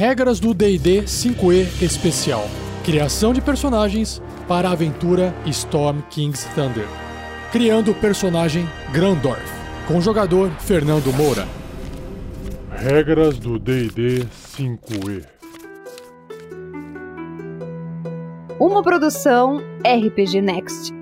Regras do D&D 5e Especial. Criação de personagens para a aventura Storm King's Thunder. Criando o personagem Grandorf, com o jogador Fernando Moura. Regras do D&D 5e. Uma produção RPG Next.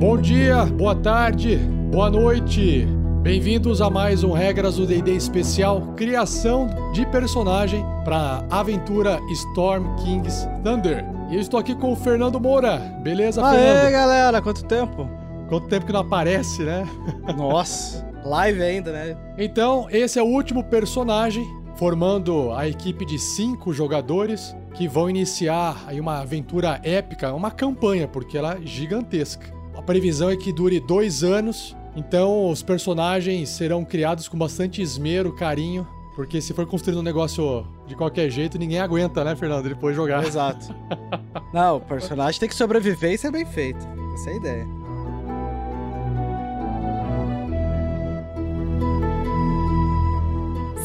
Bom dia, boa tarde, boa noite. Bem-vindos a mais um Regras do D&D especial Criação de personagem para a aventura Storm King's Thunder. E eu estou aqui com o Fernando Moura. Beleza, Aê, Fernando? galera, quanto tempo? Quanto tempo que não aparece, né? Nossa, live ainda, né? Então, esse é o último personagem formando a equipe de cinco jogadores que vão iniciar aí uma aventura épica, uma campanha, porque ela é gigantesca. A previsão é que dure dois anos, então os personagens serão criados com bastante esmero, carinho, porque se for construindo um negócio de qualquer jeito, ninguém aguenta, né, Fernando, depois jogar. Exato. Não, o personagem tem que sobreviver e ser bem feito. Essa é a ideia.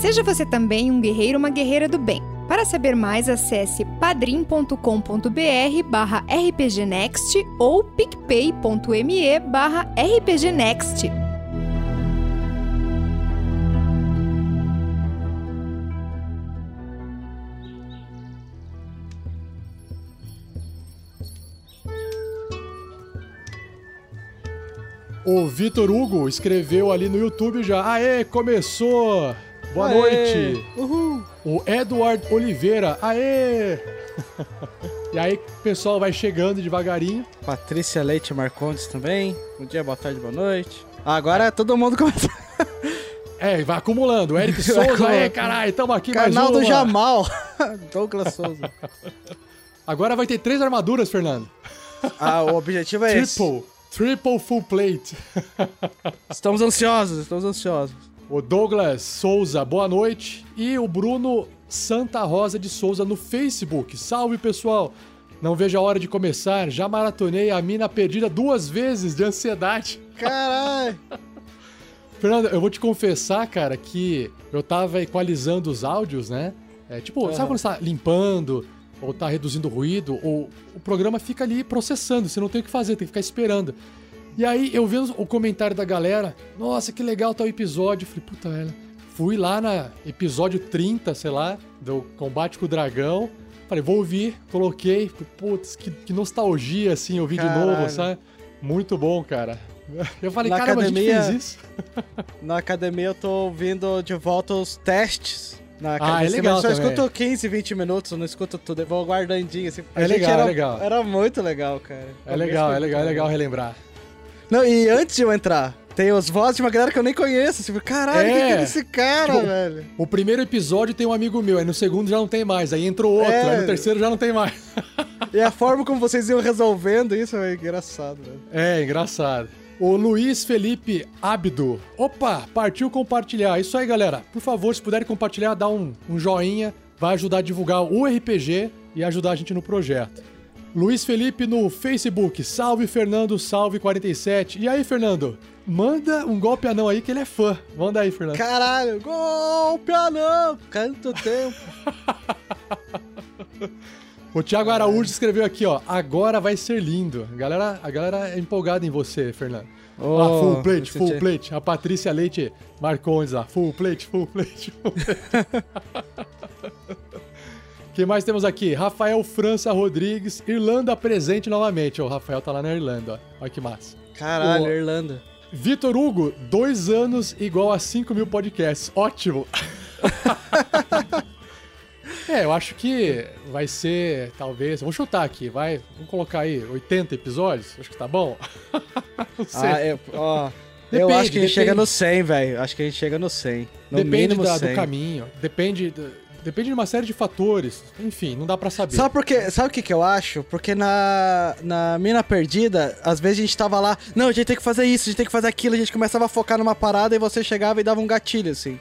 Seja você também um guerreiro ou uma guerreira do bem. Para saber mais, acesse padrim.com.br barra rpgnext ou picpay.me barra rpgnext. O Vitor Hugo escreveu ali no YouTube já. Aê, começou! Boa Aê, noite! Uhul! O Edward Oliveira, aê! e aí, o pessoal vai chegando devagarinho. Patrícia Leite Marcondes também. Bom dia, boa tarde, boa noite. Agora todo mundo começa. É, vai acumulando. O Eric Souza, aê, caralho, tamo aqui Canal mais do Jamal. Douglas Souza. Agora vai ter três armaduras, Fernando. Ah, o objetivo é esse. Triple. Triple full plate. Estamos ansiosos, estamos ansiosos. O Douglas Souza, boa noite. E o Bruno Santa Rosa de Souza no Facebook. Salve, pessoal! Não vejo a hora de começar. Já maratonei a mina perdida duas vezes de ansiedade. Caralho! Fernando, eu vou te confessar, cara, que eu tava equalizando os áudios, né? É, tipo, sabe Aham. quando você tá limpando, ou tá reduzindo o ruído, ou o programa fica ali processando, você não tem o que fazer, tem que ficar esperando. E aí eu vendo o comentário da galera, nossa, que legal tal episódio. Eu falei, puta merda. Fui lá na episódio 30, sei lá, do Combate com o Dragão. Falei, vou ouvir, coloquei. Putz, que, que nostalgia, assim, ouvir de novo, Caralho. sabe? Muito bom, cara. Eu falei, Na caramba, a academia- gente fez isso. Na academia eu tô ouvindo de volta os testes. Na Ah, é legal só também. escuto 15, 20 minutos, não escuto tudo. Eu vou guardandinho assim. A É legal, é era, legal. Era muito legal, cara. É legal, é legal, é legal relembrar. Não, e antes de eu entrar, tem os vozes de uma galera que eu nem conheço. Assim, caralho, É. que é esse cara, Tipo, velho? O primeiro episódio tem um amigo meu, aí no segundo já não tem mais, aí entrou outro, É. aí no terceiro já não tem mais. E a forma como vocês iam resolvendo isso é engraçado, velho. É, engraçado. O Luiz Felipe Abdo. Opa, partiu compartilhar. Isso aí, galera. Por favor, se puderem compartilhar, dá um, um joinha. Vai ajudar a divulgar o RPG e ajudar a gente no projeto. Luiz Felipe no Facebook. Salve, Fernando. Salve, 47. E aí, Fernando? Manda um golpe anão aí que ele é fã. Manda aí, Fernando. Caralho, golpe anão! Canto tempo. O Thiago Araújo escreveu aqui, ó. Agora vai ser lindo. A galera, a galera é empolgada em você, Fernando. Oh, ah, full plate, full senti- plate. A Patrícia Leite Marcondes lá. Full plate, full plate. Full plate. Quem mais temos aqui? Rafael França Rodrigues, Irlanda presente novamente. O Rafael tá lá na Irlanda, ó. Olha que massa. Caralho, O- Irlanda. Vitor Hugo, dois anos igual a 5 mil podcasts. Ótimo! é, eu acho que vai ser, talvez. Vou chutar aqui, vai. Vamos colocar aí 80 episódios? Acho que tá bom. Não sei. Ah, eu, ó, eu Depende, acho que a gente chega depende. no 100, velho. Acho que a gente chega no 100. No depende mínimo da- 100. do caminho, depende, do- depende de uma série de fatores. Enfim, não dá pra saber. Sabe por quê? Sabe o que, que eu acho? Porque na, na Mina Perdida, às vezes a gente tava lá, não, a gente tem que fazer isso, a gente tem que fazer aquilo, a gente começava a focar numa parada e você chegava e dava um gatilho, assim.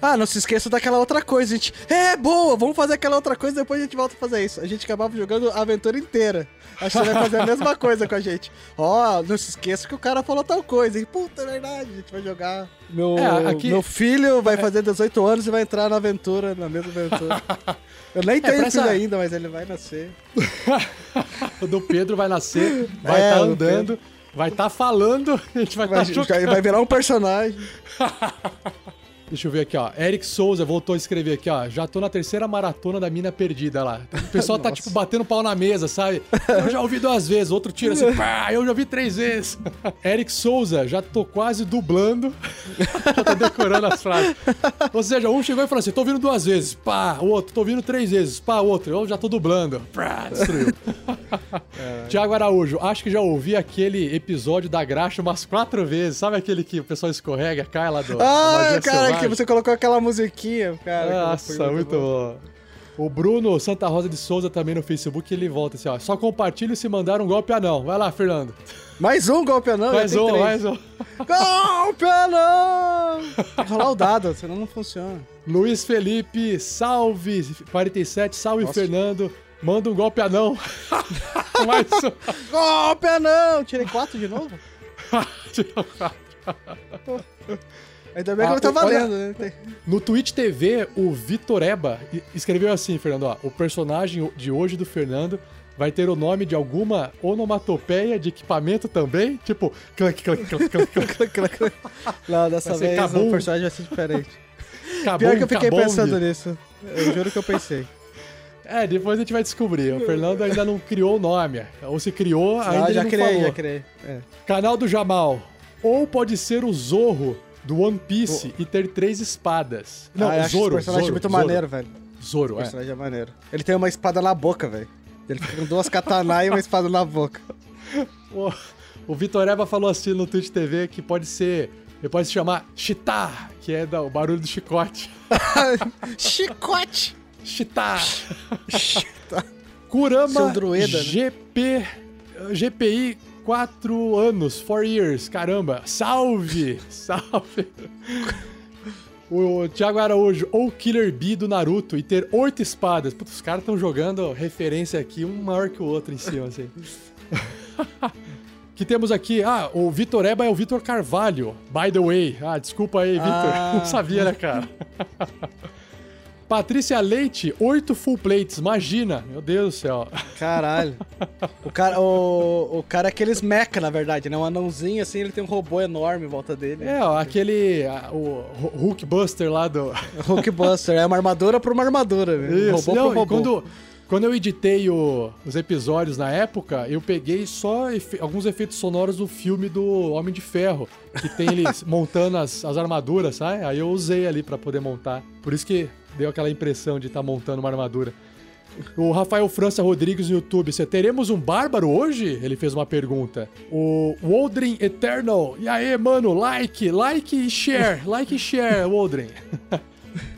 Ah, não se esqueça daquela outra coisa. A gente, é, boa, vamos fazer aquela outra coisa, depois a gente volta a fazer isso. A gente acabava jogando a aventura inteira. Acho que você vai fazer a mesma coisa com a gente. Ó, não se esqueça que o cara falou tal coisa. E, puta, é verdade, a gente vai jogar. Meu, É, aqui- meu filho vai fazer 18 anos e vai entrar na aventura, na mesma aventura. Eu nem tenho pra filho essa- ainda, mas ele vai nascer. O do Pedro vai nascer, vai É, estar o do andando, vai estar falando, a gente vai estar já- vai virar um personagem. Deixa eu ver aqui, ó. Eric Souza voltou a escrever aqui, ó. Já tô na terceira maratona da mina perdida lá. O pessoal tá, tipo, batendo pau na mesa, sabe? Eu já ouvi duas vezes, outro tira assim, pá, eu já ouvi três vezes. Eric Souza, já tô quase dublando. já tô decorando as frases. Ou seja, um chegou e falou assim: tô ouvindo duas vezes, pá, o outro, tô ouvindo três vezes, pá, o outro, eu já tô dublando. Pá, destruiu. Tiago Araújo, acho que já ouvi aquele episódio da graxa umas quatro vezes. Sabe aquele que o pessoal escorrega, cai lá do. Ah, cara, que você colocou aquela musiquinha, cara. Nossa, muito bom. O Bruno Santa Rosa de Souza também no Facebook, ele volta assim, ó. Só compartilha se mandar um golpe anão. Vai lá, Fernando. Mais um golpe anão? mais um, três. mais um. Golpe anão! Rolar o dado, senão não funciona. Luiz Felipe, salve 47, salve Nossa. Fernando. Manda um golpe anão. mais um. Golpe anão! Tirei quatro de novo? Ainda bem que Ah, não tá o- valendo, né? No Twitch TV, o Vitor Eba escreveu assim, Fernando, ó, o personagem de hoje do Fernando vai ter o nome de alguma onomatopeia de equipamento também? Tipo, clac, clac, clac, clac, clac, Não, dessa Vai vez cabum. o personagem vai ser diferente. cabum, Pior que eu fiquei cabong. pensando nisso. Eu juro que eu pensei. É, depois a gente vai descobrir. O Fernando ainda não criou o nome. Ou se criou, ainda Ah, ele já não criei, falou. já criei. É. Canal do Jamal. Ou pode ser o Zorro do One Piece e ter três espadas. Não, ah, eu acho esse Zoro. personagem Zoro, muito Zoro. maneiro, velho. Zoro, O é. personagem é maneiro. Ele tem uma espada na boca, velho. Ele fica com duas katana e uma espada na boca. O, o Vitor Eva falou assim no Twitch TV que pode ser. Ele pode se chamar Chitá, que é o barulho do chicote. Chicote! Chitá. Kurama né? GP, GPI 4 anos, 4 years, caramba. Salve! Salve! O Thiago Araújo, ou Killer Bee do Naruto e ter oito espadas. Putz, os caras estão jogando referência aqui, um maior que o outro em cima, assim. que temos aqui, ah, o Vitor Eba é o Vitor Carvalho, by the way. Ah, desculpa aí, Vitor. Ah. Não sabia, né, cara? Patrícia Leite, oito full plates, imagina. Meu Deus do céu. Caralho. O cara, o, o cara é aqueles mecha, na verdade, né? Um anãozinho assim, ele tem um robô enorme em volta dele. É, ó, aquele, o Hulkbuster lá do... Hulkbuster, é uma armadura por uma armadura, né? Um Isso, robô não, por e robô. quando, quando eu editei o- os episódios na época, eu peguei só efe- alguns efeitos sonoros do filme do Homem de Ferro, que tem eles montando as, as armaduras, sabe? Aí eu usei ali pra poder montar. Por isso que deu aquela impressão de estar montando uma armadura. O Rafael França Rodrigues no YouTube, você teremos um bárbaro hoje? Ele fez uma pergunta. O Woldrin Eternal, e aí, mano, like, like e share, like e share, Woldrin.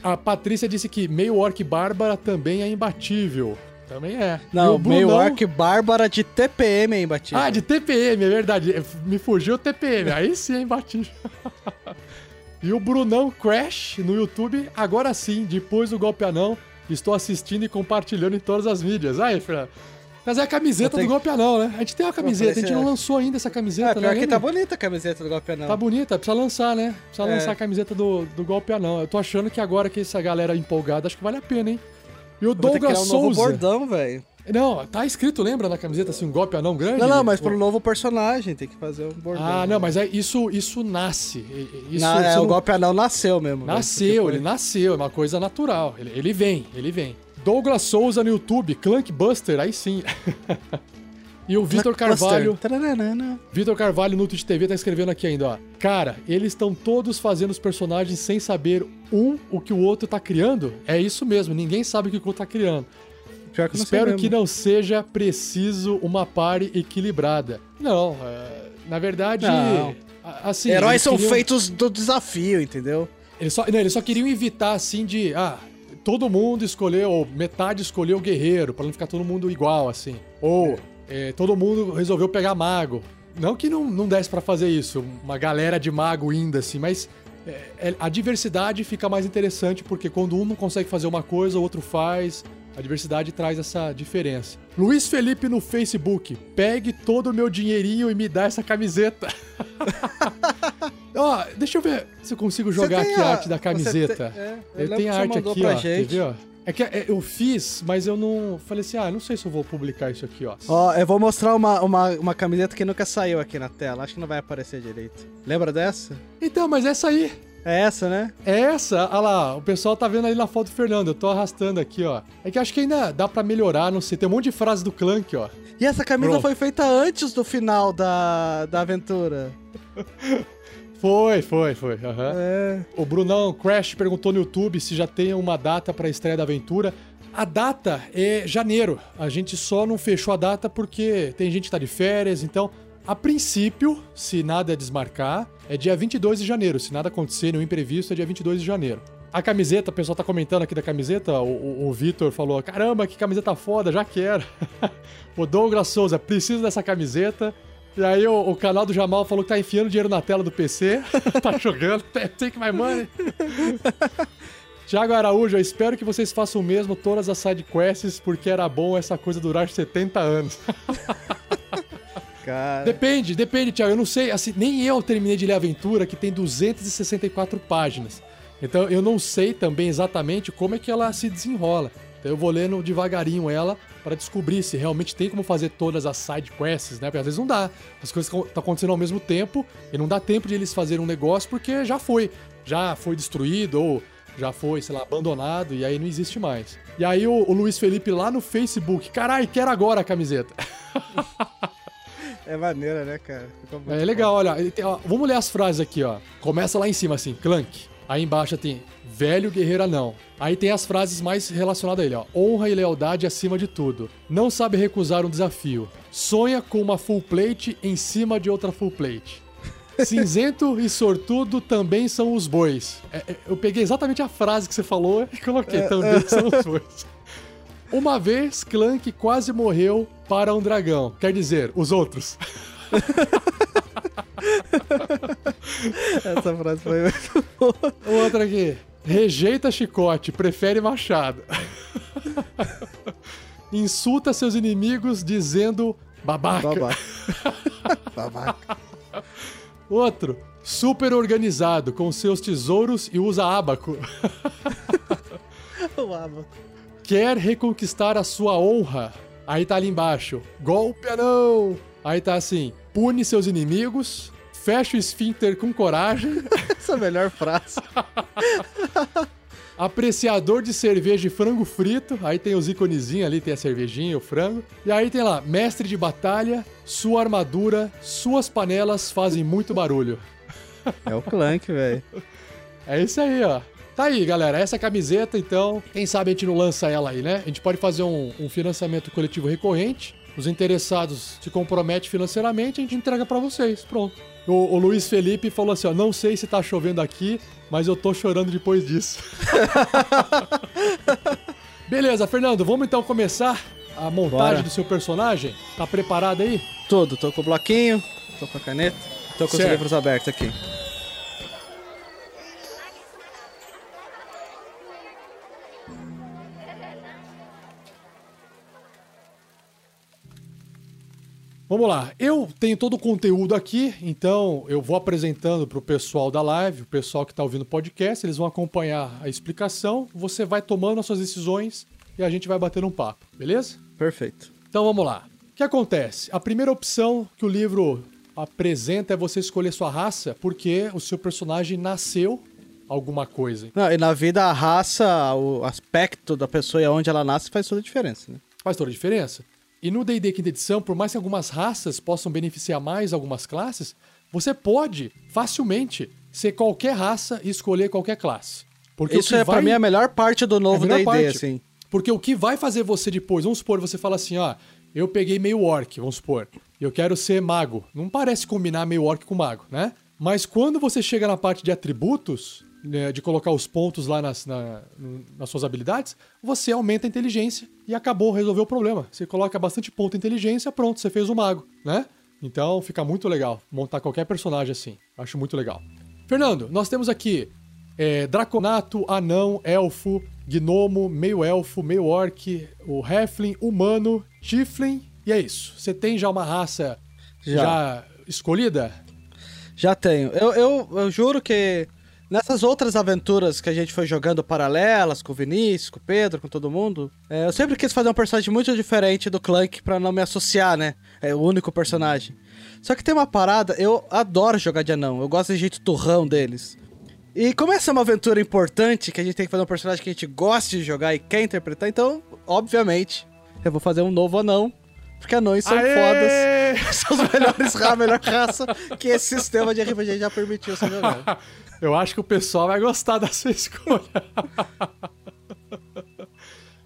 A Patrícia disse que meio orc bárbara também é imbatível. Também é. Não, meio orc bárbara de TPM é imbatível. Ah, de TPM, é verdade. Me fugiu o TPM. Aí sim é imbatível. e o Brunão Crash no YouTube, agora sim, depois do golpe anão, estou assistindo e compartilhando em todas as mídias. Aí, Fernando. Mas é a camiseta tenho- do golpe anão, né? A gente tem uma camiseta, a gente não lançou ainda essa camiseta, pior né? que tá bonita a camiseta do golpe anão. Tá bonita, precisa lançar, né? Precisa É. lançar a camiseta do, do golpe anão. Eu tô achando que agora que essa galera é empolgada, acho que vale a pena, hein? E o Douglas criar um novo Souza. bordão, velho. Não, tá escrito, lembra na camiseta assim, um golpe anão grande? Não, não, mas O- pro novo personagem tem que fazer um bordão. Ah, não, mas é, isso, isso nasce. Isso, é, você o não- golpe anão nasceu mesmo. velho. Nasceu, ele nasceu, é uma coisa natural. Ele, ele vem, ele vem. Douglas Souza no YouTube, Clank Buster, aí sim. e o Vitor Carvalho. Vitor Carvalho no Twitch TV tá escrevendo aqui ainda, ó. Cara, eles estão todos fazendo os personagens sem saber um o que o outro tá criando? É isso mesmo, ninguém sabe o que o outro tá criando. Pior que Espero que não seja preciso uma party equilibrada. Não, é, na verdade, Não. assim. Heróis são queriam- feitos do desafio, entendeu? Eles só, não, eles só queriam evitar assim de, ah, todo mundo escolheu, ou metade escolheu o guerreiro, pra não ficar todo mundo igual assim. Ou é, todo mundo resolveu pegar mago. Não que não, não desse pra fazer isso, uma galera de mago indo assim, mas é, é, a diversidade fica mais interessante porque quando um não consegue fazer uma coisa, o outro faz. A diversidade traz essa diferença. Luiz Felipe no Facebook, pegue todo o meu dinheirinho e me dá essa camiseta. Ó, deixa eu ver se eu consigo jogar aqui a, a arte da camiseta. Te... É, eu, eu tenho a arte aqui, ó. Gente. Quer ver, ó? É que é, eu fiz, mas eu não. Falei assim, ah, não sei se eu vou publicar isso aqui, ó. Ó, eu vou mostrar uma, uma, uma camiseta que nunca saiu aqui na tela. Acho que não vai aparecer direito. Lembra dessa? Então, mas essa aí. É essa, né? É essa. Olha lá, o pessoal tá vendo aí na foto do Fernando. Eu tô arrastando aqui, ó. É que acho que ainda dá para melhorar, não sei. Tem um monte de frase do Clank, ó. E essa camisa Pronto. foi feita antes do final da, da aventura. Foi, foi, foi. Uhum. É. O Brunão Crash perguntou no YouTube se já tem uma data para a estreia da aventura. A data é janeiro. A gente só não fechou a data porque tem gente que tá de férias, então a princípio, se nada desmarcar, é dia 22 de janeiro. Se nada acontecer, nenhum imprevisto, é dia 22 de janeiro. A camiseta, o pessoal tá comentando aqui da camiseta, o, o, o Vitor falou, caramba, que camiseta foda, já quero. o Douglas Souza, preciso dessa camiseta. E aí o, o, canal do Jamal falou que tá enfiando dinheiro na tela do PC, tá jogando, take my money. Tiago Araújo, eu espero que vocês façam o mesmo todas as sidequests, porque era bom essa coisa durar 70 anos. Cara. Depende, depende, Tiago. Eu não sei, assim, nem eu terminei de ler a aventura, que tem 264 páginas. Então eu não sei também exatamente como é que ela se desenrola. Então eu vou lendo devagarinho ela para descobrir se realmente tem como fazer todas as side quests, né? Porque às vezes não dá. As coisas estão acontecendo ao mesmo tempo e não dá tempo de eles fazerem um negócio porque já foi. Já foi destruído ou já foi, sei lá, abandonado e aí não existe mais. E aí o, o Luiz Felipe lá no Facebook, carai, quero agora a camiseta. É maneira, né, cara? É legal, olha. Ó, vamos ler as frases aqui, ó. Começa lá em cima, assim, Clank. Aí embaixo tem velho guerreiro não. Aí tem as frases mais relacionadas a ele, ó. Honra e lealdade acima de tudo. Não sabe recusar um desafio. Sonha com uma full plate em cima de outra full plate. Cinzento e sortudo também são os bois. É, é, eu peguei exatamente a frase que você falou e coloquei. É, também são os bois. Uma vez, Clank quase morreu para um dragão. Quer dizer, os outros. Essa frase foi muito boa. Outra aqui. Rejeita chicote, prefere machado. Insulta seus inimigos dizendo babaca. Babaca. babaca. Outro. Super organizado, com seus tesouros e usa abaco. o abaco. Quer reconquistar a sua honra. Aí tá ali embaixo. Golpe não! Aí tá assim. Pune seus inimigos. Fecha o esfíncter com coragem. Essa é a melhor frase. Apreciador de cerveja e frango frito. Aí tem os iconezinhos ali, tem a cervejinha, o frango. E aí tem lá, mestre de batalha, sua armadura, suas panelas fazem muito barulho. É o Clank, velho. É isso aí, ó. Tá aí, galera. Essa camiseta, então, quem sabe a gente não lança ela aí, né? A gente pode fazer um, um financiamento coletivo recorrente. Os interessados se comprometem financeiramente, a gente entrega para vocês. Pronto. O, o, Luiz Felipe falou assim: ó, não sei se tá chovendo aqui, mas eu tô chorando depois disso. Beleza, Fernando, vamos então começar a montagem Bora. do seu personagem? Tá preparado aí? Tudo, tô com o bloquinho, tô com a caneta, tô com certo. os livros abertos aqui. Vamos lá, eu tenho todo o conteúdo aqui, então eu vou apresentando para o pessoal da live, o pessoal que está ouvindo o podcast, eles vão acompanhar a explicação, você vai tomando as suas decisões e a gente vai batendo um papo, beleza? Perfeito. Então vamos lá. O que acontece? A primeira opção que o livro apresenta é você escolher sua raça, porque o seu personagem nasceu alguma coisa. Não, e na vida a raça, o aspecto da pessoa e onde ela nasce faz toda a diferença, né? Faz toda a diferença. E no D&D quinta edição, por mais que algumas raças possam beneficiar mais algumas classes, você pode facilmente ser qualquer raça e escolher qualquer classe. Porque Isso é vai... para mim a melhor parte do novo é D&D, assim. Porque o que vai fazer você depois, vamos supor, você fala assim, ó, eu peguei meio orc, vamos supor, eu quero ser mago. Não parece combinar meio orc com mago, né? Mas quando você chega na parte de atributos, né, de colocar os pontos lá nas, na, nas suas habilidades, você aumenta a inteligência e acabou, resolveu o problema. Você coloca bastante ponto de inteligência, pronto, você fez o mago, né? Então fica muito legal montar qualquer personagem assim. Acho muito legal. Fernando, nós temos aqui é, Draconato, Anão, Elfo, Gnomo, meio Elfo, meio Orc, o Heflin, Humano, Tiflin, e é isso. Você tem já uma raça já, já escolhida? Já tenho. Eu, eu, eu juro que nessas outras aventuras que a gente foi jogando paralelas com o Vinícius, com o Pedro, com todo mundo, é, eu sempre quis fazer um personagem muito diferente do Clank para não me associar, né? É o único personagem. Só que tem uma parada, eu adoro jogar de anão, eu gosto do jeito turrão deles. E como essa é uma aventura importante, que a gente tem que fazer um personagem que a gente gosta de jogar e quer interpretar, então, obviamente, eu vou fazer um novo anão porque anões são Aê! fodas. São os melhores a melhor raça que esse sistema de RPG já permitiu você jogar. Eu acho que o pessoal vai gostar da sua escolha.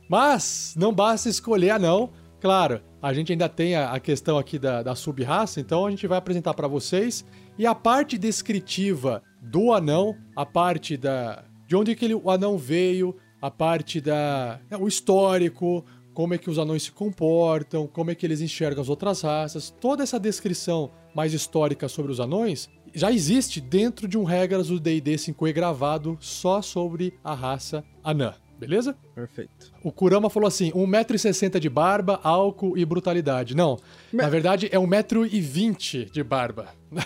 Mas não basta escolher anão. Claro, a gente ainda tem a, questão aqui da, da sub-raça, então a gente vai apresentar para vocês. E a parte descritiva do anão, a parte da de onde que ele, o anão veio, a parte da né, o histórico, como é que os anões se comportam, como é que eles enxergam as outras raças, toda essa descrição mais histórica sobre os anões já existe dentro de um regras do D&D 5e gravado só sobre a raça anã. Beleza? Perfeito. O Kurama falou assim: 1,60m de barba, álcool e brutalidade. Não, Me... na verdade é 1,20m de barba.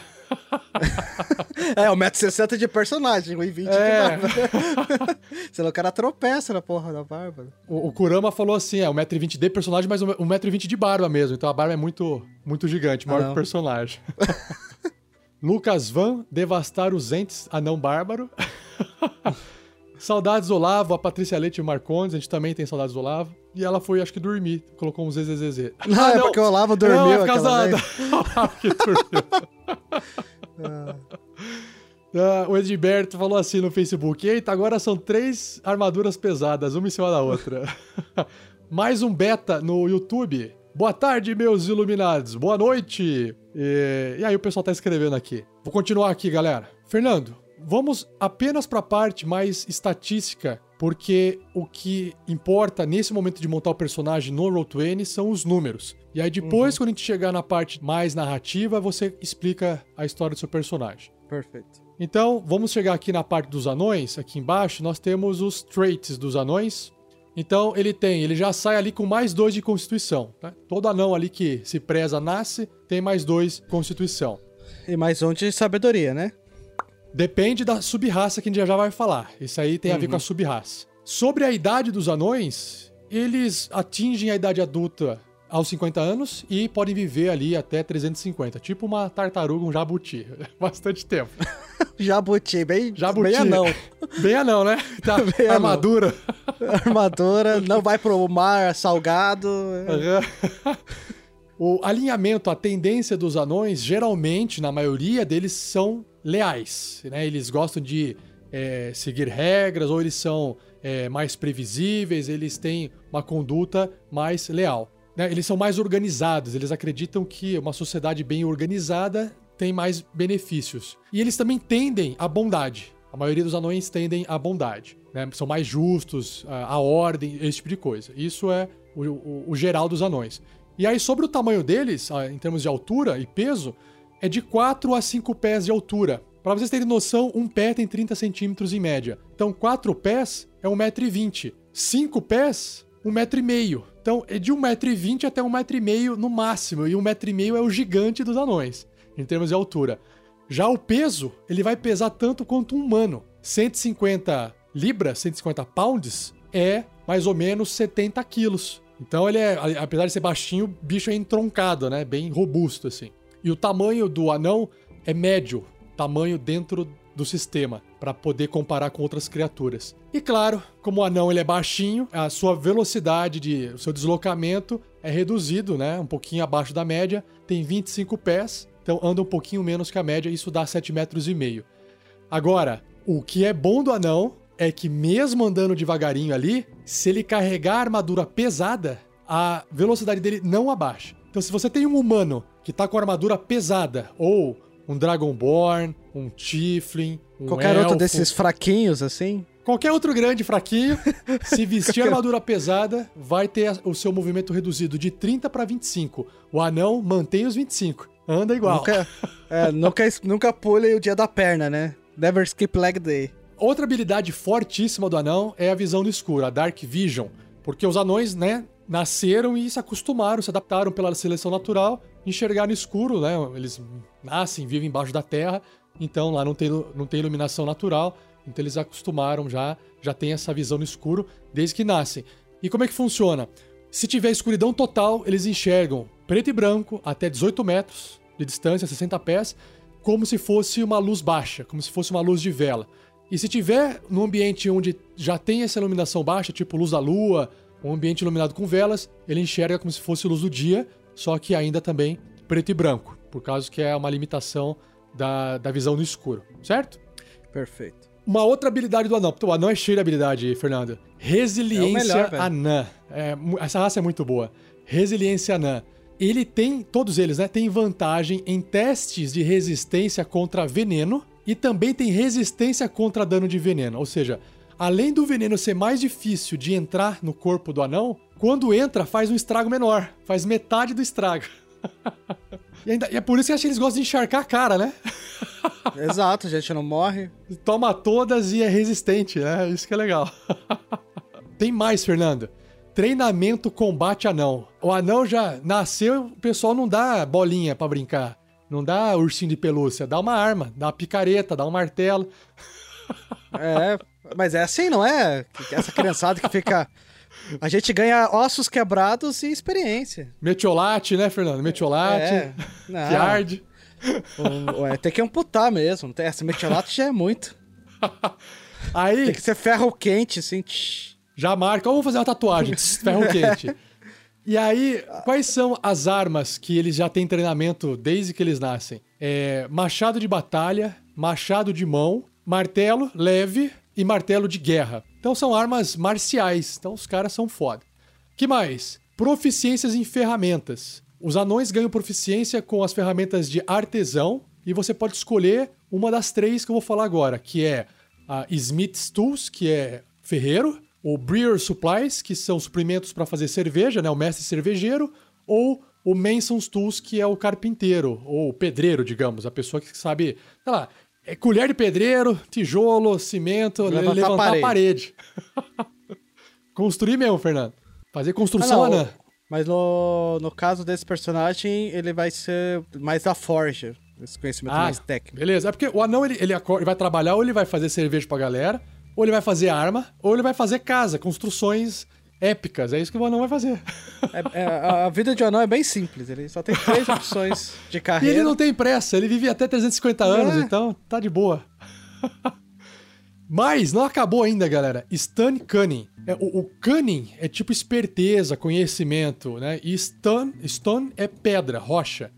é, 1,60m de personagem, 1,20m é. de barba. Senão o cara tropeça na porra da barba. O, o Kurama falou assim: é 1,20m de personagem, mas 1,20m de barba mesmo. Então a barba é muito, muito gigante, maior ah, que o personagem. Lucas Van, devastar os entes anão bárbaro. Saudades Olavo, a Patrícia Leite e o Marcondes, a gente também tem saudades do Olavo. E ela foi, acho que, dormir, colocou um ZZZZ. Não, ah, é porque o Olavo dormiu não, é por causa da... Olavo que dormiu. ah. o Edberto falou assim no Facebook: Eita, agora são três armaduras pesadas, uma em cima da outra. Mais um beta no YouTube. Boa tarde, meus iluminados. Boa noite. E, e aí o pessoal tá escrevendo aqui. Vou continuar aqui, galera. Fernando, vamos apenas para a parte mais estatística, porque o que importa nesse momento de montar o personagem no Roll20 são os números. E aí depois, uhum. quando a gente chegar na parte mais narrativa, você explica a história do seu personagem. Perfeito. Então, vamos chegar aqui na parte dos anões. Aqui embaixo, nós temos os traits dos anões. Então, ele tem, ele já sai ali com mais dois de constituição. Tá? Todo anão ali que se preza nasce, tem mais dois de constituição. E mais um de sabedoria, né? Depende da sub-raça que a gente já vai falar. Isso aí tem uhum. a ver com a uhum. sub-raça. Sobre a idade dos anões, eles atingem a idade adulta aos 50 anos e podem viver ali até 350. Tipo uma tartaruga, um jabuti. Bastante tempo. Jabuti, bem, jabuti. bem anão. Bem anão, né? Tá, bem armadura. Anão. Armadura, não vai pro mar salgado. Uhum. o alinhamento, a tendência dos anões, geralmente, na maioria deles, são leais, né? Eles gostam de é, seguir regras ou eles são é, mais previsíveis, eles têm uma conduta mais leal. Né? Eles são mais organizados, eles acreditam que uma sociedade bem organizada tem mais benefícios. E eles também tendem à bondade. A maioria dos anões tendem à bondade. Né? São mais justos, a, ordem, esse tipo de coisa. Isso é o, o, o geral dos anões. E aí, sobre o tamanho deles, em termos de altura e peso, é de 4 a 5 pés de altura. Para vocês terem noção, um pé tem 30 centímetros em média. Então, 4 pés é 1,20m. 5 pés, 1,5m. Então, é de 1,20m até 1,5m no máximo. E 1,5m é o gigante dos anões, em termos de altura. Já o peso, ele vai pesar tanto quanto um humano. 150 libras, 150 pounds, é mais ou menos 70 quilos. Então ele é, apesar de ser baixinho, o bicho é entroncado, né? Bem robusto, assim. E o tamanho do anão é médio, tamanho dentro do sistema, para poder comparar com outras criaturas. E claro, como o anão ele é baixinho, a sua velocidade de o seu deslocamento é reduzido, né? Um pouquinho abaixo da média, tem 25 pés, então anda um pouquinho menos que a média, isso dá 7 metros e meio. Agora, o que é bom do anão é que mesmo andando devagarinho ali, se ele carregar a armadura pesada, a velocidade dele não abaixa. Então, se você tem um humano que tá com armadura pesada, ou um Dragonborn, um Tiflin, um Qualquer elfo, outro desses fraquinhos, assim? Qualquer outro grande fraquinho, se vestir armadura pesada, vai ter o seu movimento reduzido de 30 para 25. O anão mantém os 25. Anda igual. Nunca, é, nunca, nunca pule o dia da perna, né? Never skip leg day. Outra habilidade fortíssima do anão é a visão no escuro, a Dark Vision. Porque os anões, né, nasceram e se acostumaram, se adaptaram pela seleção natural, enxergar no escuro, né? Eles nascem, vivem embaixo da terra, então lá não tem, não tem iluminação natural, então eles acostumaram já, já tem essa visão no escuro desde que nascem. E como é que funciona? Se tiver escuridão total, eles enxergam preto e branco até 18 metros de distância, 60 pés, como se fosse uma luz baixa, como se fosse uma luz de vela. E se tiver num ambiente onde já tem essa iluminação baixa, tipo luz da lua, um ambiente iluminado com velas, ele enxerga como se fosse luz do dia, só que ainda também preto e branco, por causa que é uma limitação da, da visão no escuro, certo? Perfeito. Uma outra habilidade do anão. O anão é cheio de habilidade, Fernando. Resiliência É melhor, anã. É, essa raça é muito boa. Resiliência anã. Ele tem, todos eles, né? Tem vantagem em testes de resistência contra veneno e também tem resistência contra dano de veneno. Ou seja, além do veneno ser mais difícil de entrar no corpo do anão, quando entra faz um estrago menor. Faz metade do estrago. e, ainda- e é por isso que acho que eles gostam de encharcar a cara, né? Exato, a gente não morre. Toma todas e é resistente, né? Isso que é legal. Tem mais, Fernando. Treinamento combate anão. O anão já nasceu, o pessoal não dá bolinha pra brincar. Não dá ursinho de pelúcia, dá uma arma, dá uma picareta, dá um martelo. É, mas é assim, não é? Essa criançada que fica. A gente ganha ossos quebrados e experiência. Metiolate, né, Fernando? Metiolate, É, não. que arde. O- o- é, tem que amputar mesmo. Essa metiolato já é muito. Aí Tem que ser ferro quente, assim. tch. Já marca, ó, vou fazer uma tatuagem, ferro quente. E aí, quais são as armas que eles já têm treinamento desde que eles nascem? É machado de batalha, machado de mão, martelo leve e martelo de guerra. Então são armas marciais, então os caras são foda. Que mais? Proficiências em ferramentas. Os anões ganham proficiência com as ferramentas de artesão e você pode escolher uma das três que eu vou falar agora, que é a Smith's Tools, que é ferreiro, o Brewer Supplies, que são suprimentos para fazer cerveja, né, o mestre cervejeiro, ou o Mason's Tools, que é o carpinteiro, ou o pedreiro, digamos, a pessoa que sabe, sei lá, é colher de pedreiro, tijolo, cimento, Levantar levantar, a a parede. Construir mesmo, Fernando. Fazer construção Ah, não, anã. Mas no, no caso desse personagem, ele vai ser mais da Forja. Esse conhecimento Ah, mais técnico. Beleza. É porque o anão, ele, ele, acorda- ele vai trabalhar, ou ele vai fazer cerveja pra galera, ou ele vai fazer arma, ou ele vai fazer casa, construções épicas. É isso que o anão vai fazer. É- é, a vida de anão é bem simples. Ele só tem três opções de E carreira. ele não tem pressa, ele vive até 350 anos, É. então tá de boa. Mas não acabou ainda, galera. Stun Cunning. É, o, o Cunning é tipo esperteza, conhecimento, né? E Stun, stun é pedra, rocha.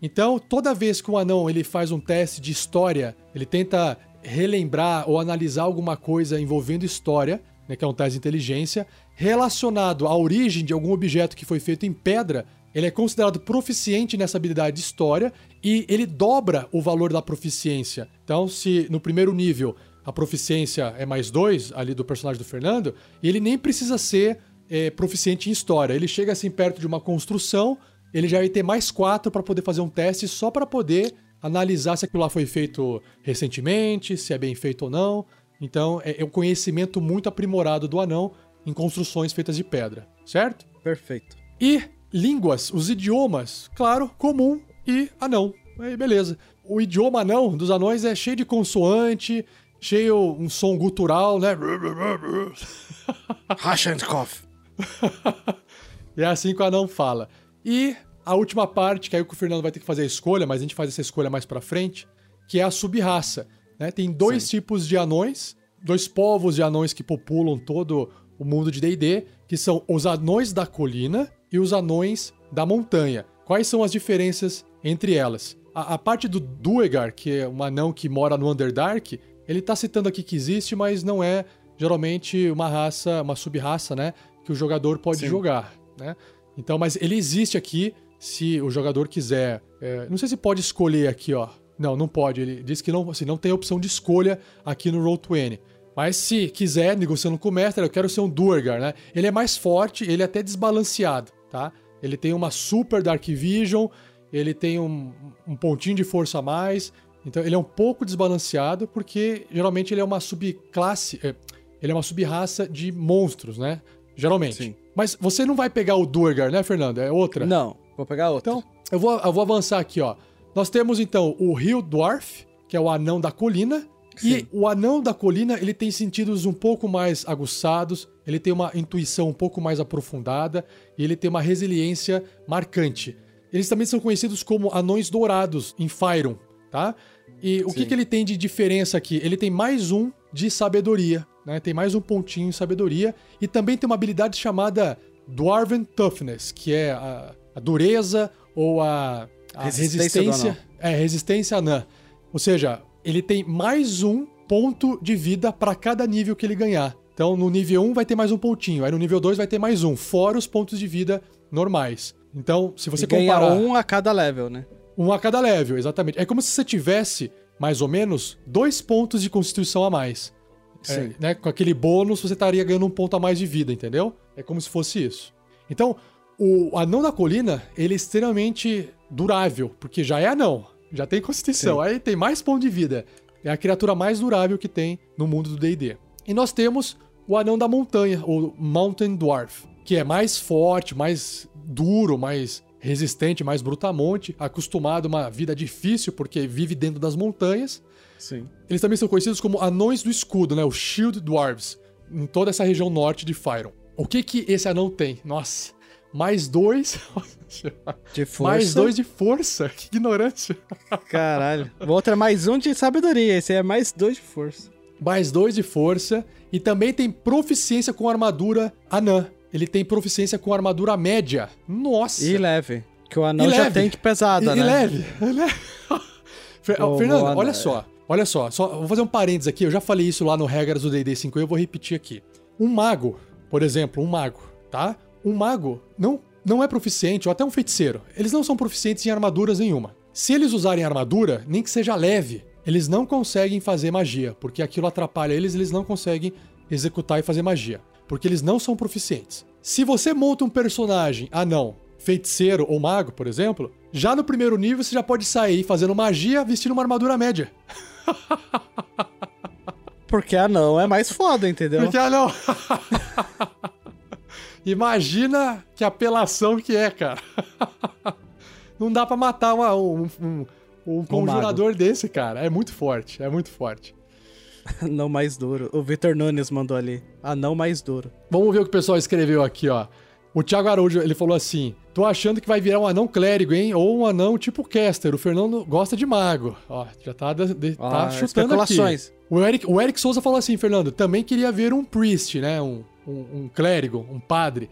Então, toda vez que o anão ele faz um teste de história, ele tenta relembrar ou analisar alguma coisa envolvendo história, né, que é um teste de inteligência, relacionado à origem de algum objeto que foi feito em pedra, ele é considerado proficiente nessa habilidade de história e ele dobra o valor da proficiência. Então, se no primeiro nível a proficiência é mais dois, ali do personagem do Fernando, ele nem precisa ser é, proficiente em história. Ele chega assim perto de uma construção, ele já vai ter mais quatro para poder fazer um teste só para poder analisar se aquilo lá foi feito recentemente, se é bem feito ou não. Então, é, é um conhecimento muito aprimorado do anão em construções feitas de pedra, certo? Perfeito. E línguas, os idiomas, claro, comum e anão. Aí beleza. O idioma anão dos anões é cheio de consoante, cheio um som gutural, né? Rashankov. E é assim que o anão fala. E a última parte, que aí o Fernando vai ter que fazer a escolha, mas a gente faz essa escolha mais pra frente, que é a sub-raça. Né? Tem dois tipos de anões, dois povos de anões que populam todo o mundo de D&D, que são os anões da colina e os anões da montanha. Quais são as diferenças entre elas? A, a parte do Duegar, que é um anão que mora no Underdark, ele tá citando aqui que existe, mas não é geralmente uma raça, uma sub-raça, né? Que o jogador pode Sim. jogar, né? Então, mas ele existe aqui se o jogador quiser. é, não sei se pode escolher aqui, ó. Não, não pode. Ele diz que não, assim, não tem opção de escolha aqui no Roll20. Mas se quiser, negociando com o mestre, eu quero ser um Duergar, né? Ele é mais forte, ele é até desbalanceado, tá? Ele tem uma super Dark Vision, ele tem um, um pontinho de força a mais, Então ele é um pouco desbalanceado porque geralmente ele é uma subclasse, é, ele é uma subraça de monstros, né? Geralmente. Sim. Mas você não vai pegar o Durgar, né, Fernando? É outra. Não, vou pegar outra. Então, eu vou, eu vou avançar aqui, ó. Nós temos então o Rio Dwarf, que é o anão da colina. E Sim. o anão da colina, ele tem sentidos um pouco mais aguçados, ele tem uma intuição um pouco mais aprofundada e ele tem uma resiliência marcante. Eles também são conhecidos como anões dourados em Fyron, tá? E o que, que ele tem de diferença aqui? Ele tem mais um de sabedoria, né? Tem mais um pontinho em sabedoria e também tem uma habilidade chamada Dwarven Toughness, que é a, a dureza ou a, a Resistência resistência. É, resistência anã. Ou seja, ele tem mais um ponto de vida para cada nível que ele ganhar. Então, no nível 1 vai ter mais um pontinho, aí no nível 2 vai ter mais um, fora os pontos de vida normais. Então, se você ganha comparar um a cada level, né? um a cada level, exatamente. É como se você tivesse, mais ou menos, dois pontos de constituição a mais. É, Sim. né? Com aquele bônus, você estaria ganhando um ponto a mais de vida, entendeu? É como se fosse isso. Então, o anão da colina, ele é extremamente durável, porque já é anão, já tem constituição, Sim. aí tem mais ponto de vida. É a criatura mais durável que tem no mundo do D&D. E nós temos o anão da montanha, o Mountain Dwarf, que é mais forte, mais duro, mais resistente, mais brutamonte, acostumado a uma vida difícil porque vive dentro das montanhas. Sim. Eles também são conhecidos como anões do escudo, né? O Shield Dwarves, em toda essa região norte de Fyron. O que que esse anão tem? Nossa, mais dois. De força. Mais dois de força. Que ignorante. Caralho. O outro é mais um de sabedoria. Esse é mais dois de força. Mais dois de força. E também tem proficiência com armadura anã. Ele tem proficiência com armadura média. Nossa! E leve. Que o anão E já leve. tem de pesada, e, né? e leve. Ô, Fernando, olha só. Olha só, só. Vou fazer um parênteses aqui. Eu já falei isso lá no Regras do D&D 5 e eu vou repetir aqui. Um mago, por exemplo, um mago, tá? Um mago não, não é proficiente, ou até um feiticeiro. Eles não são proficientes em armaduras nenhuma. Se eles usarem armadura, nem que seja leve, eles não conseguem fazer magia, porque aquilo atrapalha eles, eles não conseguem executar e fazer magia, porque eles não são proficientes. Se você monta um personagem anão, feiticeiro ou mago, por exemplo, já no primeiro nível você já pode sair fazendo magia vestindo uma armadura média. Porque anão é mais foda, entendeu? Porque anão. Imagina que apelação que é, cara. Não dá pra matar uma- um, um, um conjurador desse, cara. É muito forte, é muito forte. Anão mais duro. O Vitor Nunes mandou ali. Anão mais duro. Vamos ver o que o pessoal escreveu aqui, ó. O Thiago Araújo, ele falou assim: Tô achando que vai virar um anão clérigo, hein? Ou um anão tipo Caster. O Fernando gosta de mago. Ó, já tá, de- tá Ah, chutando aqui. O Eric, o Eric Souza falou assim, Fernando, também queria ver um priest, né? Um, um, um clérigo, um padre.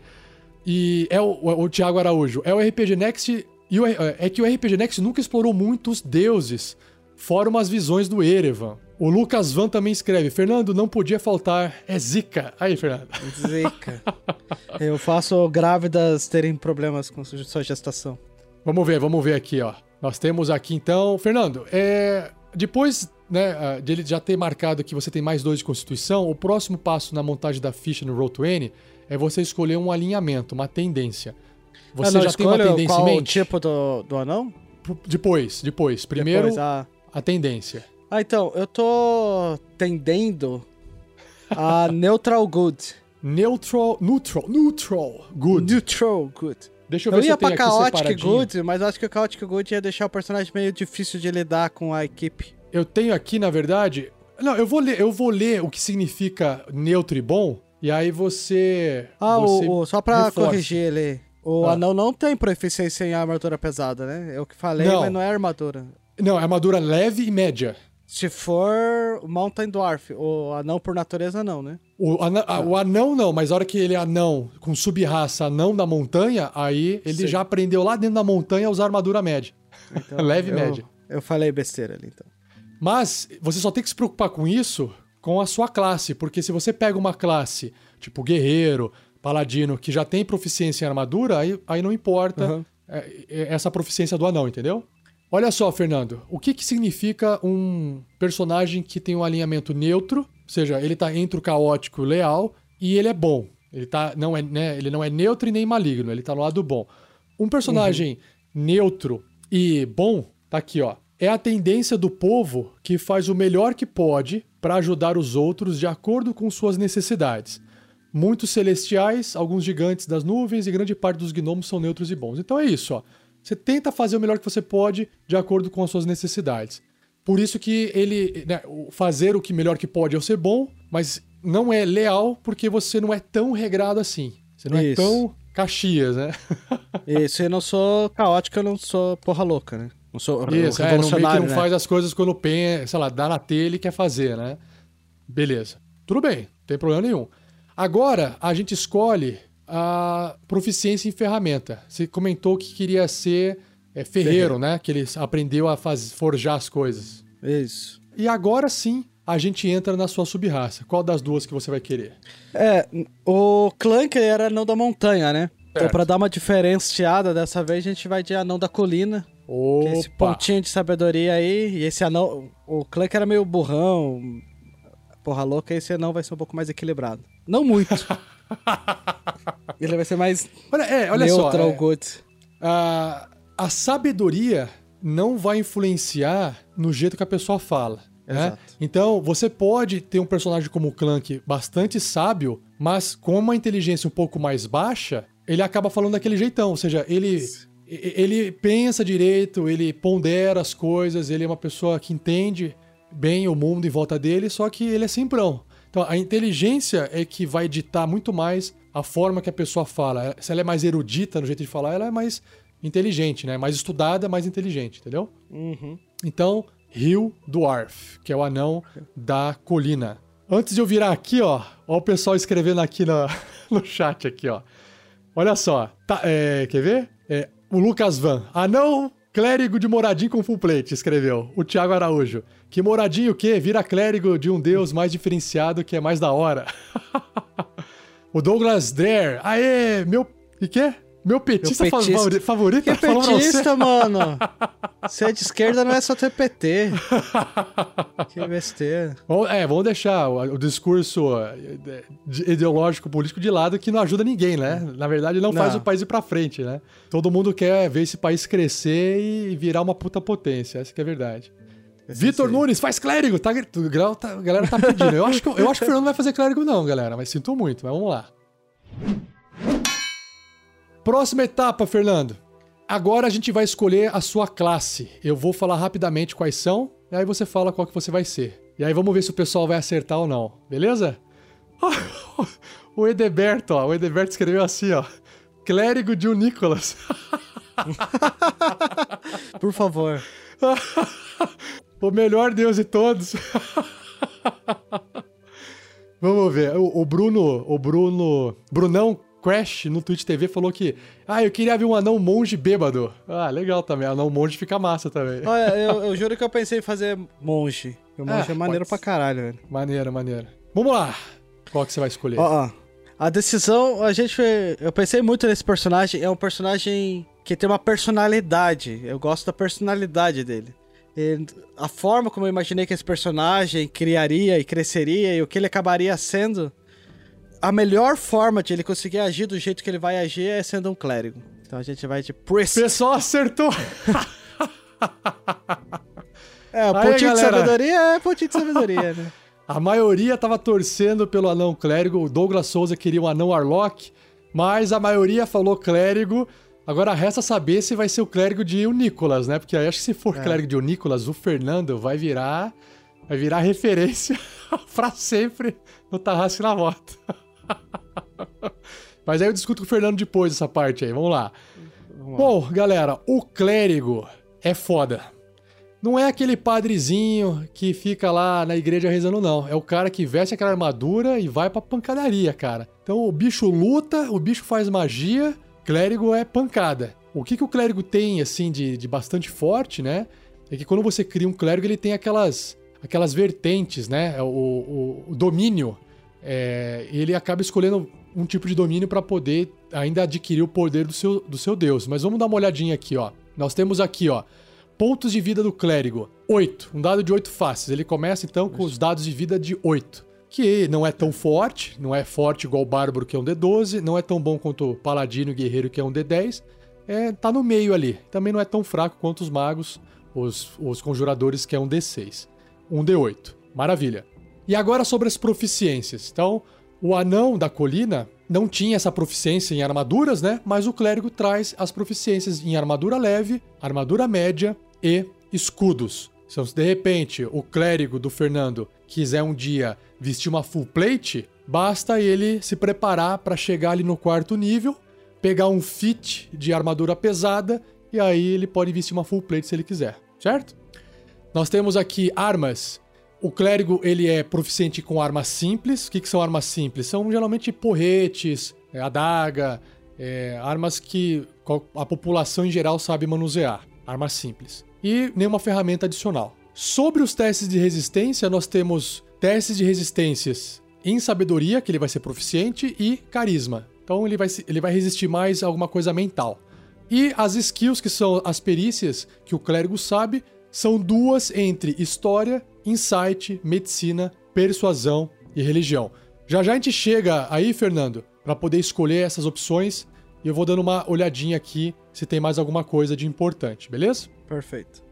E é o, o, o Thiago Araújo. É o RPG Next. E o- é que o RPG Next nunca explorou muito os deuses, fora umas visões do Erevan. O Lucas Van também escreve: Fernando, não podia faltar. É zica. Aí, Fernando. Zica. Eu faço grávidas terem problemas com su- sua gestação. Vamos ver, vamos ver aqui, ó. Nós temos aqui então. Fernando, é. Depois, né, ah, de ele já ter marcado que você tem mais dois de constituição, o próximo passo na montagem da ficha no Roll20 é você escolher um alinhamento, uma tendência. Você Eu não já tem uma tendência em qual o mente? tipo do, do anão? P- Depois, depois. Primeiro, Depois, ah. A tendência. ah, então, eu tô tendendo a neutral good. Neutral, neutral, neutral, good. Neutral good. Deixa eu ver Eu se ia eu tenho aqui Chaotic. Good, mas eu acho que o Chaotic Good ia deixar o personagem meio difícil de lidar com a equipe. Eu tenho aqui, na verdade. Não, eu vou ler, eu vou ler o que significa neutro e bom, e aí você. Ah, você o, o- só pra reforça. corrigir ele. O Ah. anão não tem proficiência em armadura pesada, né? É o que falei, Não. mas não é armadura. Não, é armadura leve e média. Se for Mountain Dwarf, o anão por natureza não, né? O, ana- a- o anão não, mas a hora que ele é anão, com subraça anão da montanha, aí ele Sim. já aprendeu lá dentro da montanha a usar armadura média. Então, Leve e eu- média. Eu falei besteira ali, então. Mas você só tem que se preocupar com isso com a sua classe, porque se você pega uma classe tipo guerreiro, paladino, que já tem proficiência em armadura, aí, aí não importa é, essa proficiência do anão, entendeu? Olha só, Fernando, o que, que significa um personagem que tem um alinhamento neutro, ou seja, ele tá entre o caótico e o leal, e ele é bom. Ele, tá, não é, né, ele não é neutro e nem maligno, ele tá no lado bom. Um personagem neutro e bom, tá aqui, ó. é a tendência do povo que faz o melhor que pode para ajudar os outros de acordo com suas necessidades. Muitos celestiais, alguns gigantes das nuvens e grande parte dos gnomos são neutros e bons. Então é isso, ó. Você tenta fazer o melhor que você pode de acordo com as suas necessidades. Por isso que ele. Né, fazer o que melhor que pode é ser bom, mas não é leal porque você não é tão regrado assim. Você não Isso. é tão Caxias, né? Isso, eu não sou caótico, eu não sou porra louca, né? Não sou Isso, é, não, meio que não né? faz as coisas quando pensa, sei lá, dá na telha e quer fazer, né? Beleza. Tudo bem, não tem problema nenhum. Agora, a gente escolhe a proficiência em ferramenta. Você comentou que queria ser é, ferreiro, né? Que ele aprendeu a faz, forjar as coisas. Isso. E agora sim, a gente entra na sua sub-raça. Qual das duas que você vai querer? É, o Clank era anão da montanha, né? Então, Certo. pra dar uma diferenciada dessa vez, a gente vai de anão da colina. É esse Opa! pontinho de sabedoria aí. E esse anão. O Clank era meio burrão. Porra louca, esse anão vai ser um pouco mais equilibrado. Não muito. Ele vai ser mais Olha, é, olha neutral só. é, good. a, a sabedoria não vai influenciar no jeito que a pessoa fala. né? Exato. Então, você pode ter um personagem como o Clank bastante sábio, mas com uma inteligência um pouco mais baixa, ele acaba falando daquele jeitão. Ou seja, ele, e- ele pensa direito, ele pondera as coisas, ele é uma pessoa que entende bem o mundo em volta dele, só que ele é simprão. Então, a inteligência é que vai ditar muito mais a forma que a pessoa fala. Se ela é mais erudita no jeito de falar, ela é mais inteligente, né? Mais estudada, mais inteligente, entendeu? Uhum. Então, Rio Dwarf, que é o anão da colina. Antes de eu virar aqui, ó, ó o pessoal escrevendo aqui no, no chat aqui, ó. Olha só, tá, é, quer ver? É, o Lucas Van, anão clérigo de moradinho com full plate, escreveu. O Thiago Araújo, que moradinho o quê? Vira clérigo de um deus mais diferenciado que é mais da hora. o Douglas Dare, aê, meu... E que? Meu petista, petista. favori- favorito? Que você? petista, mano! Se é de esquerda, não é só ter PT. que besteira. É, vamos deixar o, discurso eh, de- ideológico político de lado que não ajuda ninguém, né? Na verdade, não, faz Não. o país ir pra frente, né? Todo mundo quer ver esse país crescer e virar uma puta potência, essa que é a verdade. Vitor Nunes, faz clérigo! Tá, tá- a galera tá pedindo. Eu acho, que, eu acho que o Fernando vai fazer clérigo, não, galera, mas sinto muito, mas vamos lá. Próxima etapa, Fernando. Agora a gente vai escolher a sua classe. Eu vou falar rapidamente quais são, e aí você fala qual que você vai ser. E aí vamos ver se o pessoal vai acertar ou não, beleza? o Edeberto, ó. O Edeberto escreveu assim, ó. Clérigo de um Nicolas. Por favor. o melhor deus de todos. Vamos ver. O, o Bruno, o Bruno, Brunão Crash no Twitch TV falou que, ah, eu queria ver um anão monge bêbado. Ah, legal também. Anão monge fica massa também. Olha, eu, eu juro que eu pensei em fazer monge. O monge Ah, é maneiro pode pra caralho, velho. Maneiro, maneiro. Vamos lá. Qual que você vai escolher? Ó, ó. A decisão, a gente. Eu pensei muito nesse personagem. É um personagem que tem uma personalidade. Eu gosto da personalidade dele. A forma como eu imaginei que esse personagem criaria e cresceria e o que ele acabaria sendo. A melhor forma de ele conseguir agir do jeito que ele vai agir é sendo um clérigo. Então a gente vai de O Priest. pessoal acertou. É, o Aí, pontinho de galera. sabedoria é pontinho de sabedoria, né? A maioria tava torcendo pelo anão clérigo. O Douglas Souza queria um anão Arlock, mas a maioria falou clérigo. Agora resta saber se vai ser o clérigo de Nicolas, né? Porque aí acho que se for clérigo de Nicolas, o Fernando vai virar vai virar referência pra sempre no Tarrasque na Moto. mas aí eu discuto com o Fernando depois dessa parte aí. Vamos lá. Bom, galera, o clérigo é foda. Não é aquele padrezinho que fica lá na igreja rezando, não. É o cara que veste aquela armadura e vai pra pancadaria, cara. Então o bicho luta, o bicho faz magia, clérigo é pancada. O que, que o clérigo tem, assim, de, de bastante forte, né? É que quando você cria um clérigo, ele tem aquelas, aquelas vertentes, né? O, o- o domínio. É, ele acaba escolhendo um tipo de domínio para poder ainda adquirir o poder do seu, do seu deus. Mas vamos dar uma olhadinha aqui, ó. Nós temos aqui, ó. Pontos de vida do clérigo. 8. Um dado de 8 faces. Ele começa então com os dados de vida de 8. Que não é tão forte, não é forte igual o Bárbaro, que é um D12, não é tão bom quanto o Paladino Guerreiro, que é um D10. É, tá no meio ali. Também não é tão fraco quanto os magos os, os conjuradores, que é um D6. Um D8. Maravilha. E agora sobre as proficiências. Então, o anão da colina não tinha essa proficiência em armaduras, né? Mas o clérigo traz as proficiências em armadura leve, armadura média e escudos. Então, se de repente o clérigo do Fernando quiser um dia vestir uma full plate, basta ele se preparar para chegar ali no quarto nível, pegar um fit de armadura pesada e aí ele pode vestir uma full plate se ele quiser, certo? Nós temos aqui armas. O clérigo ele é proficiente com armas simples. O que, que são armas simples? São geralmente porretes, é, adaga, é, armas que a população em geral sabe manusear. Armas simples. E nenhuma ferramenta adicional. Sobre os testes de resistência, nós temos testes de resistências em sabedoria, que ele vai ser proficiente, e carisma. Então ele vai, ele vai resistir mais a alguma coisa mental. E as skills, que são as perícias que o clérigo sabe, são duas entre história, insight, medicina, persuasão e religião. Já já a gente chega aí, Fernando, para poder escolher essas opções e eu vou dando uma olhadinha aqui se tem mais alguma coisa de importante, beleza? Perfeito.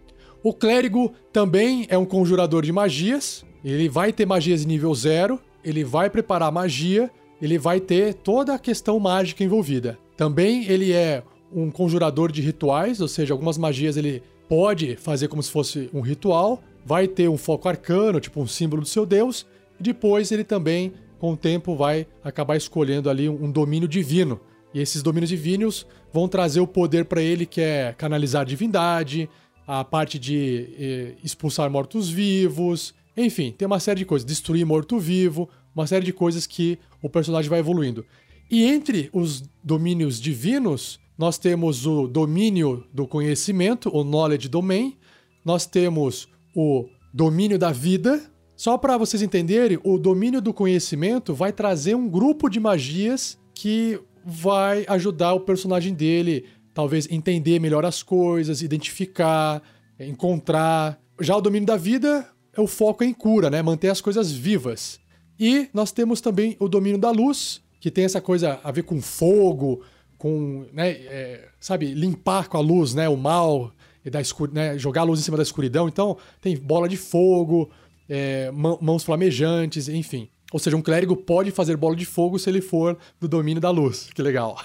O clérigo também é um conjurador de magias. Ele vai ter magias de nível zero, ele vai preparar magia, ele vai ter toda a questão mágica envolvida. Também ele é um conjurador de rituais, ou seja, algumas magias ele pode fazer como se fosse um ritual, vai ter um foco arcano, tipo um símbolo do seu deus, e depois ele também, com o tempo, vai acabar escolhendo ali um domínio divino. E esses domínios divinos vão trazer o poder para ele que é canalizar divindade, a parte de eh, expulsar mortos-vivos, enfim, tem uma série de coisas, destruir morto-vivo, uma série de coisas que o personagem vai evoluindo. E entre os domínios divinos, nós temos o domínio do conhecimento, o knowledge domain, nós temos o domínio da vida. Só para vocês entenderem, o domínio do conhecimento vai trazer um grupo de magias que vai ajudar o personagem dele, talvez entender melhor as coisas, identificar, encontrar. Já o domínio da vida é o foco em cura, né? Manter as coisas vivas. E nós temos também o domínio da luz, que tem essa coisa a ver com fogo, com, né, é, sabe, limpar com a luz, né, o mal, e da né, jogar a luz em cima da escuridão. Então, tem bola de fogo, é, mãos flamejantes, enfim. Ou seja, um clérigo pode fazer bola de fogo se ele for do domínio da luz. Que legal.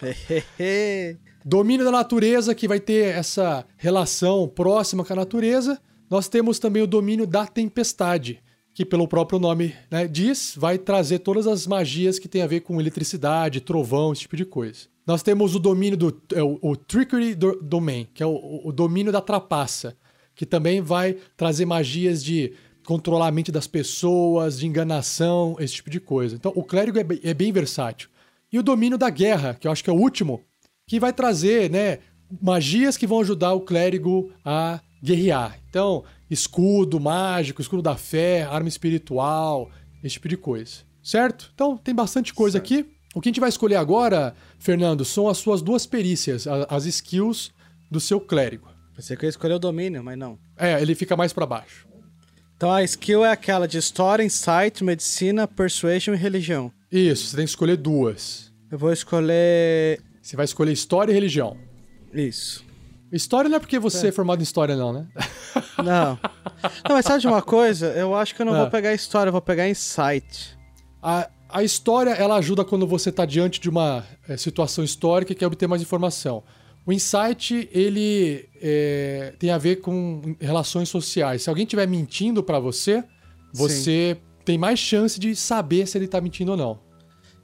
domínio da natureza, que vai ter essa relação próxima com a natureza. Nós temos também o domínio da tempestade, que pelo próprio nome né, diz, vai trazer todas as magias que tem a ver com eletricidade, trovão, esse tipo de coisa. Nós temos o domínio do é, o, o Trickery do, Domain, que é o, o domínio da trapaça, que também vai trazer magias de controlar a mente das pessoas, de enganação, esse tipo de coisa. Então, o clérigo é, é bem versátil. E o domínio da guerra, que eu acho que é o último, que vai trazer, né, magias que vão ajudar o clérigo a guerrear. Então, escudo mágico, escudo da fé, arma espiritual, esse tipo de coisa. Certo? Então tem bastante coisa certo. aqui. O que a gente vai escolher agora, Fernando, são as suas duas perícias, as skills do seu clérigo. Você quer escolher o domínio, mas não. É, ele fica mais para baixo. Então a skill é aquela de história, insight, medicina, persuasion e religião. Isso, você tem que escolher duas. Eu vou escolher. Você vai escolher história e religião. Isso. História não é porque você é, é formado em história, não, né? Não. Não, mas sabe de uma coisa? Eu acho que eu não, vou pegar história, eu vou pegar insight. A, a história, ela ajuda quando você está diante de uma é, situação histórica e quer obter mais informação. O insight, ele é, tem a ver com relações sociais. Se alguém estiver mentindo para você, você Sim. tem mais chance de saber se ele está mentindo ou não.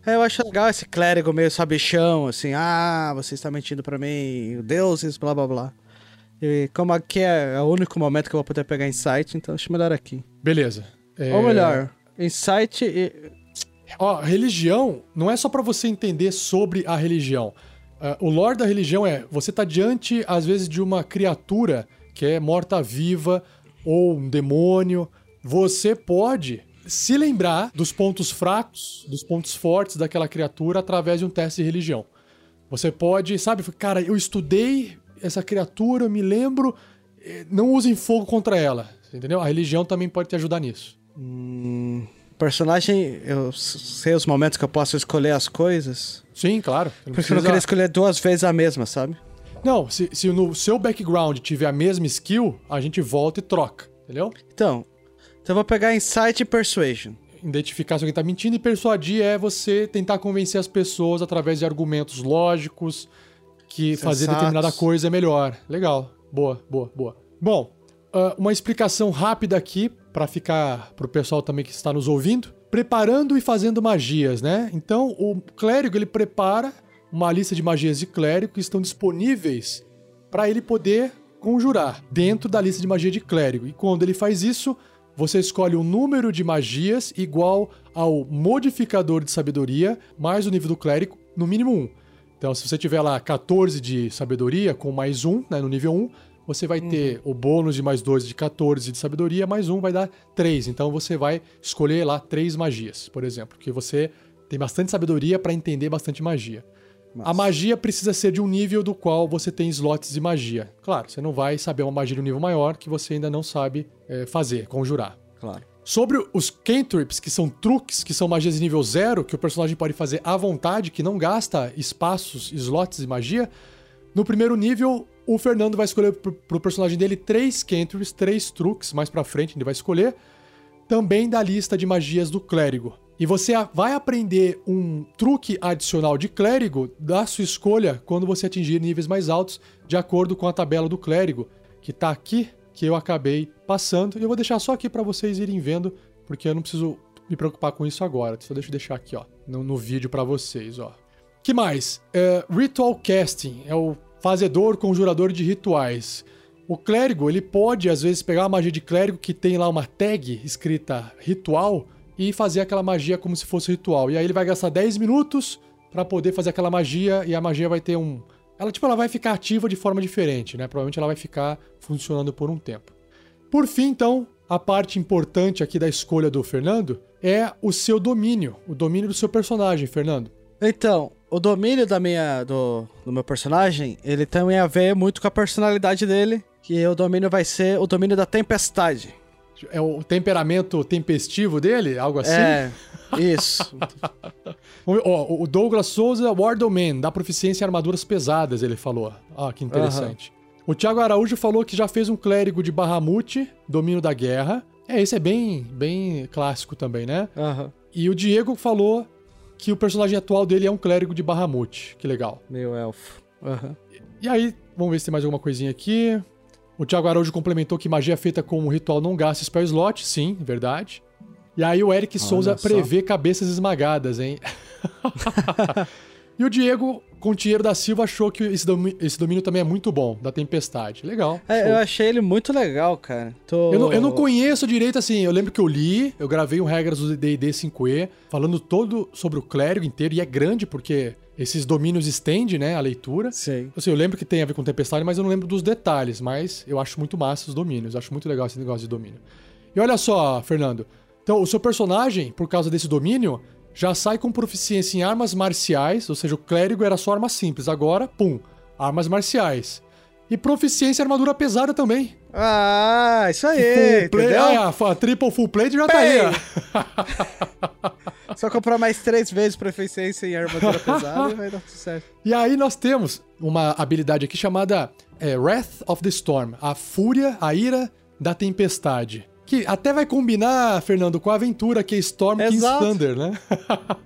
É, eu acho legal esse clérigo meio sabichão, assim, ah, você está mentindo para mim, deuses, blá blá blá. E como aqui é o único momento que eu vou poder pegar insight, então acho melhor aqui. Beleza. É... Ou melhor, insight e. Ó, religião não é só para você entender sobre a religião. Uh, o lore da religião é você tá diante, às vezes, de uma criatura que é morta-viva ou um demônio. Você pode se lembrar dos pontos fracos, dos pontos fortes daquela criatura através de um teste de religião. Você pode, sabe, cara, eu estudei essa criatura, eu me lembro, eh, não usem fogo contra ela, entendeu? A religião também pode te ajudar nisso. Hum, personagem, eu sei os momentos que eu posso escolher as coisas. Sim, claro. Porque precisa... eu não queria escolher duas vezes a mesma, sabe? Não, se, se no seu background tiver a mesma skill, a gente volta e troca, entendeu? Então, então eu vou pegar Insight e Persuasion. Identificar se alguém tá mentindo e persuadir é você tentar convencer as pessoas através de argumentos lógicos que fazer Sensatos. determinada coisa é melhor. Legal. Boa, boa, boa. Bom, ah, uma explicação rápida aqui para ficar pro pessoal também que está nos ouvindo. Preparando e fazendo magias, né? Então, o clérigo ele prepara uma lista de magias de clérigo que estão disponíveis para ele poder conjurar dentro da lista de magia de clérigo. E quando ele faz isso, você escolhe um número de magias igual ao modificador de sabedoria mais o nível do clérigo, no mínimo 1. Então, se você tiver lá 14 de sabedoria com mais 1, né, no nível 1, você vai ter o bônus de mais 2 de 14 de sabedoria, mais 1 vai dar 3. Então, você vai escolher lá 3 magias, por exemplo, que você tem bastante sabedoria para entender bastante magia. A magia precisa ser de um nível do qual você tem slots de magia. Claro, você não vai saber uma magia de um nível maior que você ainda não sabe eh, fazer, conjurar. Claro. Sobre os cantrips, que são truques, que são magias de nível zero, que o personagem pode fazer à vontade, que não gasta espaços, slots de magia, no primeiro nível, o Fernando vai escolher pro, pro personagem dele três cantrips, três truques, mais pra frente ele vai escolher, também da lista de magias do clérigo. E você vai aprender um truque adicional de clérigo da sua escolha quando você atingir níveis mais altos, de acordo com a tabela do clérigo, que tá aqui, que eu acabei passando. E eu vou deixar só aqui para vocês irem vendo, porque eu não preciso me preocupar com isso agora. Só deixa eu deixar aqui, ó, no, no vídeo para vocês, ó. Que mais? É, ritual casting é o fazedor conjurador de rituais. O clérigo, ele pode às vezes pegar uma magia de clérigo que tem lá uma tag escrita ritual e fazer aquela magia como se fosse ritual. E aí ele vai gastar 10 minutos pra poder fazer aquela magia e a magia vai ter um ela tipo ela vai ficar ativa de forma diferente, né? Provavelmente ela vai ficar funcionando por um tempo. Por fim, então, a parte importante aqui da escolha do Fernando é o seu domínio, o domínio do seu personagem, Fernando. Então, o domínio da minha, do, do meu personagem, ele tem a ver muito com a personalidade dele, que o domínio vai ser o domínio da tempestade. É o temperamento tempestivo dele, algo assim? É, isso. O Douglas Souza, Wardleman, dá proficiência em armaduras pesadas, ele falou. Ah, que interessante. O Thiago Araújo falou que já fez um clérigo de Bahamut, domínio da guerra. É, esse é bem, bem clássico também, né? Aham, E o Diego falou que o personagem atual dele é um clérigo de Bahamut. Que legal. meio elfo. Aham. E aí, vamos ver se tem mais alguma coisinha aqui. O Thiago Araújo complementou que magia feita com um ritual não gasta spell slot. Sim, verdade. E aí o Eric Souza só. prevê cabeças esmagadas, hein? e o Diego Contiero da Silva achou que esse domínio, esse domínio também é muito bom, da Tempestade. Legal. É, show. eu achei ele muito legal, cara. Tô... Eu não, eu não conheço direito assim. Eu lembro que eu li, eu gravei um Regras do DD 5E, falando todo sobre o clérigo inteiro, e é grande porque esses domínios estende, né, a leitura. Sei. Assim, eu lembro que tem a ver com tempestade, mas eu não lembro dos detalhes. Mas eu acho muito massa os domínios. Acho muito legal esse negócio de domínio. E olha só, Fernando. Então, o seu personagem, por causa desse domínio, já sai com proficiência em armas marciais. Ou seja, o clérigo era só arma simples. Agora, pum, armas marciais. E proficiência em armadura pesada também. Ah, isso aí, full play, ah, a triple full plate já tá aí, ó. Só comprar mais três vezes proficiência em armadura pesada e vai dar tudo certo. E aí nós temos uma habilidade aqui chamada é, Wrath of the Storm, a fúria, a ira da tempestade. Que até vai combinar, Fernando, com a aventura que é Storm King's. Thunder, né?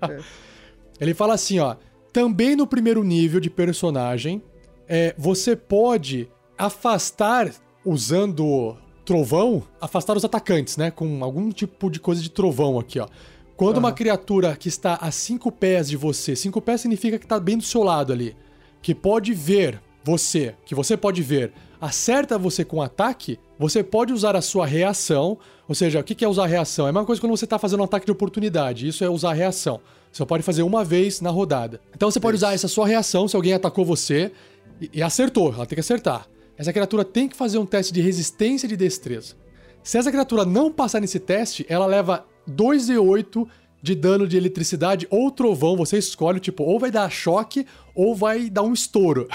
Ele fala assim, ó. Também no primeiro nível de personagem, é, você pode afastar, usando trovão, afastar os atacantes, né? Com algum tipo de coisa de trovão aqui, ó. Quando uma criatura que está a cinco pés de você, cinco pés significa que está bem do seu lado ali, que pode ver você, que você pode ver, acerta você com ataque, você pode usar a sua reação. Ou seja, o que é usar reação? É a mesma coisa quando você está fazendo um ataque de oportunidade. Isso é usar reação. Você só pode fazer uma vez na rodada. Então você pode usar essa sua reação se alguém atacou você e, e acertou. Ela tem que acertar. Essa criatura tem que fazer um teste de resistência de destreza. Se essa criatura não passar nesse teste, ela leva 2d8 de dano de eletricidade ou trovão. Você escolhe, tipo, ou vai dar choque ou vai dar um estouro.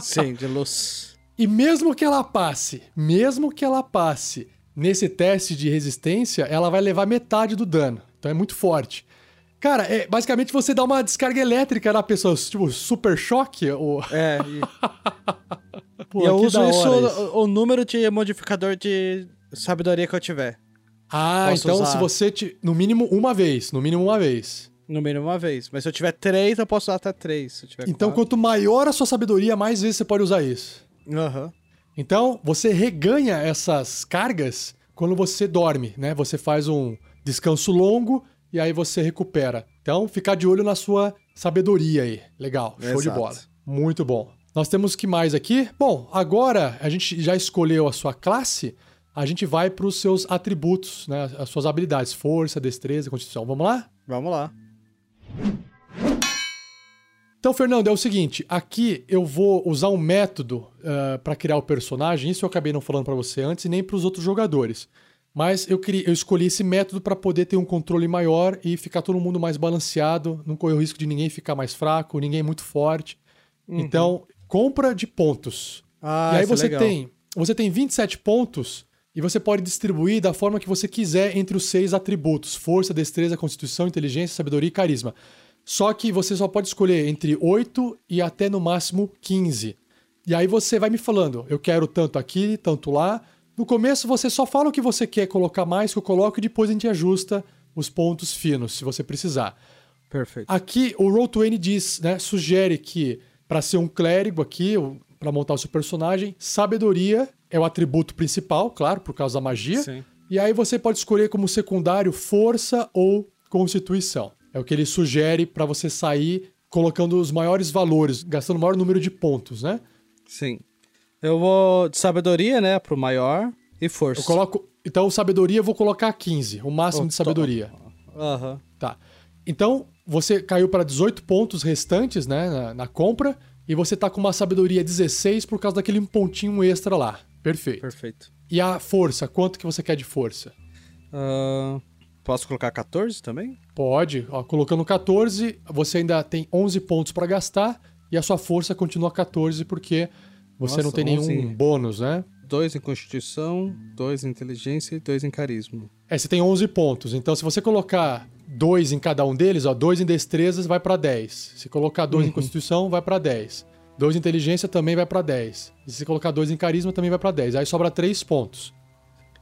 Sim, de luz. E mesmo que ela passe, mesmo que ela passe nesse teste de resistência, ela vai levar metade do dano. Então é muito forte. Cara, é, basicamente você dá uma descarga elétrica na pessoa, tipo, super choque. Ou... É, e, Pô, e eu uso isso, isso. O, número de modificador de sabedoria que eu tiver. Ah, posso então usar. se você. Te... No mínimo uma vez. No mínimo uma vez. No mínimo uma vez. Mas se eu tiver três, eu posso usar até três. Então, quatro. quanto maior a sua sabedoria, mais vezes você pode usar isso. Aham. Então, você reganha essas cargas quando você dorme, né? Você faz um descanso longo e aí você recupera. Então, ficar de olho na sua sabedoria aí. Legal, show de Exato. bola. Muito bom. Nós temos que mais aqui? Bom, agora a gente já escolheu a sua classe, a gente vai para os seus atributos, né? As suas habilidades, força, destreza, constituição. Vamos lá? Vamos lá. Então, Fernando, é o seguinte, aqui eu vou usar um método para criar o personagem. Isso eu acabei não falando para você antes e nem para os outros jogadores. Mas eu, queria, eu escolhi esse método para poder ter um controle maior e ficar todo mundo mais balanceado, não correr o risco de ninguém ficar mais fraco, ninguém muito forte. Então, compra de pontos. Ah, e aí é você legal. tem, você tem 27 pontos e você pode distribuir da forma que você quiser entre os seis atributos: força, destreza, constituição, inteligência, sabedoria e carisma. Só que você só pode escolher entre 8 e até no máximo 15. E aí você vai me falando, eu quero tanto aqui, tanto lá. No começo você só fala o que você quer colocar mais, que eu coloco e depois a gente ajusta os pontos finos, se você precisar. Perfeito. Aqui o Roll20 diz, né, sugere que para ser um clérigo aqui, para montar o seu personagem, sabedoria é o atributo principal, claro, por causa da magia. Sim. E aí você pode escolher como secundário força ou constituição. É o que ele sugere para você sair colocando os maiores valores, gastando o maior número de pontos, né? Sim. Eu vou de sabedoria, né, pro maior e força. Eu coloco, então sabedoria eu vou colocar 15, o máximo Oh, de sabedoria. Aham. Tá. Então, você caiu para 18 pontos restantes, né, na, na compra, e você tá com uma sabedoria 16 por causa daquele pontinho extra lá. Perfeito. Perfeito. E a força, quanto que você quer de força? Ah, posso colocar 14 também? Pode, ó, colocando 14, você ainda tem 11 pontos para gastar e a sua força continua 14 porque você Nossa, não tem nenhum 11. bônus, né? 2 em constituição, 2 em inteligência e 2 em carisma. É, você tem 11 pontos. Então, se você colocar 2 em cada um deles, ó, 2 em destrezas vai para 10. Se colocar 2 em constituição, vai para 10. 2 em inteligência também vai para 10. E se colocar 2 em carisma, também vai para 10. Aí sobra 3 pontos.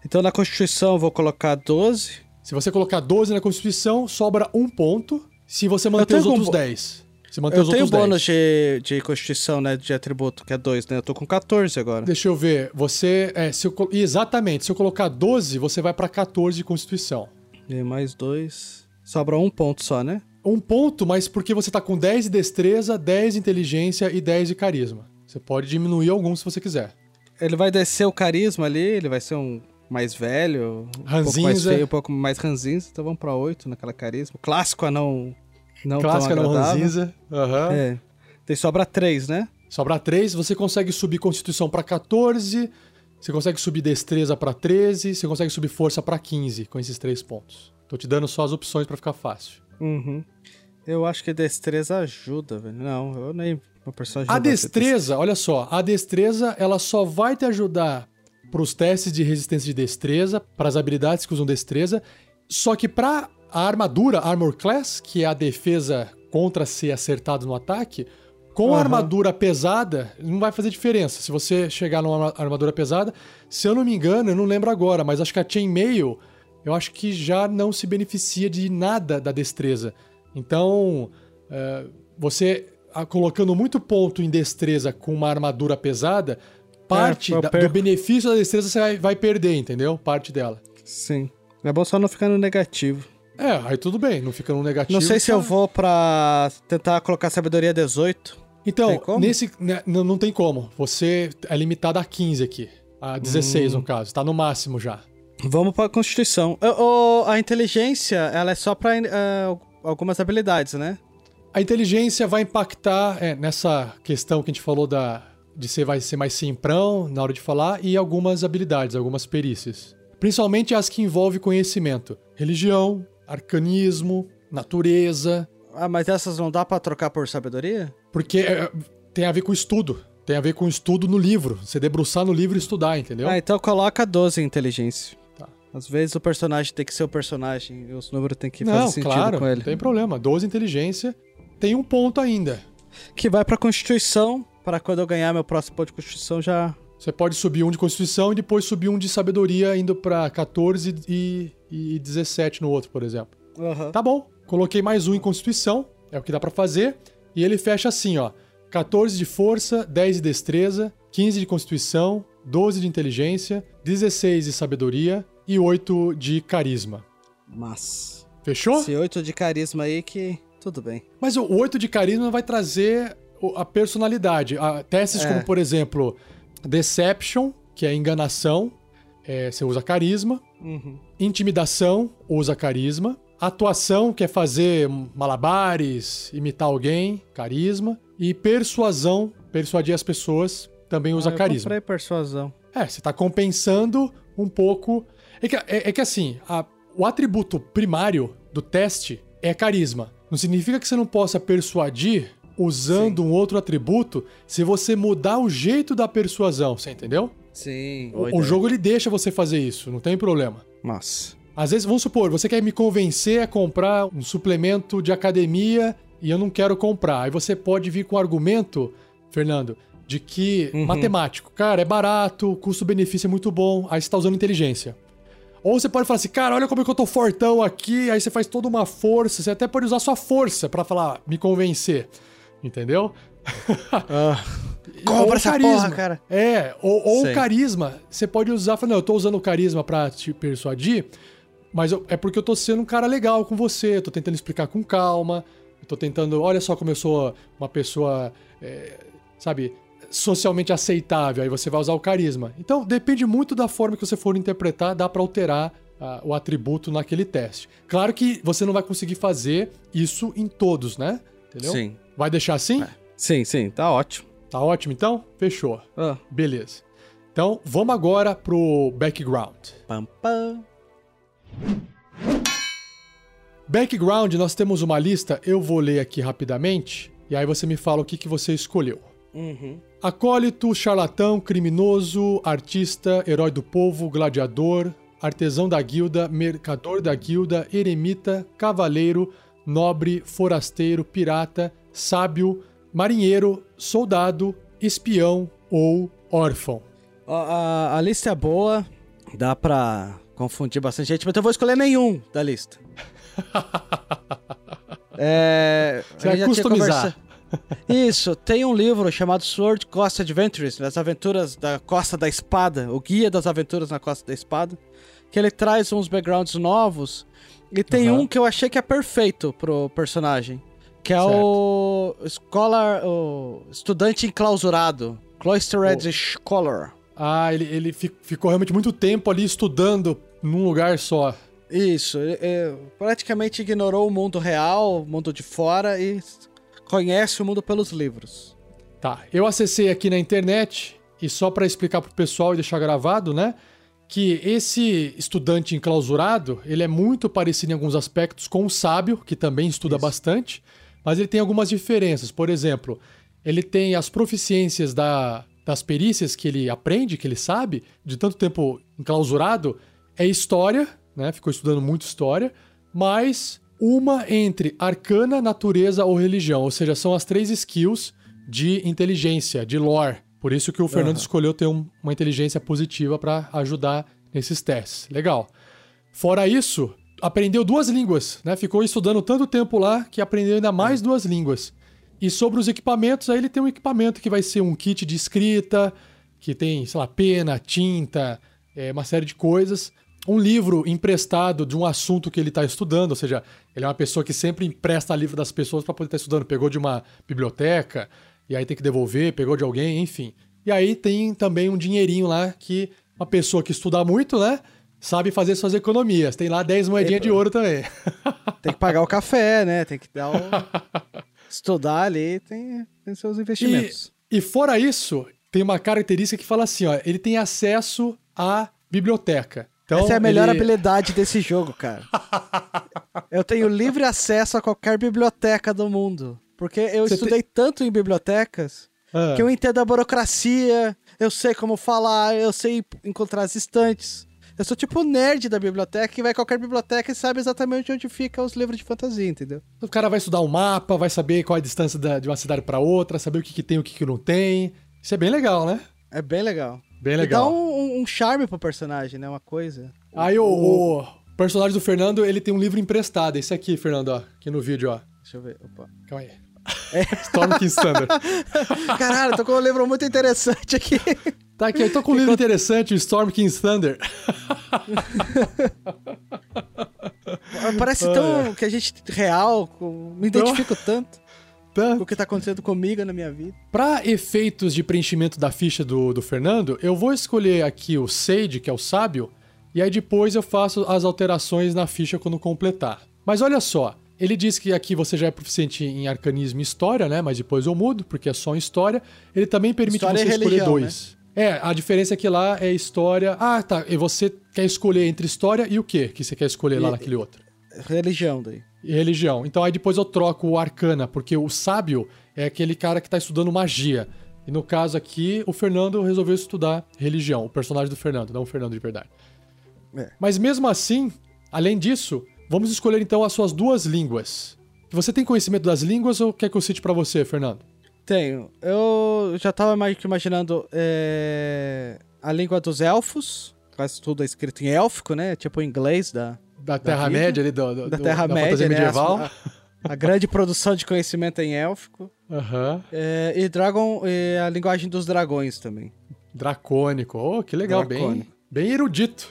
Então na constituição eu vou colocar 12. Se você colocar 12 na constituição, sobra 1 ponto. Se você manter os outros um bo- 10. Se manter Eu os tenho outros 10. bônus de, de constituição, né, de atributo, que é 2, né? Eu tô com 14 agora. Deixa eu ver. Você. É, se eu, exatamente. Se eu colocar 12, você vai para 14 de constituição. E mais 2. Sobra um ponto só, né? Um ponto, mas porque você tá com 10 de destreza, 10 de inteligência e 10 de carisma. Você pode diminuir alguns se você quiser. Ele vai descer o carisma ali, ele vai ser um mais velho, um pouco mais Ranzinza. feio, um pouco mais ranzinza. Então vamos pra 8 naquela carisma. Clássico anão não Clássica tão não agradável. ranzinza. Aham. É. Daí sobra 3, né? Sobra 3, você consegue subir constituição pra 14, você consegue subir destreza pra 13, você consegue subir força pra 15 com esses três pontos. Tô te dando só as opções pra ficar fácil. Uhum. Eu acho que destreza ajuda, velho. Não, eu nem... A destreza, olha só, a destreza ela só vai te ajudar pros testes de resistência de destreza, para as habilidades que usam destreza, só que pra a armadura Armor Class, que é a defesa contra ser acertado no ataque, com a Aham. armadura pesada, não vai fazer diferença. Se você chegar numa arma- armadura pesada, se eu não me engano, eu não lembro agora, mas acho que a Chainmail, eu acho que já não se beneficia de nada da destreza. Então, é, você ah, colocando muito ponto em destreza com uma armadura pesada, parte eu da- do benefício da destreza você vai, vai perder, entendeu? Parte dela. Sim. É bom só não ficar no negativo. É, aí tudo bem, não fica no negativo. Não sei se eu tá? vou pra tentar colocar sabedoria 18. Então, nesse. né, não, não tem como. Você é limitado a 15 aqui. A 16, Hum. no caso. Tá no máximo já. Vamos pra constituição. Ô, a inteligência, ela é só pra eh, algumas habilidades, né? A inteligência vai impactar é, nessa questão que a gente falou da de ser vai ser mais simprão na hora de falar e algumas habilidades, algumas perícias. Principalmente as que envolvem conhecimento, religião, arcanismo, natureza, Ah, mas essas não dá pra trocar por sabedoria? porque é, tem a ver com estudo, tem a ver com estudo no livro, você debruçar no livro e estudar, entendeu? Ah, então coloca 12 em inteligência. Tá. Às vezes o personagem tem que ser o personagem e os números tem que não, fazer sentido claro, com ele. não tem problema. 12 inteligência tem um ponto ainda. Que vai pra Constituição, para quando eu ganhar meu próximo ponto de Constituição já... Você pode subir um de Constituição e depois subir um de Sabedoria, indo pra 14 e, e 17 no outro, por exemplo. Aham. Tá bom, coloquei mais um em Constituição, é o que dá pra fazer. E ele fecha assim, ó. 14 de Força, 10 de Destreza, 15 de Constituição, 12 de Inteligência, 16 de Sabedoria e 8 de Carisma. Mas... Fechou? Esse 8 de carisma aí que... Tudo bem. Mas o 8 de Carisma vai trazer a personalidade. A- testes É. como, por exemplo, Deception, que é enganação, é, você usa Carisma. Uhum. Intimidação, usa carisma. Atuação, que é fazer malabares, imitar alguém, carisma. E persuasão, persuadir as pessoas, também usa Ah, eu carisma. comprei persuasão. É, você tá compensando um pouco. É que, é, é que assim, a- o atributo primário do teste é carisma. Não significa que você não possa persuadir usando um outro atributo se você mudar o jeito da persuasão, você entendeu? Sim. O, o jogo ele deixa você fazer isso, não tem problema. Mas... Às vezes, vamos supor, você quer me convencer a comprar um suplemento de academia e eu não quero comprar. Aí você pode vir com o argumento, Fernando, de que matemático, cara, é barato, custo-benefício é muito bom, aí você tá usando inteligência. Ou você pode falar assim, cara, olha como é que eu tô fortão aqui, aí você faz toda uma força, você até pode usar sua força pra falar, me convencer. Entendeu? Compra Ou essa carisma. porra, cara. É, ou, ou Sei. carisma. Você pode usar, falar, não, eu tô usando o carisma pra te persuadir, mas eu- é porque eu tô sendo um cara legal com você, eu tô tentando explicar com calma, eu tô tentando, olha só como eu sou uma pessoa, é, sabe, socialmente aceitável, aí você vai usar o carisma. Então, depende muito da forma que você for interpretar, dá pra alterar ah, o atributo naquele teste. Claro que você não vai conseguir fazer isso em todos, né? Entendeu? Sim. Vai deixar assim? Sim, sim. Tá ótimo. Tá ótimo então? Fechou. Ah. Beleza. Então, vamos agora pro background. Pam, pam. Background, nós temos uma lista, eu vou ler aqui rapidamente, e aí você me fala o que, que você escolheu. Uhum. Acólito, charlatão, criminoso, artista, herói do povo, gladiador, artesão da guilda, mercador da guilda, eremita, cavaleiro, nobre, forasteiro, pirata, sábio, marinheiro, soldado, espião ou órfão. Ó, A, a lista é boa, dá pra confundir bastante gente, mas eu vou escolher nenhum da lista. é, Você a vai customizar. Isso, tem um livro chamado Sword Coast Adventures, das aventuras da Costa da Espada, o guia das aventuras na Costa da Espada, que ele traz uns backgrounds novos, e tem Aham. um que eu achei que é perfeito pro personagem, que é o Scholar, o estudante enclausurado, Cloistered Scholar. Ah, ele, ele fi- ficou realmente muito tempo ali estudando num lugar só. Isso, é, praticamente ignorou o mundo real, o mundo de fora e conhece o mundo pelos livros. Tá, eu acessei aqui na internet e só pra explicar pro pessoal e deixar gravado, né? Que esse estudante enclausurado, ele é muito parecido em alguns aspectos com o sábio, que também estuda bastante, mas ele tem algumas diferenças. Por exemplo, ele tem as proficiências da- das perícias que ele aprende, que ele sabe, de tanto tempo enclausurado, é história, né? Ficou estudando muito história, mas uma entre arcana, natureza ou religião, ou seja, são as três skills de inteligência, de lore. Por isso que o Fernando escolheu ter um- uma inteligência positiva para ajudar nesses testes. Legal. Fora isso, aprendeu duas línguas, né? Ficou estudando tanto tempo lá que aprendeu ainda mais duas línguas. E sobre os equipamentos, aí ele tem um equipamento que vai ser um kit de escrita, que tem, sei lá, pena, tinta, é, uma série de coisas. Um livro emprestado de um assunto que ele está estudando, ou seja, ele é uma pessoa que sempre empresta livro das pessoas para poder estar estudando. Pegou de uma biblioteca, e aí tem que devolver, pegou de alguém, enfim. E aí tem também um dinheirinho lá que uma pessoa que estuda muito, né? Sabe fazer suas economias. Tem lá 10 moedinhas de ouro também. Tem que pagar o café, né? Tem que dar o... estudar ali, tem, tem seus investimentos. E, e fora isso, tem uma característica que fala assim, ó, ele tem acesso à biblioteca. Então, Essa é a melhor ele... habilidade desse jogo, cara. eu tenho livre acesso a qualquer biblioteca do mundo. Porque eu Você estudei tanto em bibliotecas Ah, que eu entendo a burocracia, eu sei como falar, eu sei encontrar as estantes. Eu sou tipo o nerd da biblioteca que vai a qualquer biblioteca e sabe exatamente onde fica os livros de fantasia, entendeu? O cara vai estudar um mapa, vai saber qual é a distância da- de uma cidade pra outra, saber o que, que tem e o que, que não tem. Isso é bem legal, né? É bem legal. Bem E legal. dá um, um charme pro personagem, né? Uma coisa. Aí o, o personagem do Fernando, ele tem um livro emprestado. Esse aqui, Fernando, ó. Aqui no vídeo, ó. Deixa eu ver. Opa. Calma aí. Storm King Thunder. Caralho, tô com um livro muito interessante aqui. Tá aqui, eu tô com um livro interessante, o Storm King Thunder. Parece tão que a gente real, me identifico tanto Tá? com o que tá acontecendo comigo na minha vida. Para efeitos de preenchimento da ficha do, do Fernando, eu vou escolher aqui o Sage, que é o sábio, e aí depois eu faço as alterações na ficha quando completar. Mas olha só, ele diz que aqui você já é proficiente em arcanismo e história, né? Mas depois eu mudo, porque é só em história. Ele também permite História você e escolher religião, dois. É, a diferença é que lá é história. Ah, tá. E você quer escolher entre história e o quê que você quer escolher lá E- naquele outro? Religião daí. e religião. Então aí depois eu troco o arcana, porque o sábio é aquele cara que tá estudando magia. E no caso aqui, o Fernando resolveu estudar religião, o personagem do Fernando, não o Fernando de verdade. É. Mas mesmo assim, além disso, vamos escolher então as suas duas línguas. Você tem conhecimento das línguas ou quer que eu cite pra você, Fernando? Tenho. Eu já tava imaginando é, a língua dos elfos. Quase tudo é escrito em élfico, né? Tipo o inglês da, Da Terra-média ali, do, do- da Terra-média, né? medieval. A, a grande produção de conhecimento é em élfico. Aham. É, e Dragon, é a linguagem dos dragões também. Dracônico. Oh, que legal, bem, Dracônico. bem erudito.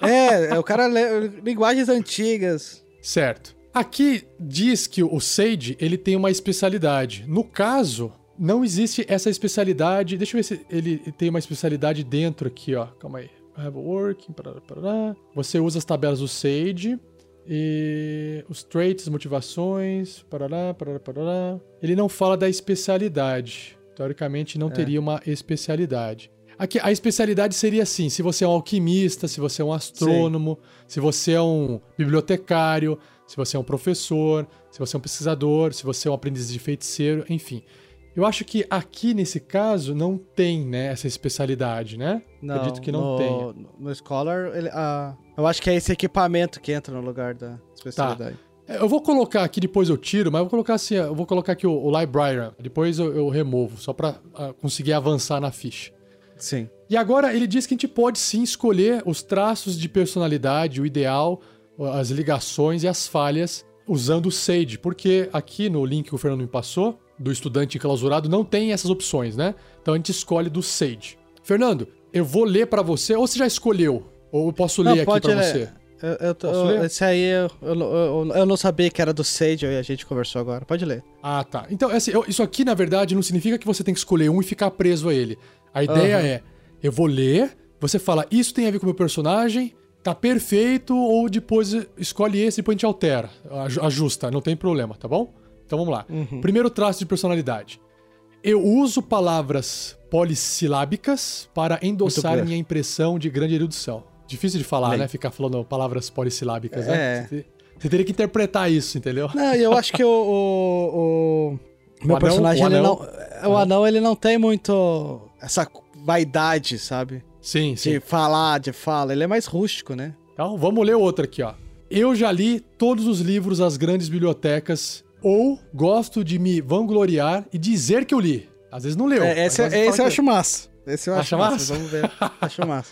É, é, o cara lê linguagens antigas. Certo. Aqui diz que o Sage, ele tem uma especialidade. No caso, não existe essa especialidade. Deixa eu ver se ele tem uma especialidade dentro aqui, ó. Calma aí. Have working, parará, parará. Você usa as tabelas do Sage e os traits, motivações, parará, parará, parará. Ele não fala da especialidade. Teoricamente, não teria uma especialidade. Aqui, a especialidade seria assim: se você é um alquimista, se você é um astrônomo, se você é um bibliotecário, se você é um professor, se você é um pesquisador, se você é um aprendiz de feiticeiro, enfim. Eu acho que aqui nesse caso não tem, né, essa especialidade, né? Acredito que não tenha. No Scholar, ele- ah, eu acho que é esse equipamento que entra no lugar da especialidade. É, Eu vou colocar aqui, depois eu tiro, mas eu vou colocar assim, eu vou colocar aqui o, o Librarian, depois eu, eu removo, só pra ah, conseguir avançar na ficha. Sim. E agora ele diz que a gente pode sim escolher os traços de personalidade, o ideal, as ligações e as falhas usando o Sage, porque aqui no link que o Fernando me passou, do estudante enclausurado, não tem essas opções, né? Então a gente escolhe do Sage. Fernando, eu vou ler pra você, ou você já escolheu? Ou eu posso Não, ler aqui pode pra ler. você? Eu, eu tô- ler? esse aí eu, eu, eu- eu não sabia que era do Sage e a gente conversou agora. Pode ler. Ah, tá. Então, assim, eu- isso aqui, na verdade, não significa que você tem que escolher um e ficar preso a ele. A ideia Aham. é, eu vou ler, você fala, isso tem a ver com o meu personagem, tá perfeito, ou depois escolhe esse e depois a gente altera, aj- ajusta, não tem problema, tá bom? Então vamos lá. Uhum. Primeiro traço de personalidade. Eu uso palavras polissilábicas para endossar minha impressão de grande erudição. Difícil de falar, Bem. né? Ficar falando palavras polissilábicas, É. né? Você, você teria que interpretar isso, entendeu? Não, eu acho que o, o, o- meu anão- personagem, o ele anão- não. O anão, ele não tem muito essa vaidade, sabe? Sim, sim. De falar, de fala. Ele é mais rústico, né? Então, vamos ler outra aqui, ó. Eu já li todos os livros das grandes bibliotecas ou gosto de me vangloriar e dizer que eu li. Às vezes não leu. É, esse de esse eu acho massa. Esse eu acho Acha massa. massa? Vamos ver. acho massa.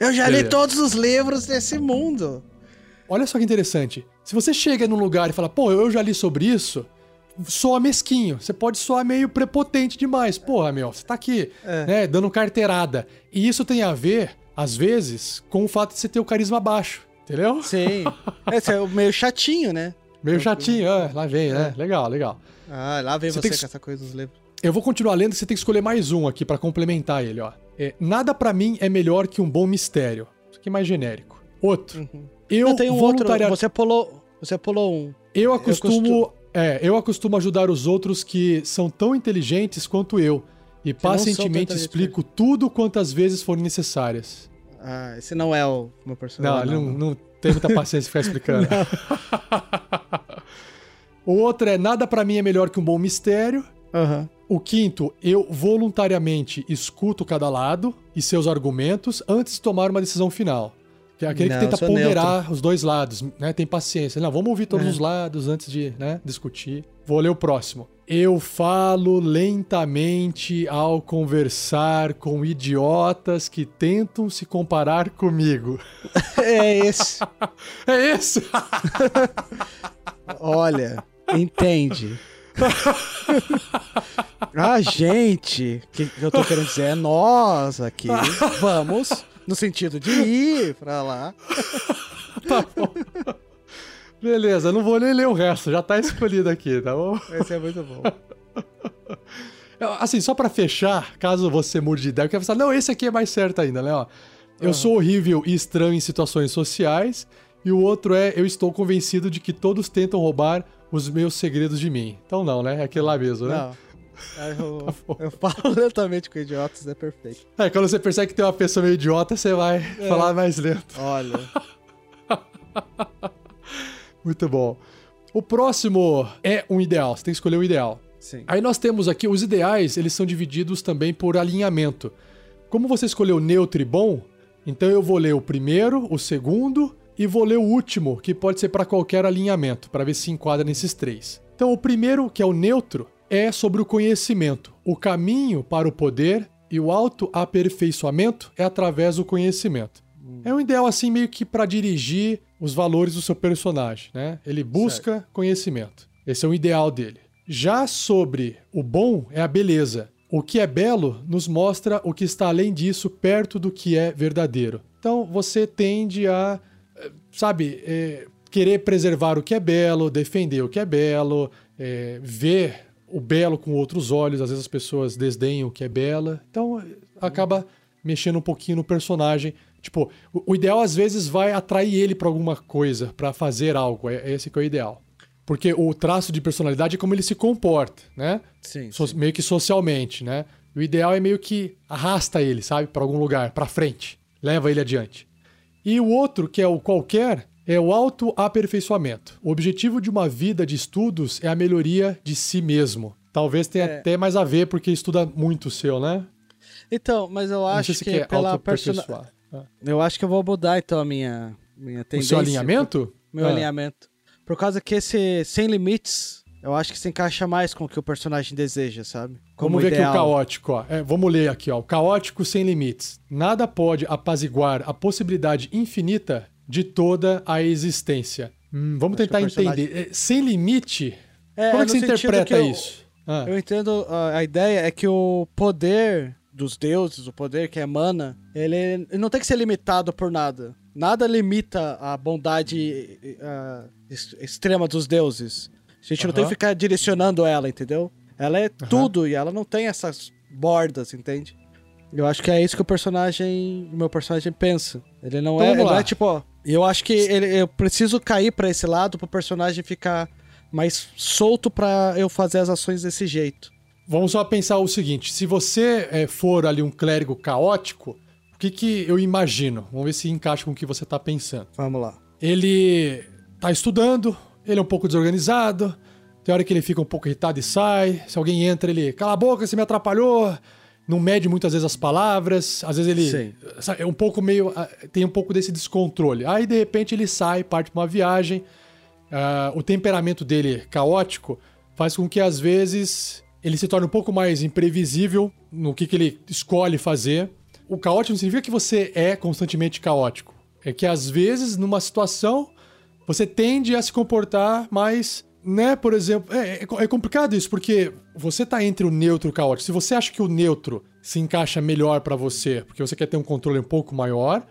Eu já li todos os livros desse mundo. Olha só que interessante. Se você chega num lugar e fala, pô, eu já li sobre isso, soa mesquinho. Você pode soar meio prepotente demais. Porra, meu, você tá aqui, É. né, dando carteirada. E isso tem a ver, às vezes, com o fato de você ter o carisma baixo. Entendeu? Sim. Esse é o meio chatinho, né? Meio chatinho, ah, lá vem, né? Legal, legal. Ah, lá vem Você você, que- com essa coisa dos livros. Eu vou continuar lendo, você tem que escolher mais um aqui pra complementar ele, ó. É, nada pra mim é melhor que um bom mistério. Isso aqui é mais genérico. Outro. Eu, Eu tenho um outro. Você pulou, você pulou um. Eu acostumo, costu- é, eu acostumo ajudar os outros que são tão inteligentes quanto eu e não pacientemente explico tudo quantas vezes forem necessárias. Ah, esse não é o meu Não, personagem. ele não, não tem muita paciência ficar explicando. o outro é nada pra mim é melhor que um bom mistério. Aham. O quinto, eu voluntariamente escuto cada lado e seus argumentos antes de tomar uma decisão final. Que é aquele Não, que tenta ponderar os dois lados, né? Tem paciência. Não, vamos ouvir todos É. os lados antes de né, discutir. Vou ler o próximo. Eu falo lentamente ao conversar com idiotas que tentam se comparar comigo. É esse. É esse? Olha, entende. A gente, o que, que eu tô querendo dizer é nós aqui, vamos no sentido de ir pra lá. Beleza, não vou nem ler o resto, já tá escolhido aqui, tá bom? Esse é muito bom. Assim, só pra fechar, caso você mude de ideia, eu quero falar, não, esse aqui é mais certo ainda, né? Ó, eu sou horrível e estranho em situações sociais, e o outro é, eu estou convencido de que todos tentam roubar os meus segredos de mim. Então não, né? É aquele lá mesmo, né? Não. Eu, eu falo lentamente com idiotas, é perfeito. É, quando você percebe que tem uma pessoa meio idiota, você vai falar mais lento. Olha, Muito bom. O próximo é um ideal, você tem que escolher o ideal. sim. Aí nós temos aqui os ideais, eles são divididos também por alinhamento. Como você escolheu neutro e bom, então eu vou ler o primeiro, o segundo e vou ler o último, que pode ser para qualquer alinhamento, para ver se enquadra nesses três. Então o primeiro, que é o neutro, é sobre o conhecimento. O caminho para o poder e o autoaperfeiçoamento é através do conhecimento. É um ideal assim meio que para dirigir os valores do seu personagem, né? Ele busca conhecimento. Esse é o ideal dele. Já sobre o bom é a beleza. O que é belo nos mostra o que está além disso, perto do que é verdadeiro. Então você tende a, eh, sabe, eh, querer preservar o que é belo, defender o que é belo, eh, ver o belo com outros olhos. Às vezes as pessoas desdenham o que é bela. Então acaba mexendo um pouquinho no personagem. Tipo, o, ideal às vezes vai atrair ele pra alguma coisa, pra fazer algo. É, é esse que é o ideal. Porque o traço de personalidade é como ele se comporta, né? Sim, So- meio que socialmente, né? O ideal é meio que arrasta ele, sabe, Pra algum lugar, pra frente, leva ele adiante. E o outro, que é o qualquer, é o autoaperfeiçoamento. O objetivo de uma vida de estudos é a melhoria de si mesmo. Talvez tenha É. até mais a ver porque estuda muito o seu, né? Então, mas eu acho se que quer pela persona... Eu acho que eu vou mudar então a minha, minha O tendência. seu alinhamento? Meu Ah. alinhamento. Por causa que esse sem limites, eu acho que se encaixa mais com o que o personagem deseja, sabe? Como Vamos ver ideal. aqui o caótico, ó. É, vamos ler aqui, ó. O caótico sem limites. Nada pode apaziguar a possibilidade infinita de toda a existência. Hum, vamos Acho tentar personagem- entender. É, sem limite? É, como é que você sentido interpreta que eu- isso? Ah, Eu entendo, a, a ideia é que o poder dos deuses, o poder que emana, ele, ele não tem que ser limitado por nada. Nada limita a bondade ah, ex- extrema dos deuses. A gente não tem que ficar direcionando ela, entendeu? Ela é tudo e ela não tem essas bordas, entende? Eu acho que é isso que o personagem, o meu personagem pensa. Ele não Então é, ele não é tipo, ó, eu acho que ele, eu preciso cair pra esse lado pro personagem ficar mais solto pra eu fazer as ações desse jeito. Vamos só pensar o seguinte: se você é, for ali um clérigo caótico, o que, que eu imagino? Vamos ver se encaixa com o que você está pensando. Vamos lá. Ele tá estudando, ele é um pouco desorganizado, tem hora que ele fica um pouco irritado e sai. Se alguém entra, ele, cala a boca, você me atrapalhou. Não mede muitas vezes as palavras, às vezes ele Sim. é um pouco meio. ah, tem um pouco desse descontrole. Aí de repente ele sai, parte pra uma viagem. ah, o temperamento dele caótico faz com que às vezes ele se torne um pouco mais imprevisível no que, que ele escolhe fazer. O caótico não significa que você é constantemente caótico. É que às vezes, numa situação, você tende a se comportar mais, né? Por exemplo, é, é- é complicado isso, porque você tá entre o neutro e o caótico. Se você acha que o neutro se encaixa melhor pra você, porque você quer ter um controle um pouco maior,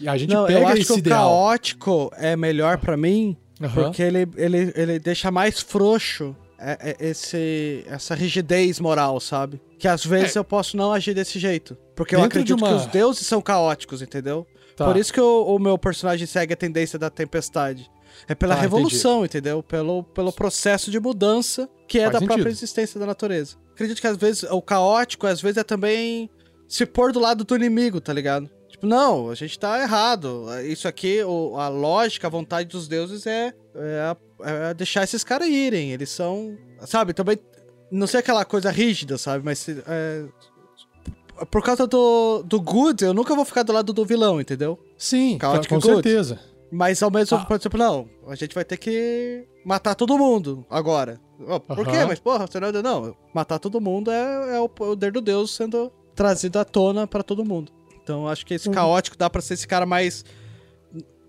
e a gente Não, eu pega acho esse que o ideal. caótico é melhor pra mim, Aham. porque ele, ele, ele deixa mais frouxo é- é esse, essa rigidez moral, sabe? Que às vezes eu posso não agir desse jeito. Porque eu É. Dentro de acredito uma- que os deuses são caóticos, entendeu? Tá. Por isso que o, o meu personagem segue a tendência da tempestade. É pela Tá, revolução, entendeu? Pelo, pelo processo de mudança que é Faz da sentido. própria existência da natureza. Acredito que às vezes o caótico, às vezes, é também se pôr do lado do inimigo, tá ligado? Tipo, não, a gente tá errado. Isso aqui, o- a lógica, a vontade dos deuses é, é, é deixar esses caras irem. Eles são. Sabe, também. Não sei aquela coisa rígida, sabe? Mas é, por causa do, do good, eu nunca vou ficar do lado do vilão, entendeu? Sim, Chaotic com Good. certeza. Mas ao mesmo Ah. tempo, tipo, não, a gente vai ter que matar todo mundo agora. Ó, por quê? Aham. Mas, porra, você não, não, matar todo mundo é, é o poder do Deus sendo trazido à tona pra todo mundo. Então acho que esse Uhum. caótico dá pra ser esse cara mais.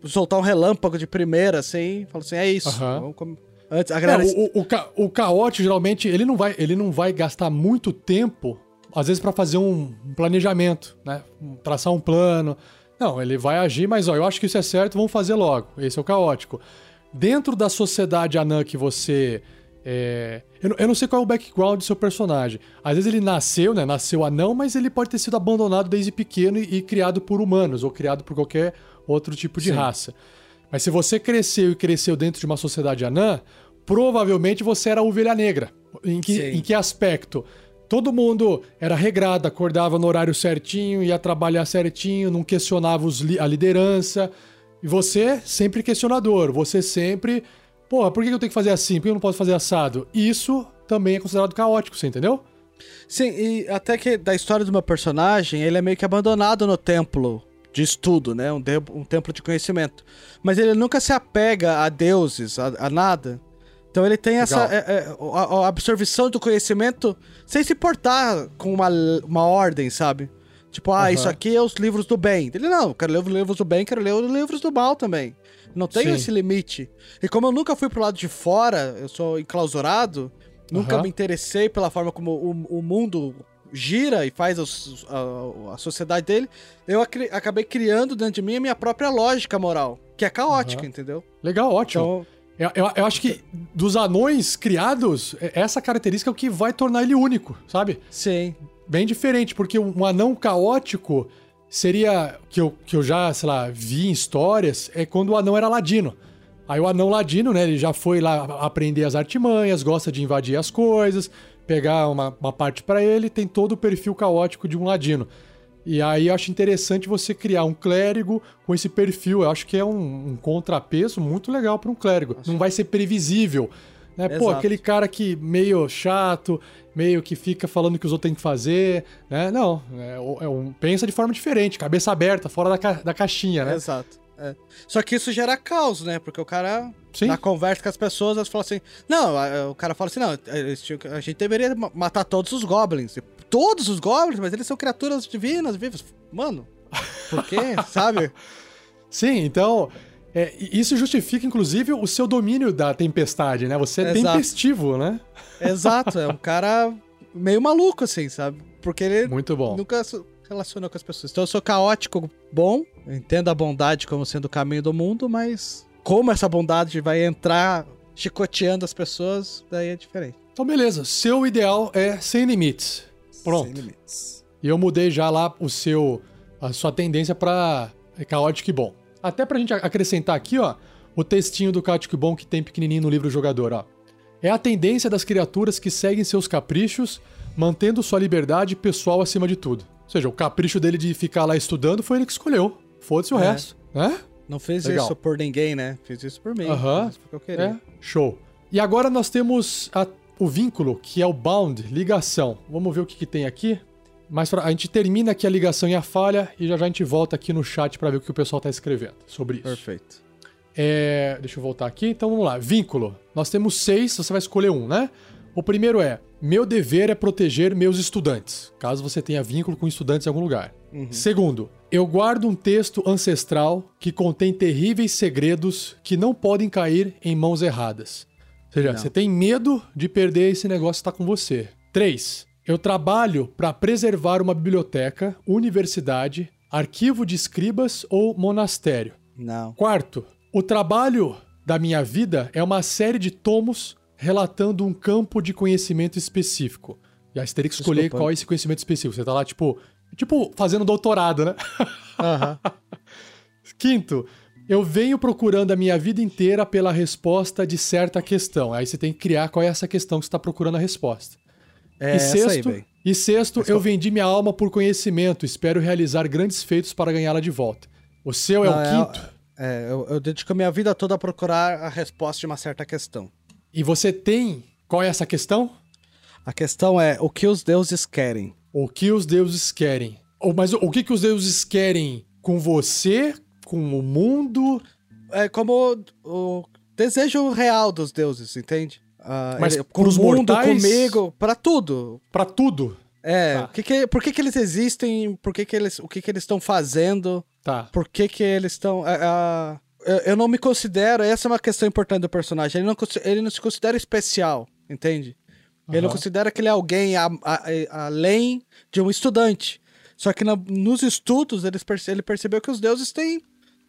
soltar um relâmpago de primeira, assim, fala assim, é isso. Aham. Vamos com- Antes, a É, galera. o, o, o, ca- o caótico, geralmente, ele não, vai, ele não vai gastar muito tempo, às vezes, pra fazer um planejamento, né? Traçar um plano. Não, ele vai agir, mas ó, eu acho que isso é certo, vamos fazer logo. Esse é o caótico. Dentro da sociedade anã que você. é, eu, não- eu não sei qual é o background do seu personagem. Às vezes ele nasceu, né? Nasceu anão, mas ele pode ter sido abandonado desde pequeno e, e criado por humanos, ou criado por qualquer outro tipo de Sim. raça. Mas se você cresceu e cresceu dentro de uma sociedade anã, provavelmente você era ovelha negra. Em que, Sim. em que aspecto? Todo mundo era regrado, acordava no horário certinho, ia trabalhar certinho, não questionava li- a liderança. E você, sempre questionador. Você sempre. Porra, por que eu tenho que fazer assim? Por que eu não posso fazer assado? Isso também é considerado caótico, você entendeu? Sim, e até que da história do meu personagem, ele é meio que abandonado no templo de estudo, né? Um, de- um templo de conhecimento. Mas ele nunca se apega a deuses, a, a nada. Então ele tem essa é, é, a, a absorção do conhecimento sem se portar com uma, uma ordem, sabe? Tipo, ah, Aham. isso aqui é os livros do bem. Ele, não, quero ler os livros do bem, quero ler os livros do mal também. Não tenho Sim. esse limite. E como eu nunca fui pro lado de fora, eu sou enclausurado, nunca Aham. me interessei pela forma como o, o mundo gira e faz os- a, a sociedade dele, eu acri- acabei criando dentro de mim a minha própria lógica moral, que é caótica, Aham. entendeu? Legal, ótimo. Então, Eu, eu- eu acho que dos anões criados, é- essa característica é o que vai tornar ele único, sabe? sim. Bem diferente, porque um anão caótico seria, que eu, que eu já, sei lá, vi em histórias, é quando o anão era ladino. Aí o anão ladino, né, ele já foi lá aprender as artimanhas, gosta de invadir as coisas, pegar uma, uma parte pra ele, tem todo o perfil caótico de um ladino. E aí eu acho interessante você criar um clérigo com esse perfil. Eu acho que é um, um contrapeso muito legal para um clérigo. Não vai ser previsível. Né? Pô, aquele cara que meio chato, meio que fica falando o que os outros têm que fazer. Né? Não, é, é um, pensa de forma diferente, cabeça aberta, fora da, ca- da caixinha, né? Exato. é. Só que isso gera caos, né? Porque o cara, Sim. na conversa com as pessoas, elas falam assim: Não, o cara fala assim: Não, a gente deveria ma- matar todos os goblins. Todos os goblins, mas eles são criaturas divinas, vivas. Mano, por quê? Sabe? Sim, então. é, isso justifica, inclusive, o seu domínio da tempestade, né? Você é Exato. tempestivo, né? Exato, é um cara meio maluco, assim, sabe? Porque ele Muito bom. nunca se relacionou com as pessoas. Então eu sou caótico bom, entendo a bondade como sendo o caminho do mundo, mas como essa bondade vai entrar chicoteando as pessoas, daí é diferente. Então, beleza. Seu ideal é sem limites. Pronto. Sem limites. E eu mudei já lá o seu a sua tendência pra caótico e bom. Até pra gente acrescentar aqui, ó, o textinho do caótico e bom que tem pequenininho no livro jogador, ó. É a tendência das criaturas que seguem seus caprichos, mantendo sua liberdade pessoal acima de tudo. Ou seja, o capricho dele de ficar lá estudando foi ele que escolheu. Foda-se o É. resto, né? Não fez Legal. isso por ninguém, né? Fiz isso por mim. Aham. Isso porque eu queria. É, show. E agora nós temos a- o vínculo, que é o bound, ligação. Vamos ver o que, que tem aqui. Mas pra- a gente termina aqui a ligação e a falha e já já a gente volta aqui no chat pra ver o que o pessoal tá escrevendo sobre isso. Perfeito. É, deixa eu voltar aqui. Então vamos lá. Vínculo. Nós temos seis, você vai escolher um, né? O primeiro é: Meu dever é proteger meus estudantes, caso você tenha vínculo com estudantes em algum lugar. Segundo, eu guardo um texto ancestral que contém terríveis segredos que não podem cair em mãos erradas. Ou seja, Não. você tem medo de perder esse negócio que está com você. Três, eu trabalho para preservar uma biblioteca, universidade, arquivo de escribas ou monastério. Não. Quarto, o trabalho da minha vida é uma série de tomos relatando um campo de conhecimento específico. E aí você teria que escolher Desculpa. qual é esse conhecimento específico. Você tá lá, tipo, tipo, fazendo doutorado, né? Aham. Quinto, eu venho procurando a minha vida inteira pela resposta de certa questão. Aí você tem que criar qual é essa questão que você está procurando a resposta. É e aí, sexto, velho. e sexto eu vendi minha alma por conhecimento. Espero realizar grandes feitos para ganhá-la de volta. O seu é Não, o quinto. É, eu, eu dedico a minha vida toda a procurar a resposta de uma certa questão. E você tem. Qual é essa questão? A questão é o que os deuses querem. o que os deuses querem. Ou, mas o que, que os deuses querem com você, com o mundo? É como o, o desejo real dos deuses, entende? Ah, Mas ele- com o mundo, mortais? comigo, pra tudo. Pra tudo? É, Tá. que que- por que, que eles existem, por que, que eles, o que, que eles estão fazendo, Tá. por que, que eles estão. ah, ah, eu, não me considero, essa é uma questão importante do personagem, ele não, ele não se considera especial, entende? Ele não considera que ele é alguém a- a- a- além de um estudante. Só que na- nos estudos eles perce- ele percebeu que os deuses têm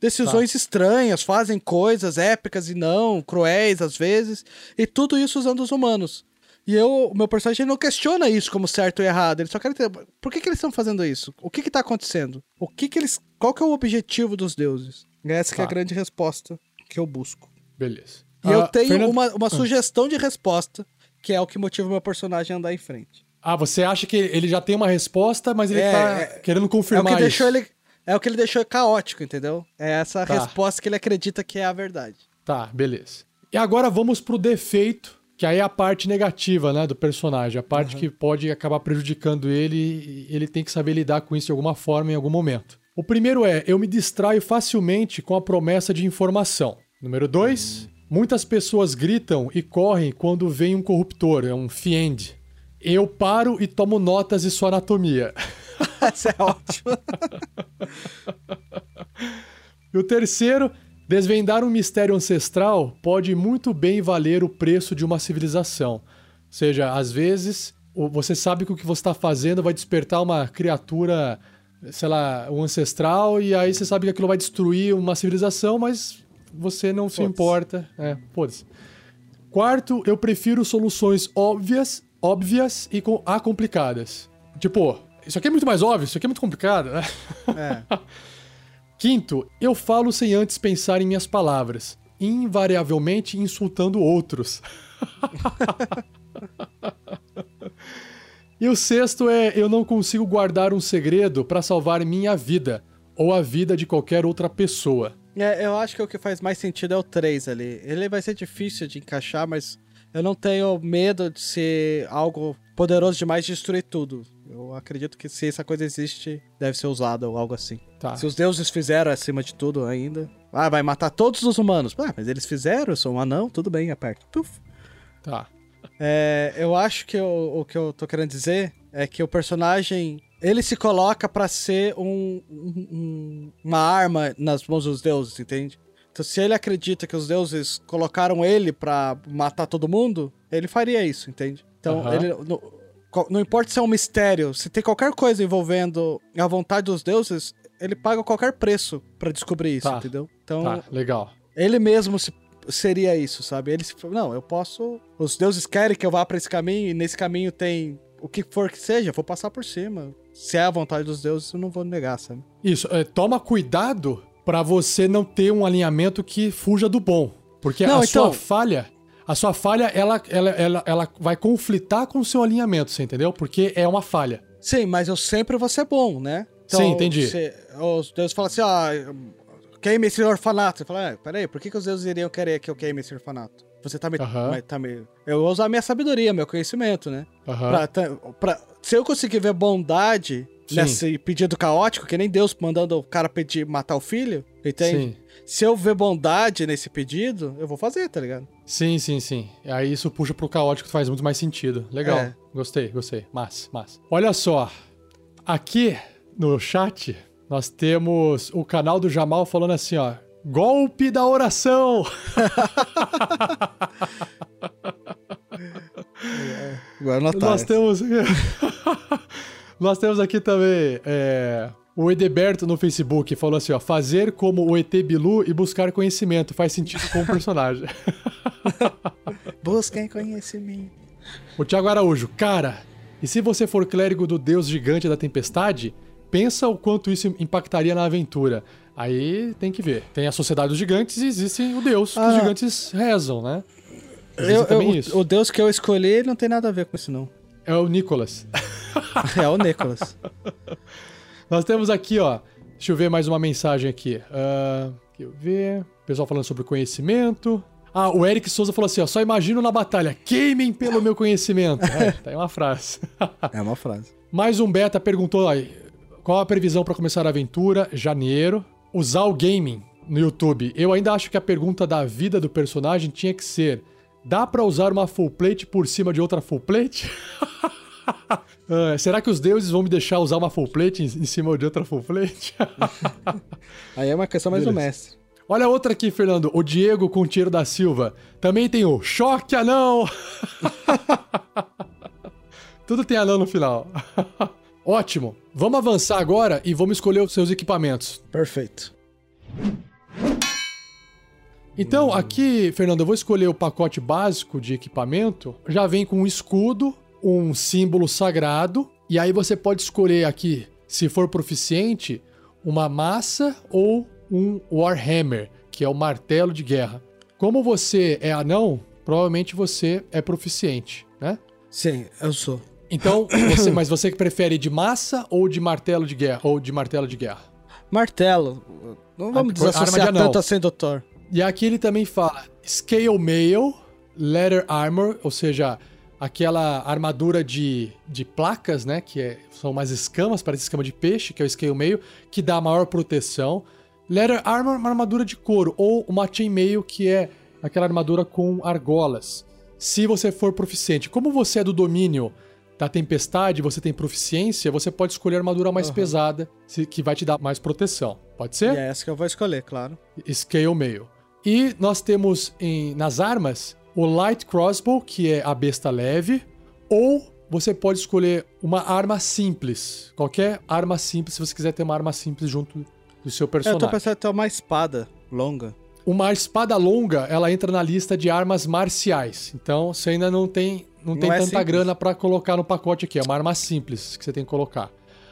decisões Tá. estranhas, fazem coisas épicas e não, cruéis às vezes, e tudo isso usando os humanos. E eu, o meu personagem não questiona isso como certo ou errado, ele só quer entender por que, que eles estão fazendo isso? O que que tá acontecendo? O que que eles, qual que é o objetivo dos deuses? Essa que é a Tá. grande resposta que eu busco. Beleza. E eu Ah, tenho Fernando- uma, uma sugestão de resposta, que é o que motiva o meu personagem a andar em frente. Ah, você acha que ele já tem uma resposta, mas ele É, tá é- querendo É o confirmar que deixou isso. ele. É o que ele deixou caótico, entendeu? É essa Tá. resposta que ele acredita que é a verdade. Tá, beleza. E agora vamos pro defeito, que aí é a parte negativa, né, do personagem, a parte que pode acabar prejudicando ele e ele tem que saber lidar com isso de alguma forma em algum momento. O primeiro é, eu me distraio facilmente com a promessa de informação. Número dois, muitas pessoas gritam e correm quando vem um corruptor, é um fiend. Eu paro e tomo notas de sua anatomia. Essa é ótima. E o terceiro, desvendar um mistério ancestral pode muito bem valer o preço de uma civilização. Ou seja, às vezes você sabe que o que você está fazendo vai despertar uma criatura, sei lá, um ancestral, e aí você sabe que aquilo vai destruir uma civilização, mas você não se importa. É, foda-se. Quarto, eu prefiro soluções óbvias, óbvias e com, a complicadas. Tipo, isso aqui é muito mais óbvio, isso aqui é muito complicado, né? É. Quinto, eu falo sem antes pensar em minhas palavras, invariavelmente insultando outros. e o sexto é eu não consigo guardar um segredo para salvar minha vida ou a vida de qualquer outra pessoa. É, eu acho que o que faz mais sentido é o 3 ali. Ele vai ser difícil de encaixar, mas eu não tenho medo de ser algo poderoso demais de destruir tudo. Eu acredito que se essa coisa existe, deve ser usada ou algo assim. Tá. Se os deuses fizeram acima de tudo ainda. Ah, vai matar todos os humanos. Ah, mas eles fizeram, eu sou um anão, tudo bem, aperta. Puf. Tá. É, eu acho que eu- o que eu tô querendo dizer é que o personagem ele se coloca pra ser um- um- um- uma arma nas mãos dos deuses, entende? Então, se ele acredita que os deuses colocaram ele pra matar todo mundo, ele faria isso, entende? Então, Aham. ele não, co- não importa se é um mistério, se tem qualquer coisa envolvendo a vontade dos deuses, ele paga qualquer preço pra descobrir isso, Tá. entendeu? Então, Tá, legal. ele mesmo se- seria isso, sabe? Ele se, não, eu posso. Os deuses querem que eu vá pra esse caminho e nesse caminho tem o que for que seja, eu vou passar por cima. Se é a vontade dos deuses, eu não vou negar, sabe? Isso, é, toma cuidado pra você não ter um alinhamento que fuja do bom. Porque Não, a então- sua falha, a sua falha, ela, ela, ela, ela vai conflitar com o seu alinhamento, você entendeu? Porque é uma falha. Sim, mas eu sempre vou ser bom, né? Sim, entendi. se- os deuses falam assim, ah, queime esse orfanato. Você fala, ah, peraí, por que, que os deuses iriam querer que eu queime esse orfanato? Você tá me. Mas tá me... Eu vou usar minha sabedoria, meu conhecimento, né? Aham. Pra, pra- se eu conseguir ver bondade Sim. nesse pedido caótico, que nem Deus mandando o cara pedir matar o filho, entende? Sim. Se eu ver bondade nesse pedido, eu vou fazer, tá ligado? Sim, sim, sim. Aí isso puxa pro caótico, faz muito mais sentido. Legal. É. Gostei, gostei. Massa, massa. Olha só. Aqui no chat, nós temos o canal do Jamal falando assim, ó. Golpe da oração! Agora notar. Nós temos. Nós temos aqui também é, o Edeberto no Facebook falou assim: ó, fazer como o ET Bilu e buscar conhecimento faz sentido com o personagem. Busquem conhecimento. o Thiago Araújo, cara, e se você for clérigo do deus gigante da tempestade, pensa o quanto isso impactaria na aventura. Aí tem que ver. Tem a sociedade dos gigantes e existe o deus que os Ah. gigantes rezam, né? Eu, eu- também o- isso. o Deus que eu escolhi não tem nada a ver com isso, não. É o Nicholas. É o Nicholas. Nós temos aqui, ó. Deixa eu ver mais uma mensagem aqui. Ah, deixa eu ver. Pessoal falando sobre conhecimento. Ah, o Eric Souza falou assim, ó, só imagino na batalha, queimem pelo meu conhecimento. É, tá aí uma frase. É uma frase. Mais um beta perguntou aí, qual a previsão pra começar a aventura? Janeiro. Usar o gaming no YouTube. Eu ainda acho que a pergunta da vida do personagem tinha que ser, dá pra usar uma full plate por cima de outra full plate? Ah, será que os deuses vão me deixar usar uma full plate em, cima de outra full plate? Aí é uma questão mais do mestre. Olha outra aqui, Fernando. O Diego Contiero da Silva. Também tem o Choque Anão. Tudo tem anão no final. Ótimo. Vamos avançar agora e vamos escolher os seus equipamentos. Perfeito. Então, aqui, Fernando, eu vou escolher o pacote básico de equipamento. Já vem com um escudo, um símbolo sagrado, e aí você pode escolher aqui, se for proficiente, uma massa ou um Warhammer, que é o martelo de guerra. Como você é anão, provavelmente você é proficiente, né? Sim, eu sou. Então, você- mas você que prefere de massa ou de martelo de guerra? Ou de martelo de guerra? Martelo. Não vamos Ah, desassociar tanto assim, doutor. E aqui ele também fala Scale Mail, Leather Armor, ou seja, aquela armadura de, de placas, né? Que é- são umas escamas, parece escama de peixe, que é o Scale Mail, que dá maior proteção. Leather Armor, uma armadura de couro, ou uma Chainmail, que é aquela armadura com argolas. Se você for proficiente, como você é do domínio da tempestade, você tem proficiência, você pode escolher a armadura mais pesada, se- que vai te dar mais proteção. Pode ser? E é essa que eu vou escolher, claro. Scale Mail. E nós temos em- nas armas o Light Crossbow, que é a besta leve, ou você pode escolher uma arma simples. Qualquer arma simples, se você quiser ter uma arma simples junto do seu É, Eu tô personagem. pensando em ter uma espada longa. Uma espada longa, ela entra na lista de armas marciais. Então, você ainda não tem, não Não tem é tanta simples. grana pra colocar no pacote aqui. É uma arma simples que você tem que colocar.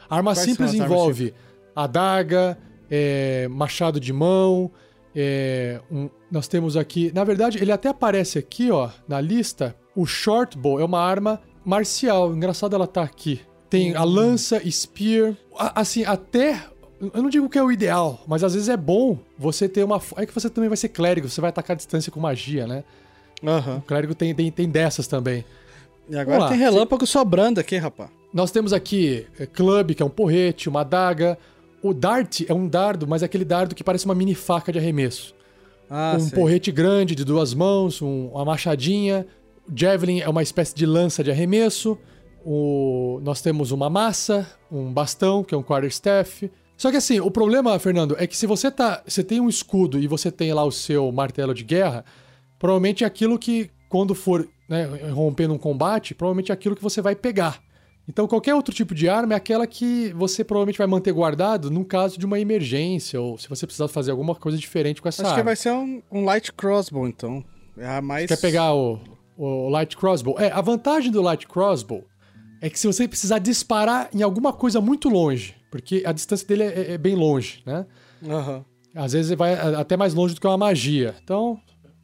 A arma Quais simples envolve adaga, é, machado de mão. é, um- nós temos aqui. Na verdade, ele até aparece aqui, ó, na lista. O shortbow é uma arma marcial. Engraçado ela tá aqui. Tem a Hum. lança, spear. a- Assim, até eu não digo que é o ideal, mas às vezes é bom você ter uma. É que você também vai ser clérigo, você vai atacar a distância com magia, né? Aham. O clérigo tem, tem, tem dessas também. E agora Vamos lá. tem relâmpago sobrando aqui, rapaz. Nós temos aqui é, club, que é um porrete, uma adaga. O dart é um dardo, mas é aquele dardo que parece uma mini faca de arremesso. Ah, um sei. porrete grande de duas mãos, um- uma machadinha. O javelin é uma espécie de lança de arremesso. O- nós temos uma massa, um bastão, que é um quarterstaff. Só que assim, o problema, Fernando, é que se você tá, você tem um escudo e você tem lá o seu martelo de guerra, provavelmente é aquilo que quando for né, romper num combate, provavelmente é aquilo que você vai pegar. Então qualquer outro tipo de arma é aquela que você provavelmente vai manter guardado no caso de uma emergência ou se você precisar fazer alguma coisa diferente com essa Acho arma. que vai ser um, um light crossbow, então. É a mais... Quer pegar o, o Light Crossbow? É, a vantagem do Light Crossbow é que se você precisar disparar em alguma coisa muito longe, porque a distância dele é, é bem longe, né? Aham. Às vezes vai até mais longe do que uma magia. Então,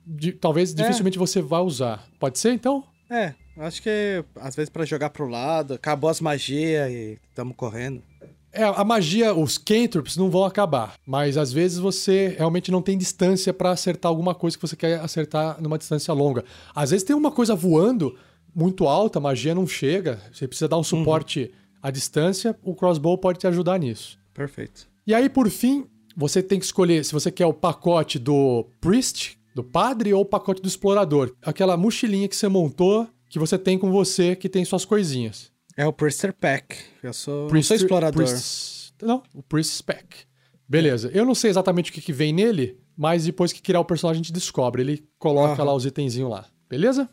di- talvez dificilmente você vá usar. Pode ser, então? É, acho que às vezes pra jogar pro lado, acabou as magias e tamo correndo. É, a magia, os cantrips não vão acabar, mas às vezes você realmente não tem distância pra acertar alguma coisa que você quer acertar numa distância longa. Às vezes tem uma coisa voando muito alta, a magia não chega, você precisa dar um suporte à distância, o crossbow pode te ajudar nisso. Perfeito. E aí, por fim, você tem que escolher se você quer o pacote do priest, do padre, ou o pacote do explorador. Aquela mochilinha que você montou, que você tem com você, que tem suas coisinhas. É o Priester Pack. Eu sou, eu Priest- sou explorador. Priest- não, o Priest Spec. Beleza. Eu não sei exatamente o que, que vem nele, mas depois que criar o personagem a gente descobre. Ele coloca Aham. lá os itenzinhos lá. Beleza?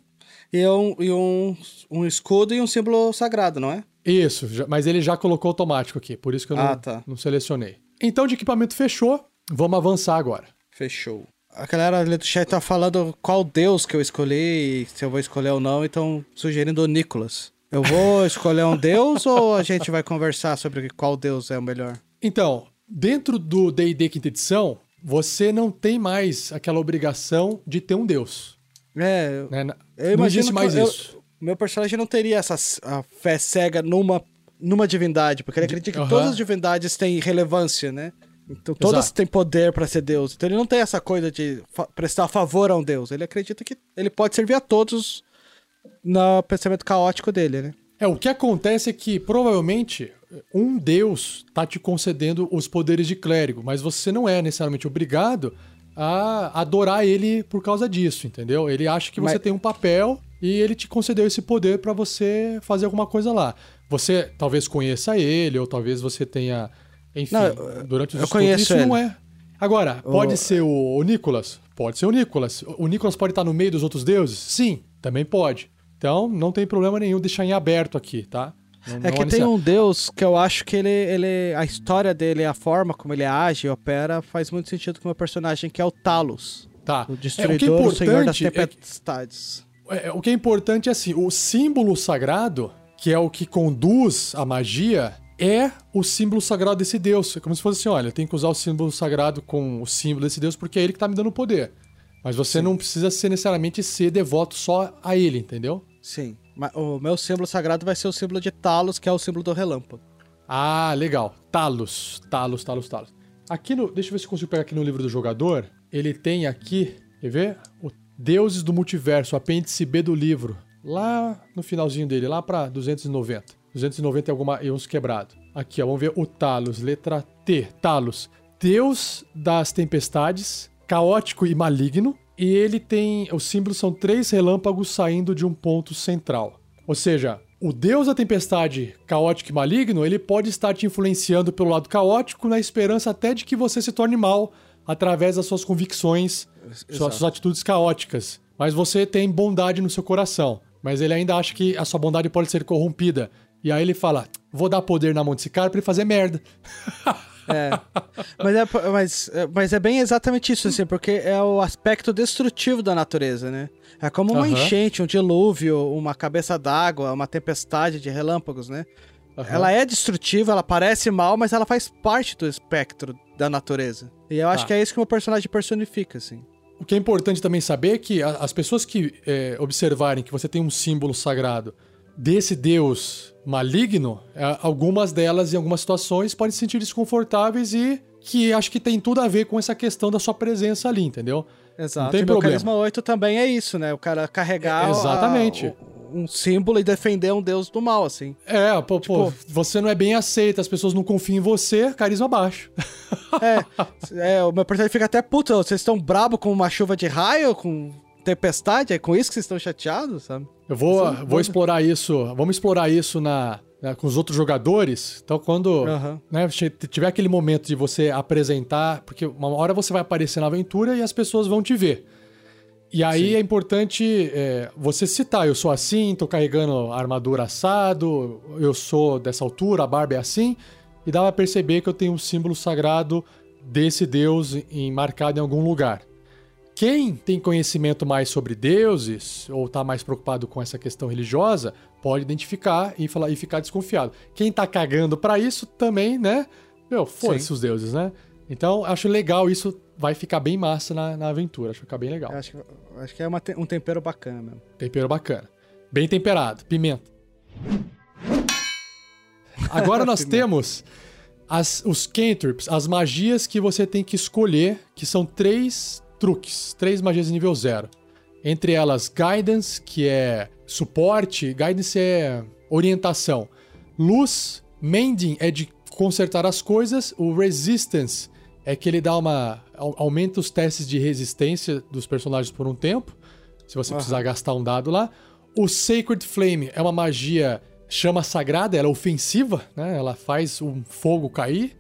E, um, e um, um escudo e um símbolo sagrado, não é? Isso, mas ele já colocou automático aqui, por isso que eu não, Ah, tá. não selecionei. Então, de equipamento fechou, vamos avançar agora. Fechou. A galera ali do chat tá falando qual deus que eu escolhi e se eu vou escolher ou não, então sugerindo o Nicolas. Eu vou escolher um deus ou a gente vai conversar sobre qual deus é o melhor? Então, dentro do D&D quinta edição, você não tem mais aquela obrigação de ter um deus. É, Né? Eu não existe mais eu- isso. meu personagem não teria essa fé cega numa, numa divindade, porque ele acredita que todas as divindades têm relevância, né? Então todas Exato. têm poder pra ser Deus. Então ele não tem essa coisa de prestar favor a um Deus. Ele acredita que ele pode servir a todos no pensamento caótico dele, né? É, o que acontece é que provavelmente um Deus tá te concedendo os poderes de clérigo, mas você não é necessariamente obrigado a adorar ele por causa disso, entendeu? Ele acha que você Mas- tem um papel e ele te concedeu esse poder pra você fazer alguma coisa lá. Você talvez conheça ele, ou talvez você tenha. Enfim, Não, durante os eu estudos, conheço isso não ele. é. Agora, pode O- ser o, o Nicolas? Pode ser o Nicolas. O Nicolas pode estar no meio dos outros deuses? Sim, também pode. Então, não tem problema nenhum deixar em aberto aqui, tá? Não- É não que tem um Deus que eu acho que ele, ele. A história dele, a forma como ele age e opera, faz muito sentido com o meu personagem, que é o Talos. Tá. O É, destruidor, o, senhor das é tempestades. É, o que é importante é assim, o símbolo sagrado, que é o que conduz a magia, é o símbolo sagrado desse deus. É como se fosse assim, olha, eu tenho que usar o símbolo sagrado com o símbolo desse deus porque é ele que tá me dando poder. Mas você não precisa ser necessariamente ser devoto só a ele, entendeu? Sim. Mas o meu símbolo sagrado vai ser o símbolo de Talos, que é o símbolo do relâmpago. Ah, legal. Talos, Talos, Talos, Talos. Aqui no, deixa eu ver se eu consigo pegar aqui no livro do jogador. Ele tem aqui, quer ver? O Deuses do Multiverso, apêndice B do livro. Lá no finalzinho dele, lá pra 290. 290 e, alguma, e uns quebrados. Aqui, ó, vamos ver o Talos, letra T. Talos, Deus das tempestades, caótico e maligno. E ele tem. Os símbolos são três relâmpagos saindo de um ponto central. Ou seja, o deus da tempestade caótico e maligno, ele pode estar te influenciando pelo lado caótico na esperança até de que você se torne mal através das suas convicções, suas, suas atitudes caóticas. Mas você tem bondade no seu coração. Mas ele ainda acha que a sua bondade pode ser corrompida. E aí ele fala: vou dar poder na mão desse cara pra ele fazer merda. É. mas, é, mas, mas é bem exatamente isso, assim, porque é o aspecto destrutivo da natureza, né? É como uma Aham. enchente, um dilúvio, uma cabeça d'água, uma tempestade de relâmpagos, né? Aham. Ela é destrutiva, ela parece mal, mas ela faz parte do espectro da natureza. E eu acho Tá. que é isso que o meu personagem personifica, assim. O que é importante também saber é que as pessoas que é, observarem que você tem um símbolo sagrado desse deus maligno, é, algumas delas, em algumas situações, podem se sentir desconfortáveis e que acho que tem tudo a ver com essa questão da sua presença ali, entendeu? Exato. Não tem e problema. carisma 8 também é isso, né? O cara carregar É, a- exatamente. o- um símbolo e defender um deus do mal, assim. É, pô, pô, Tipo- você não é bem aceito, as pessoas não confiam em você, carisma baixo. É, o meu personagem fica até puto. Vocês estão brabo com uma chuva de raio, com tempestade? É com isso que vocês estão chateados, sabe? Eu vou, vou explorar isso, vamos explorar isso na, na- com os outros jogadores. Então, quando Aham. né, tiver aquele momento de você apresentar, porque uma hora você vai aparecer na aventura e as pessoas vão te ver. E aí é importante é, você citar, eu sou assim, tô carregando armadura assado, eu sou dessa altura, a barba é assim, e dá pra perceber que eu tenho um símbolo sagrado desse deus em, marcado em algum lugar. Quem tem conhecimento mais sobre deuses, ou tá mais preocupado com essa questão religiosa, pode identificar e, falar, e ficar desconfiado. Quem tá cagando pra isso também, né? Meu, foda-se os deuses, né? Então, acho legal isso, vai ficar bem massa na, na aventura, acho que vai ficar bem legal. Acho, que- acho que é uma um tempero bacana mesmo. Tempero bacana. Bem temperado, pimenta. Agora nós temos as, os cantrips, as magias que você tem que escolher, que são três truques, três magias de nível zero. Entre elas, Guidance, que é suporte, Guidance é orientação. Luz, Mending é de consertar as coisas, o Resistance é que ele dá uma. au- aumenta os testes de resistência dos personagens por um tempo, se você precisar gastar um dado lá. O Sacred Flame é uma magia chama sagrada, ela é ofensiva, né? Ela faz um fogo cair.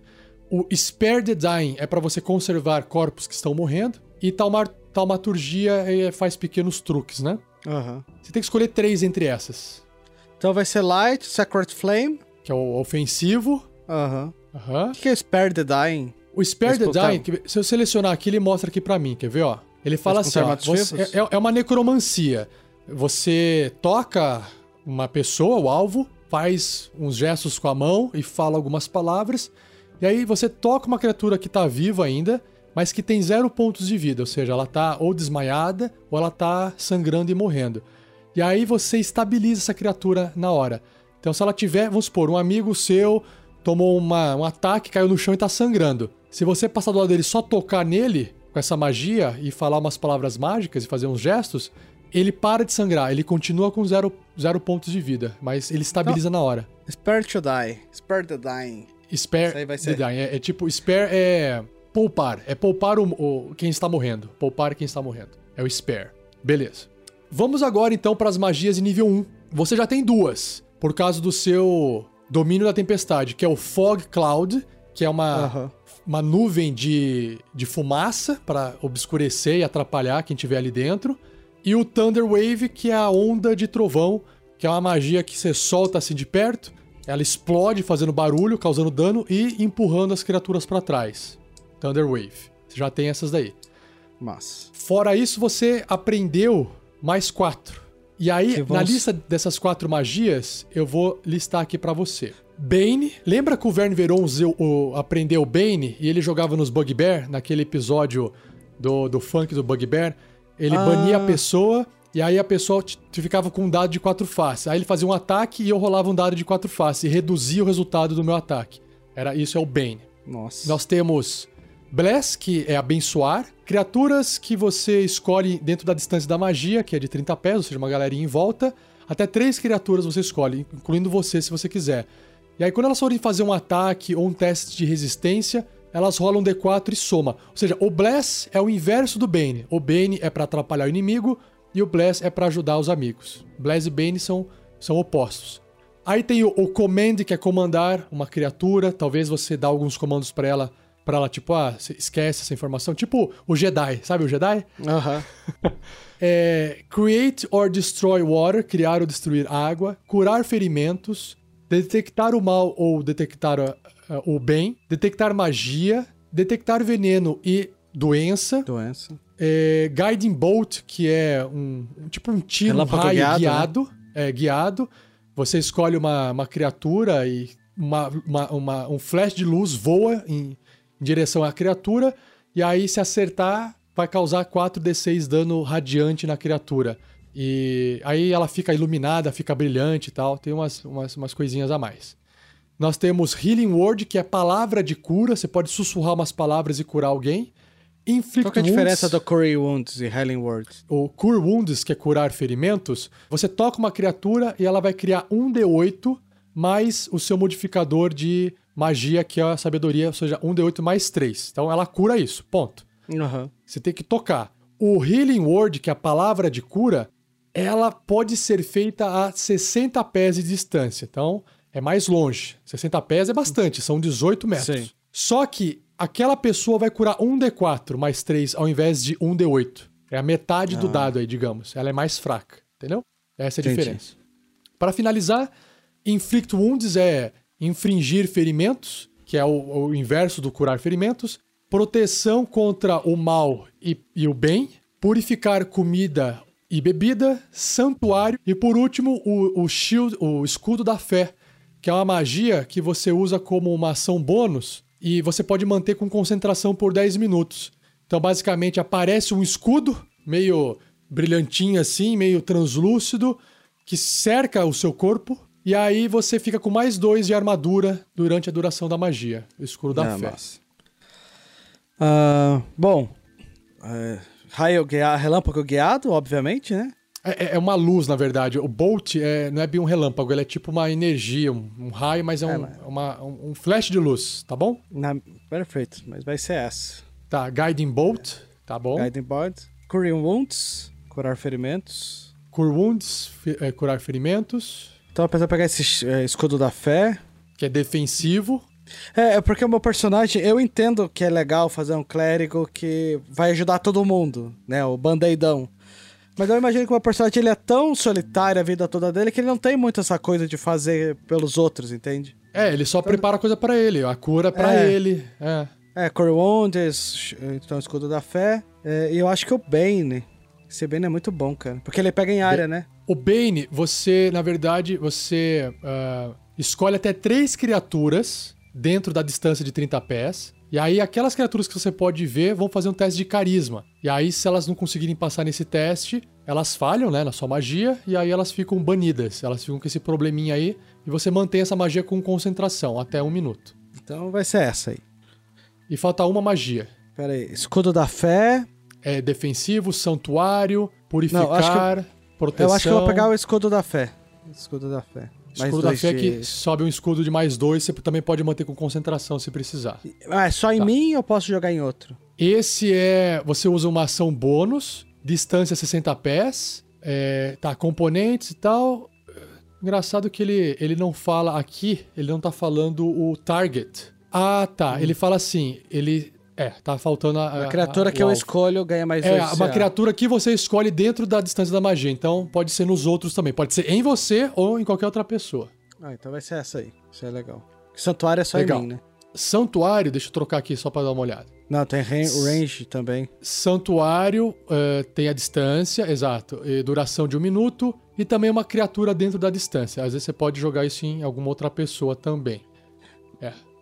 O Spare the Dying é para você conservar corpos que estão morrendo. E Taumar, Taumaturgia é, faz pequenos truques, né? Aham. Você tem que escolher três entre essas. Então vai ser Light, Sacred Flame. Que é o ofensivo. Aham. Aham. O que é Spare the Dying? O Spare the. Dying, que- se eu selecionar aqui, ele mostra aqui pra mim, quer ver, ó? Ele fala assim, ó, você- vivos? é, é uma necromancia. Você toca uma pessoa, o alvo, faz uns gestos com a mão e fala algumas palavras, e aí você toca uma criatura que tá viva ainda, mas que tem zero pontos de vida, ou seja, ela tá ou desmaiada ou ela tá sangrando e morrendo. E aí você estabiliza essa criatura na hora. Então, se ela tiver, vamos supor, um amigo seu tomou uma- um ataque, caiu no chão e tá sangrando. Se você passar do lado dele só tocar nele com essa magia e falar umas palavras mágicas e fazer uns gestos, ele para de sangrar, ele continua com zero, zero pontos de vida, mas ele estabiliza na hora. Spare to die. Spare the dying. Spare Isso aí vai the ser. dying. É, é tipo, spare é poupar. É poupar o, o- quem está morrendo. Poupar quem está morrendo. É o spare. Beleza. Vamos agora então para as magias em nível 1. Você já tem duas, por causa do seu domínio da tempestade, que é o Fog Cloud, que é uma, Aham. uma nuvem de, de fumaça para obscurecer e atrapalhar quem estiver ali dentro. E o Thunder Wave, que é a onda de trovão, que é uma magia que você solta assim de perto, ela explode fazendo barulho, causando dano e empurrando as criaturas para trás. Thunder Wave. Você já tem essas daí. Mas. Fora isso, você aprendeu mais quatro. E aí, na lista dessas quatro magias, eu vou listar aqui pra você. Bane. Lembra que o Verne Veron o- aprendeu Bane e ele jogava nos Bugbear, naquele episódio do, do funk do Bugbear? Ele Ah. bania a pessoa e aí a pessoa ficava com um dado de quatro faces. Aí ele fazia um ataque e eu rolava um dado de quatro faces e reduzia o resultado do meu ataque. Era Isso é o Bane. Nossa. Nós temos Bless, que é abençoar. Criaturas que você escolhe dentro da distância da magia, que é de 30 pés, ou seja, uma galerinha em volta. Até três criaturas você escolhe, incluindo você, se você quiser. E aí, quando elas forem fazer um ataque ou um teste de resistência, elas rolam um D4 e soma. Ou seja, o Bless é o inverso do Bane. O Bane é pra atrapalhar o inimigo e o Bless é pra ajudar os amigos. Bless e Bane são, são opostos. Aí tem o, o command, que é comandar uma criatura. Talvez você dá alguns comandos pra ela, para ela tipo, ah, esquece essa informação. Tipo o Jedi, sabe o Jedi? Aham. É, create or destroy water, criar ou destruir água, curar ferimentos, detectar o mal ou detectar ah, o bem, detectar magia, detectar veneno e doença, Doença. é, guiding bolt, que é um, um- tipo um tiro, um Relâmpago raio guiado, guiado, é, guiado. Você escolhe uma, uma criatura e uma, uma- uma- um flash de luz voa em, em direção à criatura, e aí se acertar, vai causar 4d6 dano radiante na criatura. E aí ela fica iluminada, fica brilhante e tal, tem umas, umas, umas coisinhas a mais. Nós temos Healing Word, que é palavra de cura, você pode sussurrar umas palavras e curar alguém. Inflict Qual que é a Wounds- diferença do Curry Wounds e Healing Words? o Cure Wounds, que é curar ferimentos, você toca uma criatura e ela vai criar um D8 mais o seu modificador de magia, que é a sabedoria, ou seja, um D8 mais 3. Então ela cura isso, ponto. Aham. Você tem que tocar. O Healing Word, que é a palavra de cura, ela pode ser feita a 60 pés de distância. Então, é mais longe. 60 pés é bastante, são 18 metros. Sim. Só que aquela pessoa vai curar um D4 mais 3 ao invés de um D8. É a metade do dado aí, digamos. Ela é mais fraca, entendeu? Essa é a Entendi. diferença. Para finalizar, Inflict Wounds é infringir ferimentos, que é o, o inverso do curar ferimentos. Proteção contra o mal e, e o bem. Purificar comida e bebida. Santuário. E por último, o, o shield, o escudo da fé, que é uma magia que você usa como uma ação bônus e você pode manter com concentração por 10 minutos. Então, basicamente, aparece um escudo meio brilhantinho assim, meio translúcido, que cerca o seu corpo. E aí você fica com mais dois de armadura durante a duração da magia. O escudo da Ah, fé. massa. Ah, bom, é, raio guia- relâmpago guiado, obviamente, né? É, é- é uma luz, na verdade. O Bolt é, não é bem um relâmpago, ele é tipo uma energia, um, um raio, mas é, um, uma- um- flash de luz, tá bom? Na- perfeito, mas vai ser essa. Tá, Guiding Bolt, tá bom? Guiding Board. Curing Wounds, curar ferimentos. Cure Wounds, é, curar ferimentos, Então eu pensei pegar esse é, escudo da fé. que é defensivo. É, é porque o meu personagem, eu entendo que é legal fazer um clérigo que vai ajudar todo mundo, né? O bandeidão. Mas eu imagino que o meu personagem ele é tão solitário a vida toda dele que ele não tem muito essa coisa de fazer pelos outros, entende? É, ele só prepara a coisa pra ele, a cura pra É. ele. É. É, Core Wounds, então escudo da fé. É, e eu acho que o Bane. Esse Bane é muito bom, cara. Porque ele pega em área, né? O Bane, você, na verdade, você ah, escolhe até três criaturas dentro da distância de 30 pés. E aí, aquelas criaturas que você pode ver vão fazer um teste de carisma. E aí, se elas não conseguirem passar nesse teste, elas falham, né, na sua magia, e aí elas ficam banidas. Elas ficam com esse probleminha aí, e você mantém essa magia com concentração até um minuto. Então vai ser essa aí. E falta uma magia. Pera aí. Escudo da fé. É defensivo, santuário, purificar, proteção. Eu acho que eu vou pegar o escudo da fé. Escudo da fé. Mais Escudo da fé de- que sobe um escudo de mais dois, você também pode manter com concentração se precisar. Ah, é só em Tá. mim ou eu posso jogar em outro? Esse é. Você usa uma ação bônus, distância 60 pés, é, tá, componentes e tal. Engraçado que ele, ele não fala aqui, ele não tá falando o target. Ah, tá. Ele fala assim, ele. É, tá faltando a. A criatura a- que eu escolho ganha mais É, dois. uma CA. criatura que você escolhe dentro da distância da magia. Então pode ser nos outros também. Pode ser em você ou em qualquer outra pessoa. Ah, então vai ser essa aí. Isso é legal. Santuário é só Legal. em mim, né? Santuário, deixa eu trocar aqui só pra dar uma olhada. Não, tem ran- range também. Santuário eh, tem a distância, exato, e duração de um minuto e também uma criatura dentro da distância. Às vezes você pode jogar isso em alguma outra pessoa também.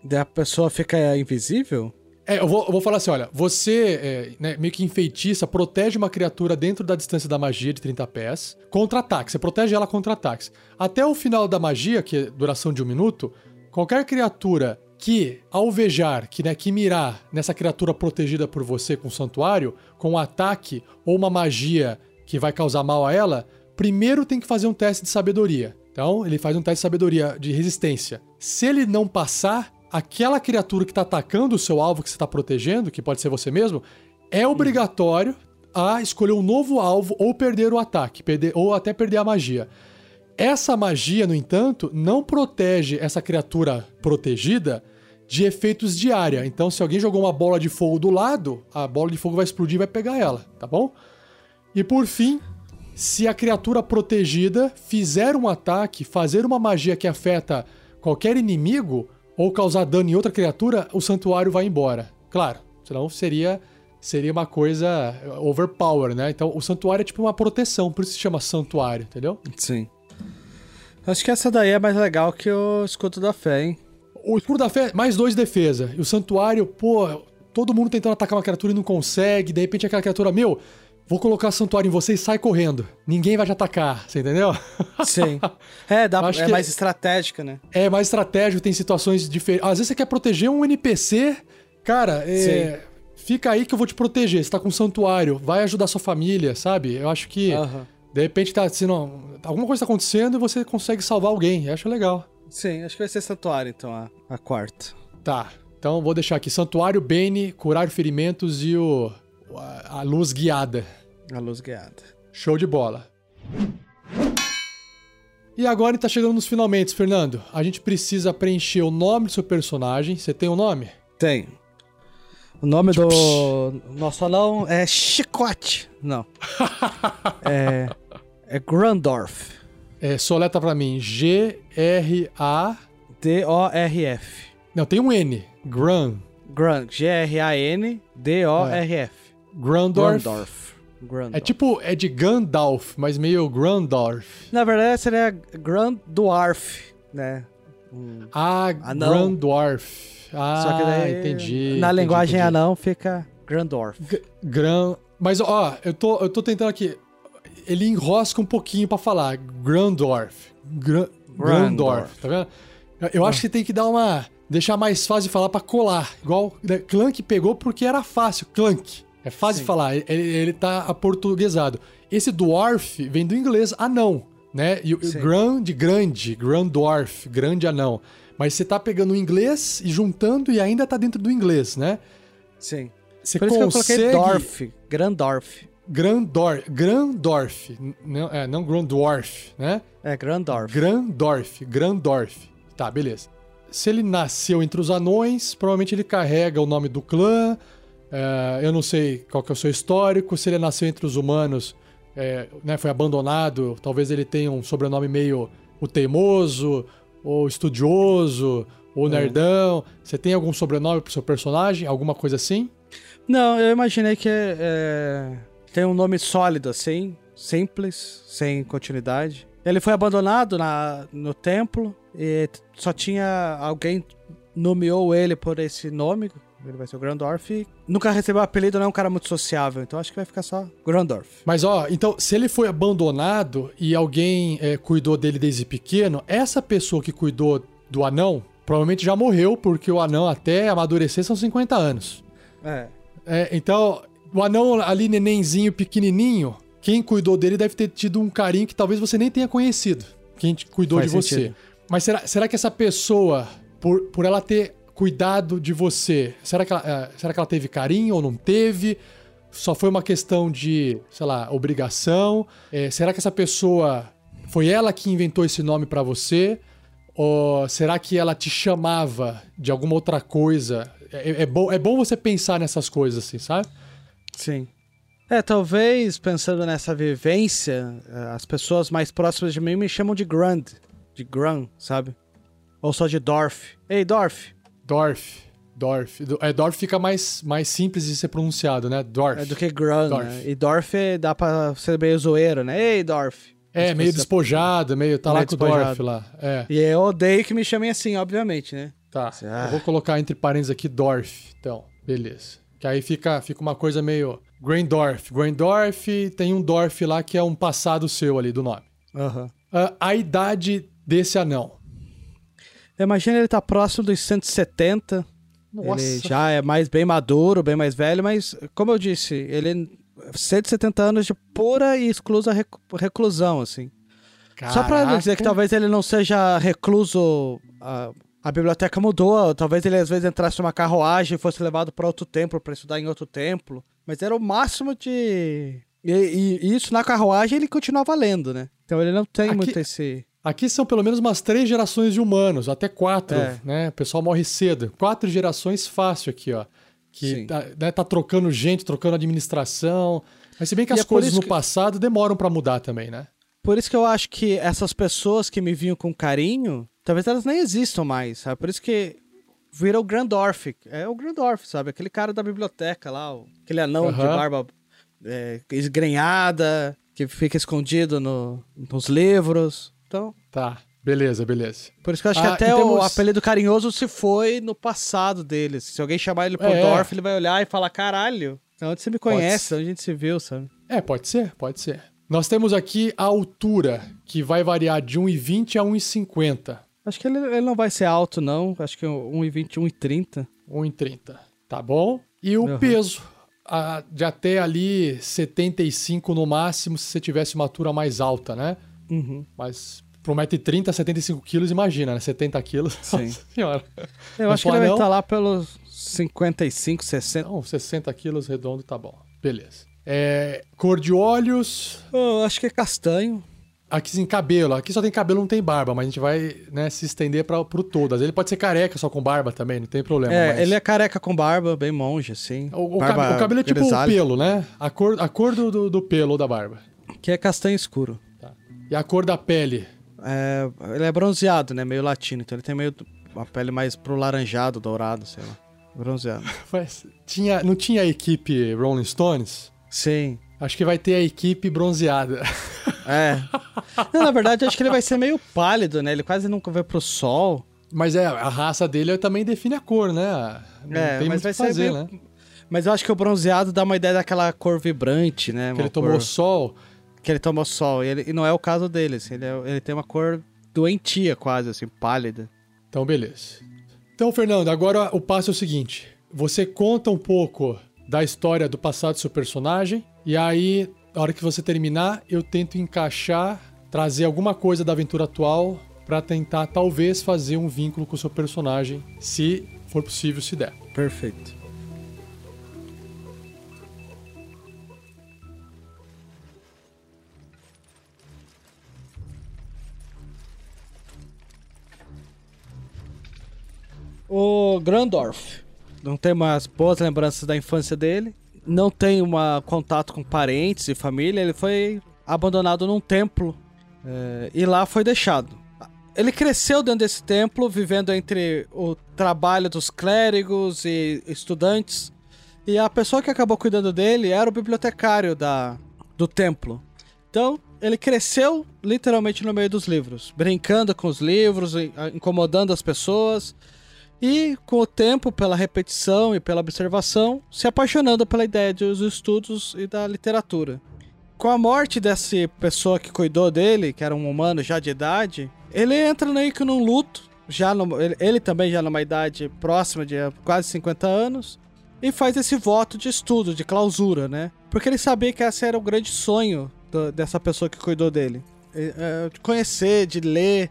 Daí a pessoa fica invisível? É, eu vou, eu vou falar assim, olha, você é, né, meio que enfeitiça, protege uma criatura dentro da distância da magia de 30 pés, contra ataques, você protege ela contra ataques. Até o final da magia, que é duração de um minuto, qualquer criatura que alvejar, que, né, que mirar nessa criatura protegida por você com santuário, com um ataque ou uma magia que vai causar mal a ela, primeiro tem que fazer um teste de sabedoria. Então, ele faz um teste de sabedoria de resistência. Se ele não passar, aquela criatura que está atacando o seu alvo que você está protegendo, que pode ser você mesmo, é obrigatório a escolher um novo alvo ou perder o ataque, perder, ou até perder a magia. Essa magia, no entanto, não protege essa criatura protegida de efeitos de área. Então, se alguém jogou uma bola de fogo do lado, a bola de fogo vai explodir e vai pegar ela, tá bom? E por fim, se a criatura protegida fizer um ataque, fazer uma magia que afeta qualquer inimigo ou causar dano em outra criatura, o santuário vai embora. Claro, senão seria seria uma coisa overpower, né? Então o santuário é tipo uma proteção, por isso se chama santuário, entendeu? Sim. Acho que essa daí é mais legal que o escudo da fé, hein? O escudo da fé, mais dois de defesa. E o santuário, pô, todo mundo tentando atacar uma criatura e não consegue. De repente aquela criatura, meu, vou colocar santuário em você e sai correndo. Ninguém vai te atacar, você entendeu? Sim. É, dá, Acho é que- mais estratégica, né? É mais estratégico, tem situações diferentes. Às vezes você quer proteger um NPC, cara, é, fica aí que eu vou te proteger. Você tá com um santuário, vai ajudar sua família, sabe? Eu acho que Aham. de repente tá, se não, alguma coisa tá acontecendo e você consegue salvar alguém. Eu acho legal. Sim, acho que vai ser santuário, então, a, a quarta. Tá. Então vou deixar aqui santuário, Bane, curar ferimentos e o a, a luz guiada. A luz guiada. Show de bola. E agora tá chegando nos finalmente, Fernando. A gente precisa preencher o nome do seu personagem. Você tem o um nome? Tem. O nome do nosso anão é Chicote. Não. é. É Grandorf. É, soleta pra mim. G-R-A. D-O-R-F. Não, tem um N. Gran. Grand. G-R-A-N-D-O-R-F. Grandorf. Grandorf. Grandorf. É tipo, é de Gandalf, mas meio Grandorf. Na verdade seria Grand Dwarf, né? Um- Ah, Anão. Grandorf. Ah, Só que daí. entendi. Na entendi, linguagem entendi. anão fica Grandorf. G- Gran. Mas, ó, eu tô, eu tô tentando aqui. Ele enrosca um pouquinho pra falar. Grandorf. Gra Grandorf, tá vendo? Eu, eu acho que tem que dar uma. Deixar mais fácil de falar pra colar. Igual né, Clank pegou porque era fácil. Clank. É fácil Sim. de falar. Ele, ele tá aportuguesado. Esse dwarf vem do inglês anão, né? E o Sim. grand de grande, grande anão. Mas você tá pegando o inglês e juntando e ainda tá dentro do inglês, né? Sim. Você Por isso que eu consegue... coloquei Dorf. Grandorf. Grandorf. Grandorf. Não, é, não Grandorf, né? É, Grandorf. Grandorf. Grandorf. Tá, beleza. Se ele nasceu entre os anões, provavelmente ele carrega o nome do clã. É, eu não sei qual que é o seu histórico. Se ele nasceu entre os humanos, é, né, foi abandonado, talvez ele tenha um sobrenome meio o teimoso, ou estudioso, ou nerdão. Você tem algum sobrenome pro seu personagem? Alguma coisa assim? Não, eu imaginei que é, tem um nome sólido assim, simples, sem continuidade. Ele foi abandonado na, no templo e só tinha alguém nomeou ele por esse nome. Ele vai ser o Grandorf. Nunca recebeu apelido, não é um cara muito sociável, então acho que vai ficar só Grandorf. Mas ó, então, se ele foi abandonado e alguém é, cuidou dele desde pequeno, essa pessoa que cuidou do anão, provavelmente já morreu, porque o anão até amadurecer são 50 anos. É. É, então, o anão ali, nenenzinho, pequenininho, quem cuidou dele deve ter tido um carinho que talvez você nem tenha conhecido. Quem cuidou Faz de você. sentido. Mas será, será que essa pessoa, por, por ela ter cuidado de você, será que, ela, eh, será que ela teve carinho ou não teve? Só foi uma questão de, sei lá, obrigação? Eh, será que essa pessoa foi ela que inventou esse nome pra você? Ou será que ela te chamava de alguma outra coisa? É, é bom, é bom você pensar nessas coisas, assim, sabe? Sim. É, talvez pensando nessa vivência, eh, as pessoas mais próximas de mim me chamam de Grand. De Gran, sabe? Ou só de Dorf. Ei, Dorf. Dorf. Dorf. Do- É, Dorf fica mais, mais simples de ser pronunciado, né? Dorf. É do que Gran, Dorf. né? E Dorf dá pra ser meio zoeiro, né? Ei, Dorf. É, As meio despojado, meio. Tá lá Meio com o Dorf lá. É, E eu odeio que me chamem assim, obviamente, né? tá. Ah. Eu vou colocar entre parênteses aqui Dorf. Então, beleza. Que aí fica, fica uma coisa meio. Grandorf. Grandorf tem um Dorf lá que é um passado seu ali do nome. Aham. Ah, a idade desse anão. Imagina ele tá próximo dos 170. Ele já é mais bem maduro, bem mais velho, mas, como eu disse, ele 170 anos de pura e exclusa rec- reclusão, assim. Só pra Caraca. dizer que talvez ele não seja recluso. A, a biblioteca mudou. Talvez ele às vezes entrasse numa carruagem e fosse levado para outro templo para estudar em outro templo. Mas era o máximo de. E, e- e isso na carruagem ele continuava lendo, né? Então ele não tem Aqui- muito esse. Aqui são pelo menos umas três gerações de humanos, até quatro, É. né? O pessoal morre cedo. Quatro gerações fácil aqui, ó. Que tá, né, tá trocando gente, trocando administração. Mas se bem que E as é coisas no que- passado demoram pra mudar também, né? Por isso que eu acho que essas pessoas que me vinham com carinho, talvez elas nem existam mais, sabe? Por isso que vira o Grandorf. É o Grandorf, sabe? Aquele cara da biblioteca lá, aquele anão de barba é, esgrenhada, que fica escondido no- nos livros. Então, Tá, beleza, beleza. por isso que eu acho Ah, que até o apelido carinhoso se foi no passado deles. Se alguém chamar ele por É. Dorf, ele vai olhar e falar, caralho, onde você me conhece? Onde a gente se viu, sabe? É, pode ser, pode ser. Nós temos aqui a altura, que vai variar de 1,20 a 1,50. Acho que ele, ele não vai ser alto, não. Acho que 1,20, 1,30. 1,30. Tá bom? E o Aham. peso, a- de até ali 75 no máximo, se você tivesse uma altura mais alta, né? Uhum. Mas pro 1,30m, 75 quilos, imagina, né? 70 quilos. Sim. Nossa senhora. Eu Mas acho que ele vai estar lá pelos 55, 60. Então, 60 quilos redondo tá bom. Beleza. É, cor de olhos. Eu acho que é castanho. Aqui sim, cabelo. Aqui só tem cabelo, não tem barba, mas a gente vai né, se estender para pro todo. Às vezes ele pode ser careca só com barba também, não tem problema. É, mas- ele é careca com barba, bem monge, assim. O, o barba cab- o cabelo é tipo o pelo, né? A cor, a cor do, do, do pelo ou da barba. Que é castanho escuro. E a cor da pele. É, ele é bronzeado, né? Meio latino. Então ele tem meio uma pele mais pro laranjado, dourado, sei lá. Bronzeado. Mas tinha, não tinha a equipe Rolling Stones? Sim. Acho que vai ter a equipe bronzeada. É. Não, na verdade, acho que ele vai ser meio pálido, né? Ele quase nunca vai pro sol. Mas é, a raça dele também define a cor, né? Não É, mas vai que ser fazer, meio- né? Mas eu acho que o bronzeado dá uma ideia daquela cor vibrante, né? Que Uma ele tomou cor- sol. Que ele tomou sol. E, ele- e não é o caso dele, assim, ele, é- ele tem uma cor doentia quase, assim, pálida. Então, beleza. Então, Fernando, agora o passo é o seguinte: você conta um pouco da história do passado do seu personagem, e aí, na hora que você terminar, eu tento encaixar, trazer alguma coisa da aventura atual pra tentar, talvez, fazer um vínculo com o seu personagem, se for possível, se der. Perfeito. O Grandorf não tem umas boas lembranças da infância dele, não tem uma contato com parentes e família, ele foi abandonado num templo é, e lá foi deixado. Ele cresceu dentro desse templo, vivendo entre o trabalho dos clérigos e estudantes. E a pessoa que acabou cuidando dele era o bibliotecário da, do templo. Então, ele cresceu literalmente no meio dos livros, brincando com os livros, incomodando as pessoas. E, com o tempo, pela repetição e pela observação, se apaixonando pela ideia dos estudos e da literatura. Com a morte dessa pessoa que cuidou dele, que era um humano já de idade, ele entra meio que num luto já no- ele, também já numa idade próxima de quase 50 anos, e faz esse voto de estudo, de clausura, né? Porque ele sabia que esse era o grande sonho do- dessa pessoa que cuidou dele. E, é, de conhecer, de ler,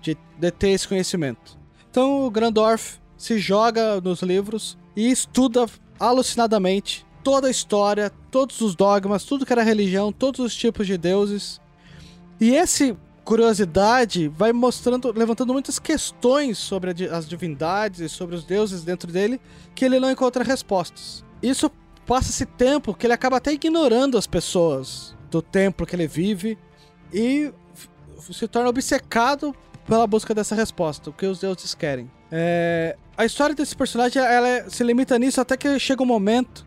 de, de ter esse conhecimento. Então o Grandorf se joga nos livros e estuda alucinadamente toda a história, todos os dogmas, tudo que era religião, todos os tipos de deuses. E esse curiosidade vai mostrando, levantando muitas questões sobre as divindades e sobre os deuses dentro dele que ele não encontra respostas. Isso passa-se tempo que ele acaba até ignorando as pessoas do templo que ele vive e se torna obcecado pela busca dessa resposta, o que os deuses querem. É, a história desse personagem ela é- se limita nisso até que chega um momento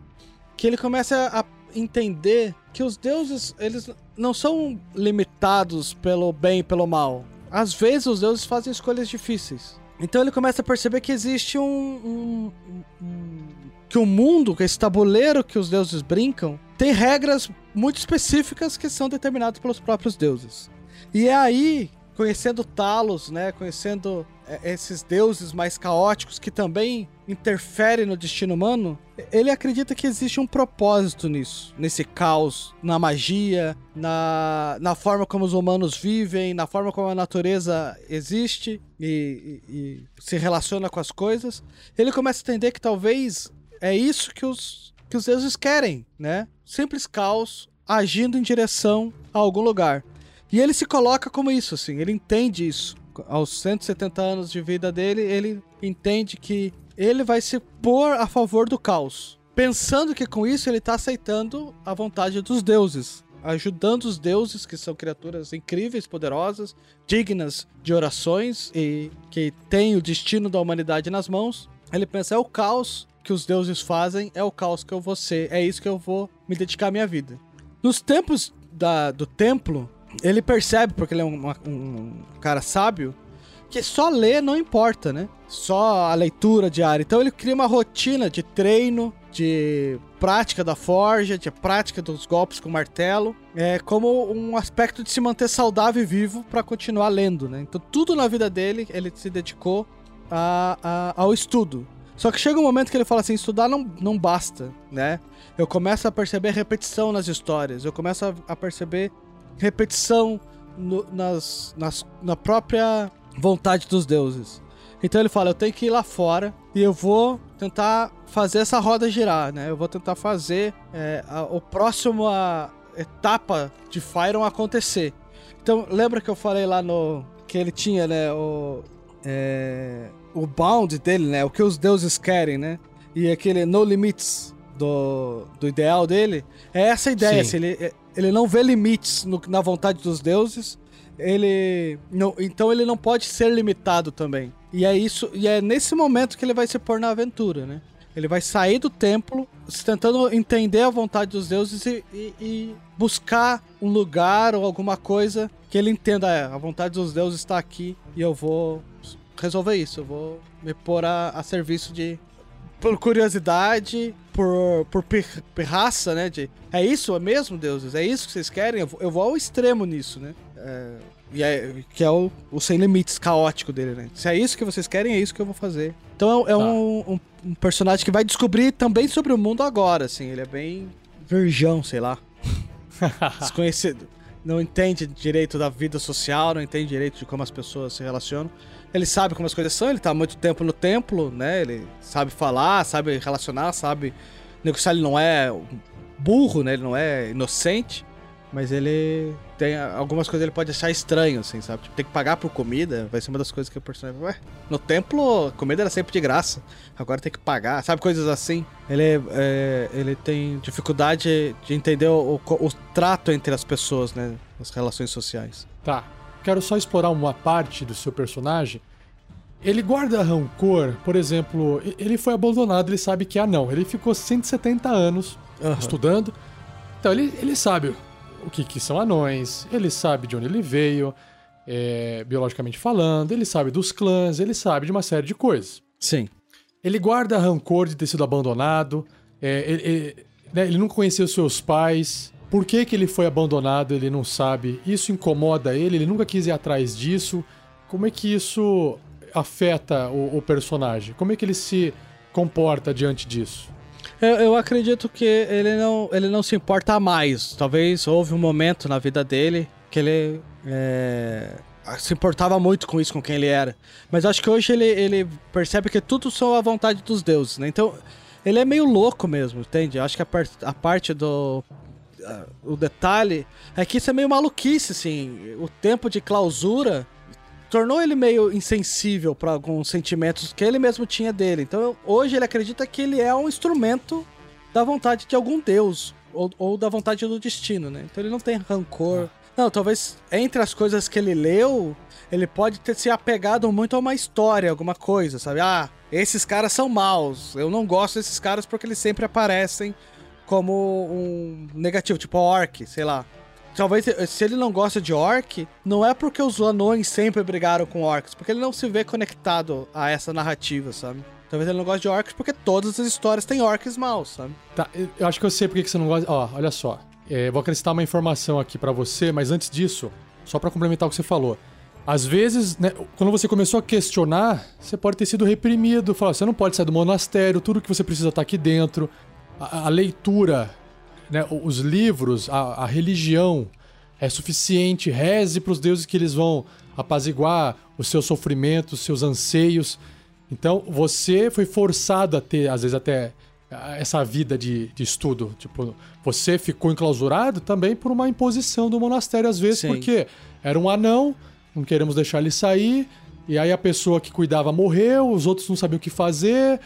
que ele começa a entender que os deuses eles não são limitados pelo bem e pelo mal. Às vezes os deuses fazem escolhas difíceis. Então ele começa a perceber que existe um, um- um- um- que o mundo, que esse tabuleiro que os deuses brincam, tem regras muito específicas que são determinadas pelos próprios deuses. E é aí, conhecendo Talos, né, conhecendo é, esses deuses mais caóticos que também interferem no destino humano, ele acredita que existe um propósito nisso, nesse caos, na magia, na, na forma como os humanos vivem, na forma como a natureza existe e, e- e se relaciona com as coisas. Ele começa a entender que talvez é isso que os, que os deuses querem, né? Simples caos agindo em direção a algum lugar. E ele se coloca como isso, assim, ele entende isso. Aos 170 anos de vida dele, ele entende que ele vai se pôr a favor do caos. Pensando que com isso ele está aceitando a vontade dos deuses. Ajudando os deuses, que são criaturas incríveis, poderosas, dignas de orações e que têm o destino da humanidade nas mãos. Ele pensa: é o caos que os deuses fazem, é o caos que eu vou ser, é isso que eu vou me dedicar à minha vida. Nos tempos da- do templo, ele percebe, porque ele é um, um cara sábio, que só ler não importa, né? Só a leitura diária. Então ele cria uma rotina de treino, de prática da forja, de prática dos golpes com martelo, é como um aspecto de se manter saudável e vivo para continuar lendo, né? Então tudo na vida dele ele se dedicou a- a- ao estudo. Só que chega um momento que ele fala assim, estudar não, não basta, né? Eu começo a perceber repetição nas histórias, eu começo a, a perceber repetição no- nas, nas- na própria vontade dos deuses. Então ele fala, eu tenho que ir lá fora e eu vou tentar fazer essa roda girar, né? Eu vou tentar fazer é, a, o próximo a etapa de Fyron acontecer. Então lembra que eu falei lá no que ele tinha, né? O é, o bound dele, né? O que os deuses querem, né? E aquele no limits do, do ideal dele é essa ideia. Sim. assim, ele, ele não vê limites no- na vontade dos deuses. Ele não, então ele não pode ser limitado também. E é isso, e é nesse momento que ele vai se pôr na aventura, né? Ele vai sair do templo, tentando entender a vontade dos deuses e, e- e buscar um lugar ou alguma coisa que ele entenda. É, a vontade dos deuses está aqui e eu vou resolver isso. Eu vou me pôr a, a serviço de. Por curiosidade, por, por pir- pirraça, né? De, é isso mesmo, deuses? É isso que vocês querem? Eu vou, eu vou ao extremo nisso, né? É, e é, que é o, o sem limites caótico dele, né? Se é isso que vocês querem, é isso que eu vou fazer. Então é, é Tá. um, um- um personagem que vai descobrir também sobre o mundo agora, assim. Ele é bem virgão, sei lá. Desconhecido. Não entende direito da vida social, não entende direito de como as pessoas se relacionam. Ele sabe como as coisas são, ele tá há muito tempo no templo, né? Ele sabe falar, sabe relacionar, sabe negociar. Ele não é burro, né? Ele não é inocente, mas ele tem algumas coisas ele pode achar estranho, assim, sabe? Tipo, tem que pagar por comida, vai ser uma das coisas que o personagem. Ué, no templo, comida era sempre de graça, agora tem que pagar, sabe? Coisas assim. Ele, é- é, ele tem dificuldade de entender o, o- o trato entre as pessoas, né? As relações sociais. Tá. Quero só explorar uma parte do seu personagem. Ele guarda rancor, por exemplo, ele foi abandonado, ele sabe que é anão. Ele ficou 170 anos Aham. estudando. Então ele, ele sabe o que, que são anões, ele sabe de onde ele veio, é, biologicamente falando, ele sabe dos clãs, ele sabe de uma série de coisas. Sim. Ele guarda rancor de ter sido abandonado, é, ele, ele- né, ele não conheceu seus pais. Por que, que ele foi abandonado, ele não sabe. Isso incomoda ele, ele nunca quis ir atrás disso. Como é que isso afeta o, o personagem? Como é que ele se comporta diante disso? Eu, eu, acredito que ele não, ele não se importa mais. Talvez houve um momento na vida dele que ele é, se importava muito com isso, com quem ele era. Mas acho que hoje ele, ele percebe que tudo são a vontade dos deuses, né? Então, ele é meio louco mesmo, entende? Acho que a, par a parte do. O detalhe é que isso é meio maluquice, assim. O tempo de clausura tornou ele meio insensível para alguns sentimentos que ele mesmo tinha dele. Então, hoje ele acredita que ele é um instrumento da vontade de algum deus ou, ou da vontade do destino, né? Então ele não tem rancor. Não, talvez entre as coisas que ele leu, ele pode ter se apegado muito a uma história, alguma coisa, sabe? Ah, esses caras são maus. Eu não gosto desses caras porque eles sempre aparecem como um negativo, tipo orc, sei lá. Talvez se ele não gosta de orc, não é porque os anões sempre brigaram com orcs, porque ele não se vê conectado a essa narrativa, sabe? Talvez ele não goste de orcs porque todas as histórias têm orcs maus, sabe? Tá, eu acho que eu sei porque você não gosta. Ó, olha só. É, vou acrescentar uma informação aqui para você, mas antes disso, só para complementar o que você falou. Às vezes, né, quando você começou a questionar, você pode ter sido reprimido, falar, você não pode sair do monastério, tudo que você precisa tá aqui dentro. A, a leitura né, os livros, a, a religião é suficiente, reze para os deuses que eles vão apaziguar os seus sofrimentos, os seus anseios. Então você foi forçado a ter, às vezes, até essa vida de, de estudo. Tipo, você ficou enclausurado também por uma imposição do monastério, às vezes, Sim. porque era um anão, não queremos deixar ele sair, e aí a pessoa que cuidava morreu, os outros não sabiam o que fazer,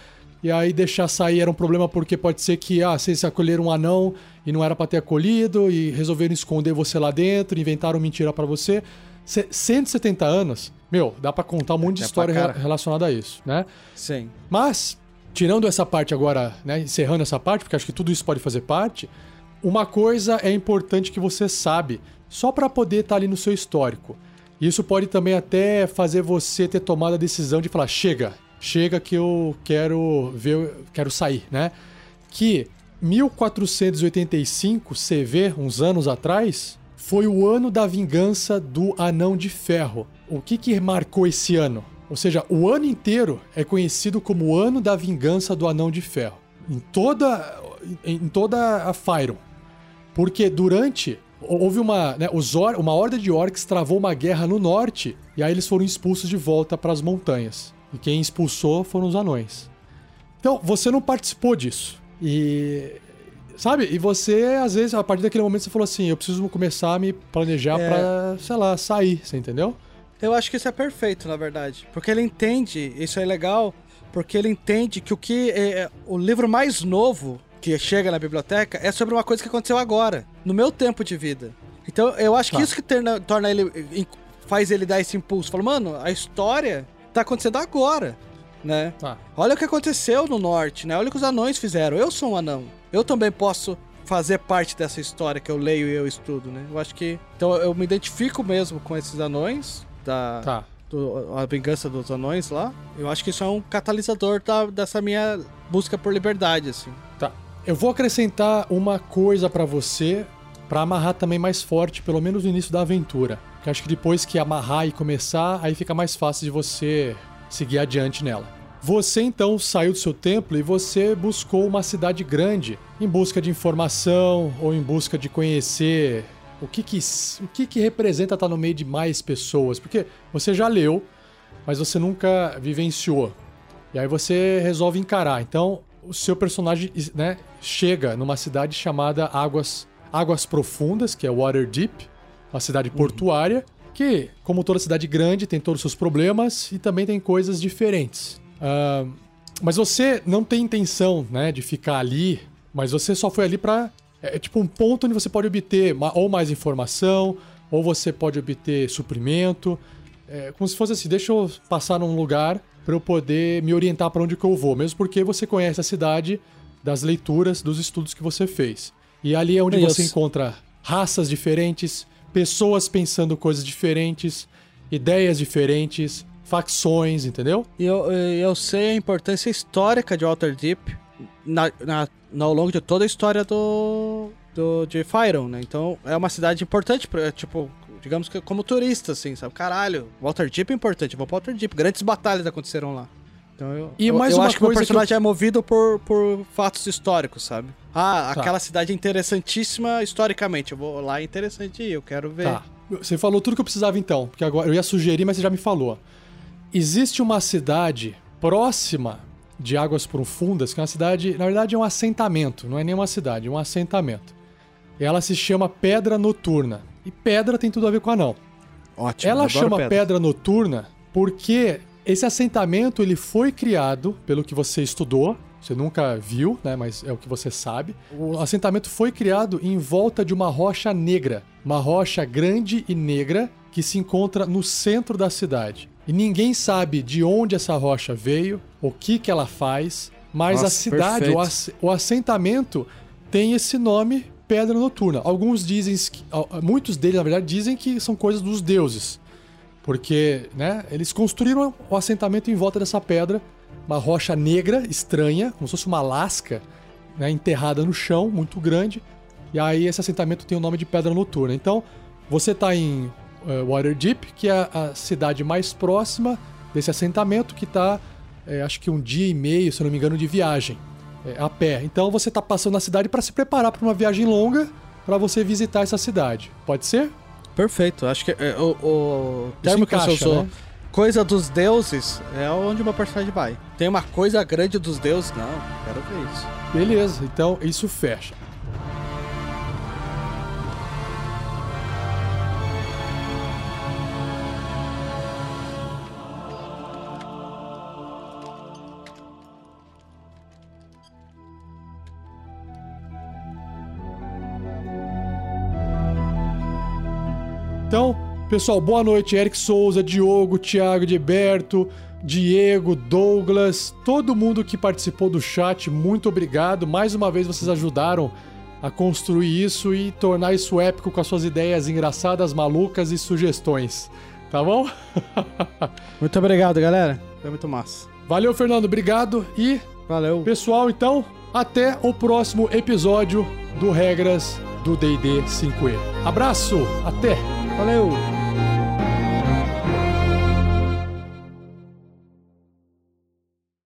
e aí deixar sair era um problema porque pode ser que, ah, vocês acolheram um anão e não era para ter acolhido e resolveram esconder você lá dentro, inventaram mentira para você. 170 anos, meu, dá para contar um monte de é história relacionada a isso, né? Sim. Mas, tirando essa parte agora, né, encerrando essa parte, porque acho que tudo isso pode fazer parte, uma coisa é importante que você sabe, só para poder estar tá ali no seu histórico. Isso pode também até fazer você ter tomado a decisão de falar: chega, chega que eu quero ver, quero sair, né? Que 1485 CV, uns anos atrás, foi o ano da vingança do Anão de Ferro. O que que marcou esse ano? Ou seja, o ano inteiro é conhecido como o ano da vingança do Anão de Ferro. Em toda, em toda a Fyron. Porque durante. Houve uma. Né, os or, uma horda de orcs travou uma guerra no norte e aí eles foram expulsos de volta para as montanhas. E quem expulsou foram os anões. Então, você não participou disso. E. Sabe? E você, às vezes, a partir daquele momento, você falou assim: eu preciso começar a me planejar é... pra, sei lá, sair, você entendeu? Eu acho que isso é perfeito, na verdade. Porque ele entende, isso é legal, porque ele entende que o que. É, é o livro mais novo que chega na biblioteca é sobre uma coisa que aconteceu agora, no meu tempo de vida. Então, eu acho tá. que isso que torna, torna ele. faz ele dar esse impulso. Fala, mano, a história tá acontecendo agora, né? Tá. Olha o que aconteceu no norte, né? Olha o que os anões fizeram. Eu sou um anão. Eu também posso fazer parte dessa história que eu leio e eu estudo, né? Eu acho que. Então eu me identifico mesmo com esses anões da. Tá. Do, a vingança dos anões lá. Eu acho que isso é um catalisador da, dessa minha busca por liberdade, assim. Tá. Eu vou acrescentar uma coisa para você para amarrar também mais forte, pelo menos no início da aventura. Que acho que depois que amarrar e começar, aí fica mais fácil de você seguir adiante nela. Você então saiu do seu templo e você buscou uma cidade grande em busca de informação ou em busca de conhecer o que que, o que, que representa estar no meio de mais pessoas. Porque você já leu, mas você nunca vivenciou. E aí você resolve encarar. Então o seu personagem né, chega numa cidade chamada Águas, Águas Profundas, que é Waterdeep uma cidade portuária, que, como toda cidade grande, tem todos os seus problemas e também tem coisas diferentes. Uh, mas você não tem intenção né, de ficar ali, mas você só foi ali para é, é, tipo um ponto onde você pode obter ou mais informação, ou você pode obter suprimento. É como se fosse assim: deixa eu passar num lugar para eu poder me orientar para onde que eu vou, mesmo porque você conhece a cidade das leituras, dos estudos que você fez. E ali é onde Isso. você encontra raças diferentes, pessoas pensando coisas diferentes, ideias diferentes, facções, entendeu? E eu, eu sei a importância histórica de Waterdeep na, na, ao longo de toda a história do, do de Fyron, né? Então é uma cidade importante, pra, tipo, digamos que como turista, assim, sabe? Caralho, Walter Deep é importante, vou pra Walter Deep. Grandes batalhas aconteceram lá. Então eu, E eu, mais eu uma acho que o coisa que personagem é movido por, por fatos históricos, sabe? Ah, Tá. aquela cidade é interessantíssima historicamente. Eu vou lá, é interessante ir, eu quero ver. Tá. Você falou tudo que eu precisava então, porque agora eu ia sugerir, mas você já me falou. Existe uma cidade próxima de Águas Profundas, que é uma cidade, na verdade é um assentamento, não é nem uma cidade, é um assentamento. E ela se chama Pedra Noturna. E pedra tem tudo a ver com anão. Ótimo. Ela chama pedra. pedra. Noturna porque esse assentamento ele foi criado, pelo que você estudou, você nunca viu, né, mas é o que você sabe. O assentamento foi criado em volta de uma rocha negra, uma rocha grande e negra que se encontra no centro da cidade. E ninguém sabe de onde essa rocha veio, o que que ela faz, mas Nossa, a cidade, o, ass- o assentamento tem esse nome Pedra Noturna. Alguns dizem, que- muitos deles, na verdade, dizem que são coisas dos deuses. Porque, né, eles construíram o assentamento em volta dessa pedra, uma rocha negra, estranha, como se fosse uma lasca, né, enterrada no chão, muito grande. E aí esse assentamento tem o nome de Pedra Noturna. Então, você está em eh, Waterdeep, que é a cidade mais próxima desse assentamento, que está, acho que um dia e meio, se não me engano, de viagem, eh, a pé. Então, você está passando na cidade para se preparar para uma viagem longa, para você visitar essa cidade. Pode ser? Perfeito. Acho que é, o, o termo que você encaixa, usou, né? coisa dos deuses, é onde uma personagem vai. Tem uma coisa grande dos deuses? Não, quero ver isso. Beleza, então isso fecha. Então, pessoal, boa noite. Eric Souza, Diogo, Thiago, Gilberto, Diego, Douglas, todo mundo que participou do chat, muito obrigado. Mais uma vez vocês ajudaram a construir isso e tornar isso épico com as suas ideias engraçadas, malucas e sugestões. Tá bom? Muito obrigado, galera. Foi muito massa. Valeu, Fernando, obrigado. E, Valeu. pessoal, então, até o próximo episódio do Regras do DD 5E. Abraço, até! Valeu.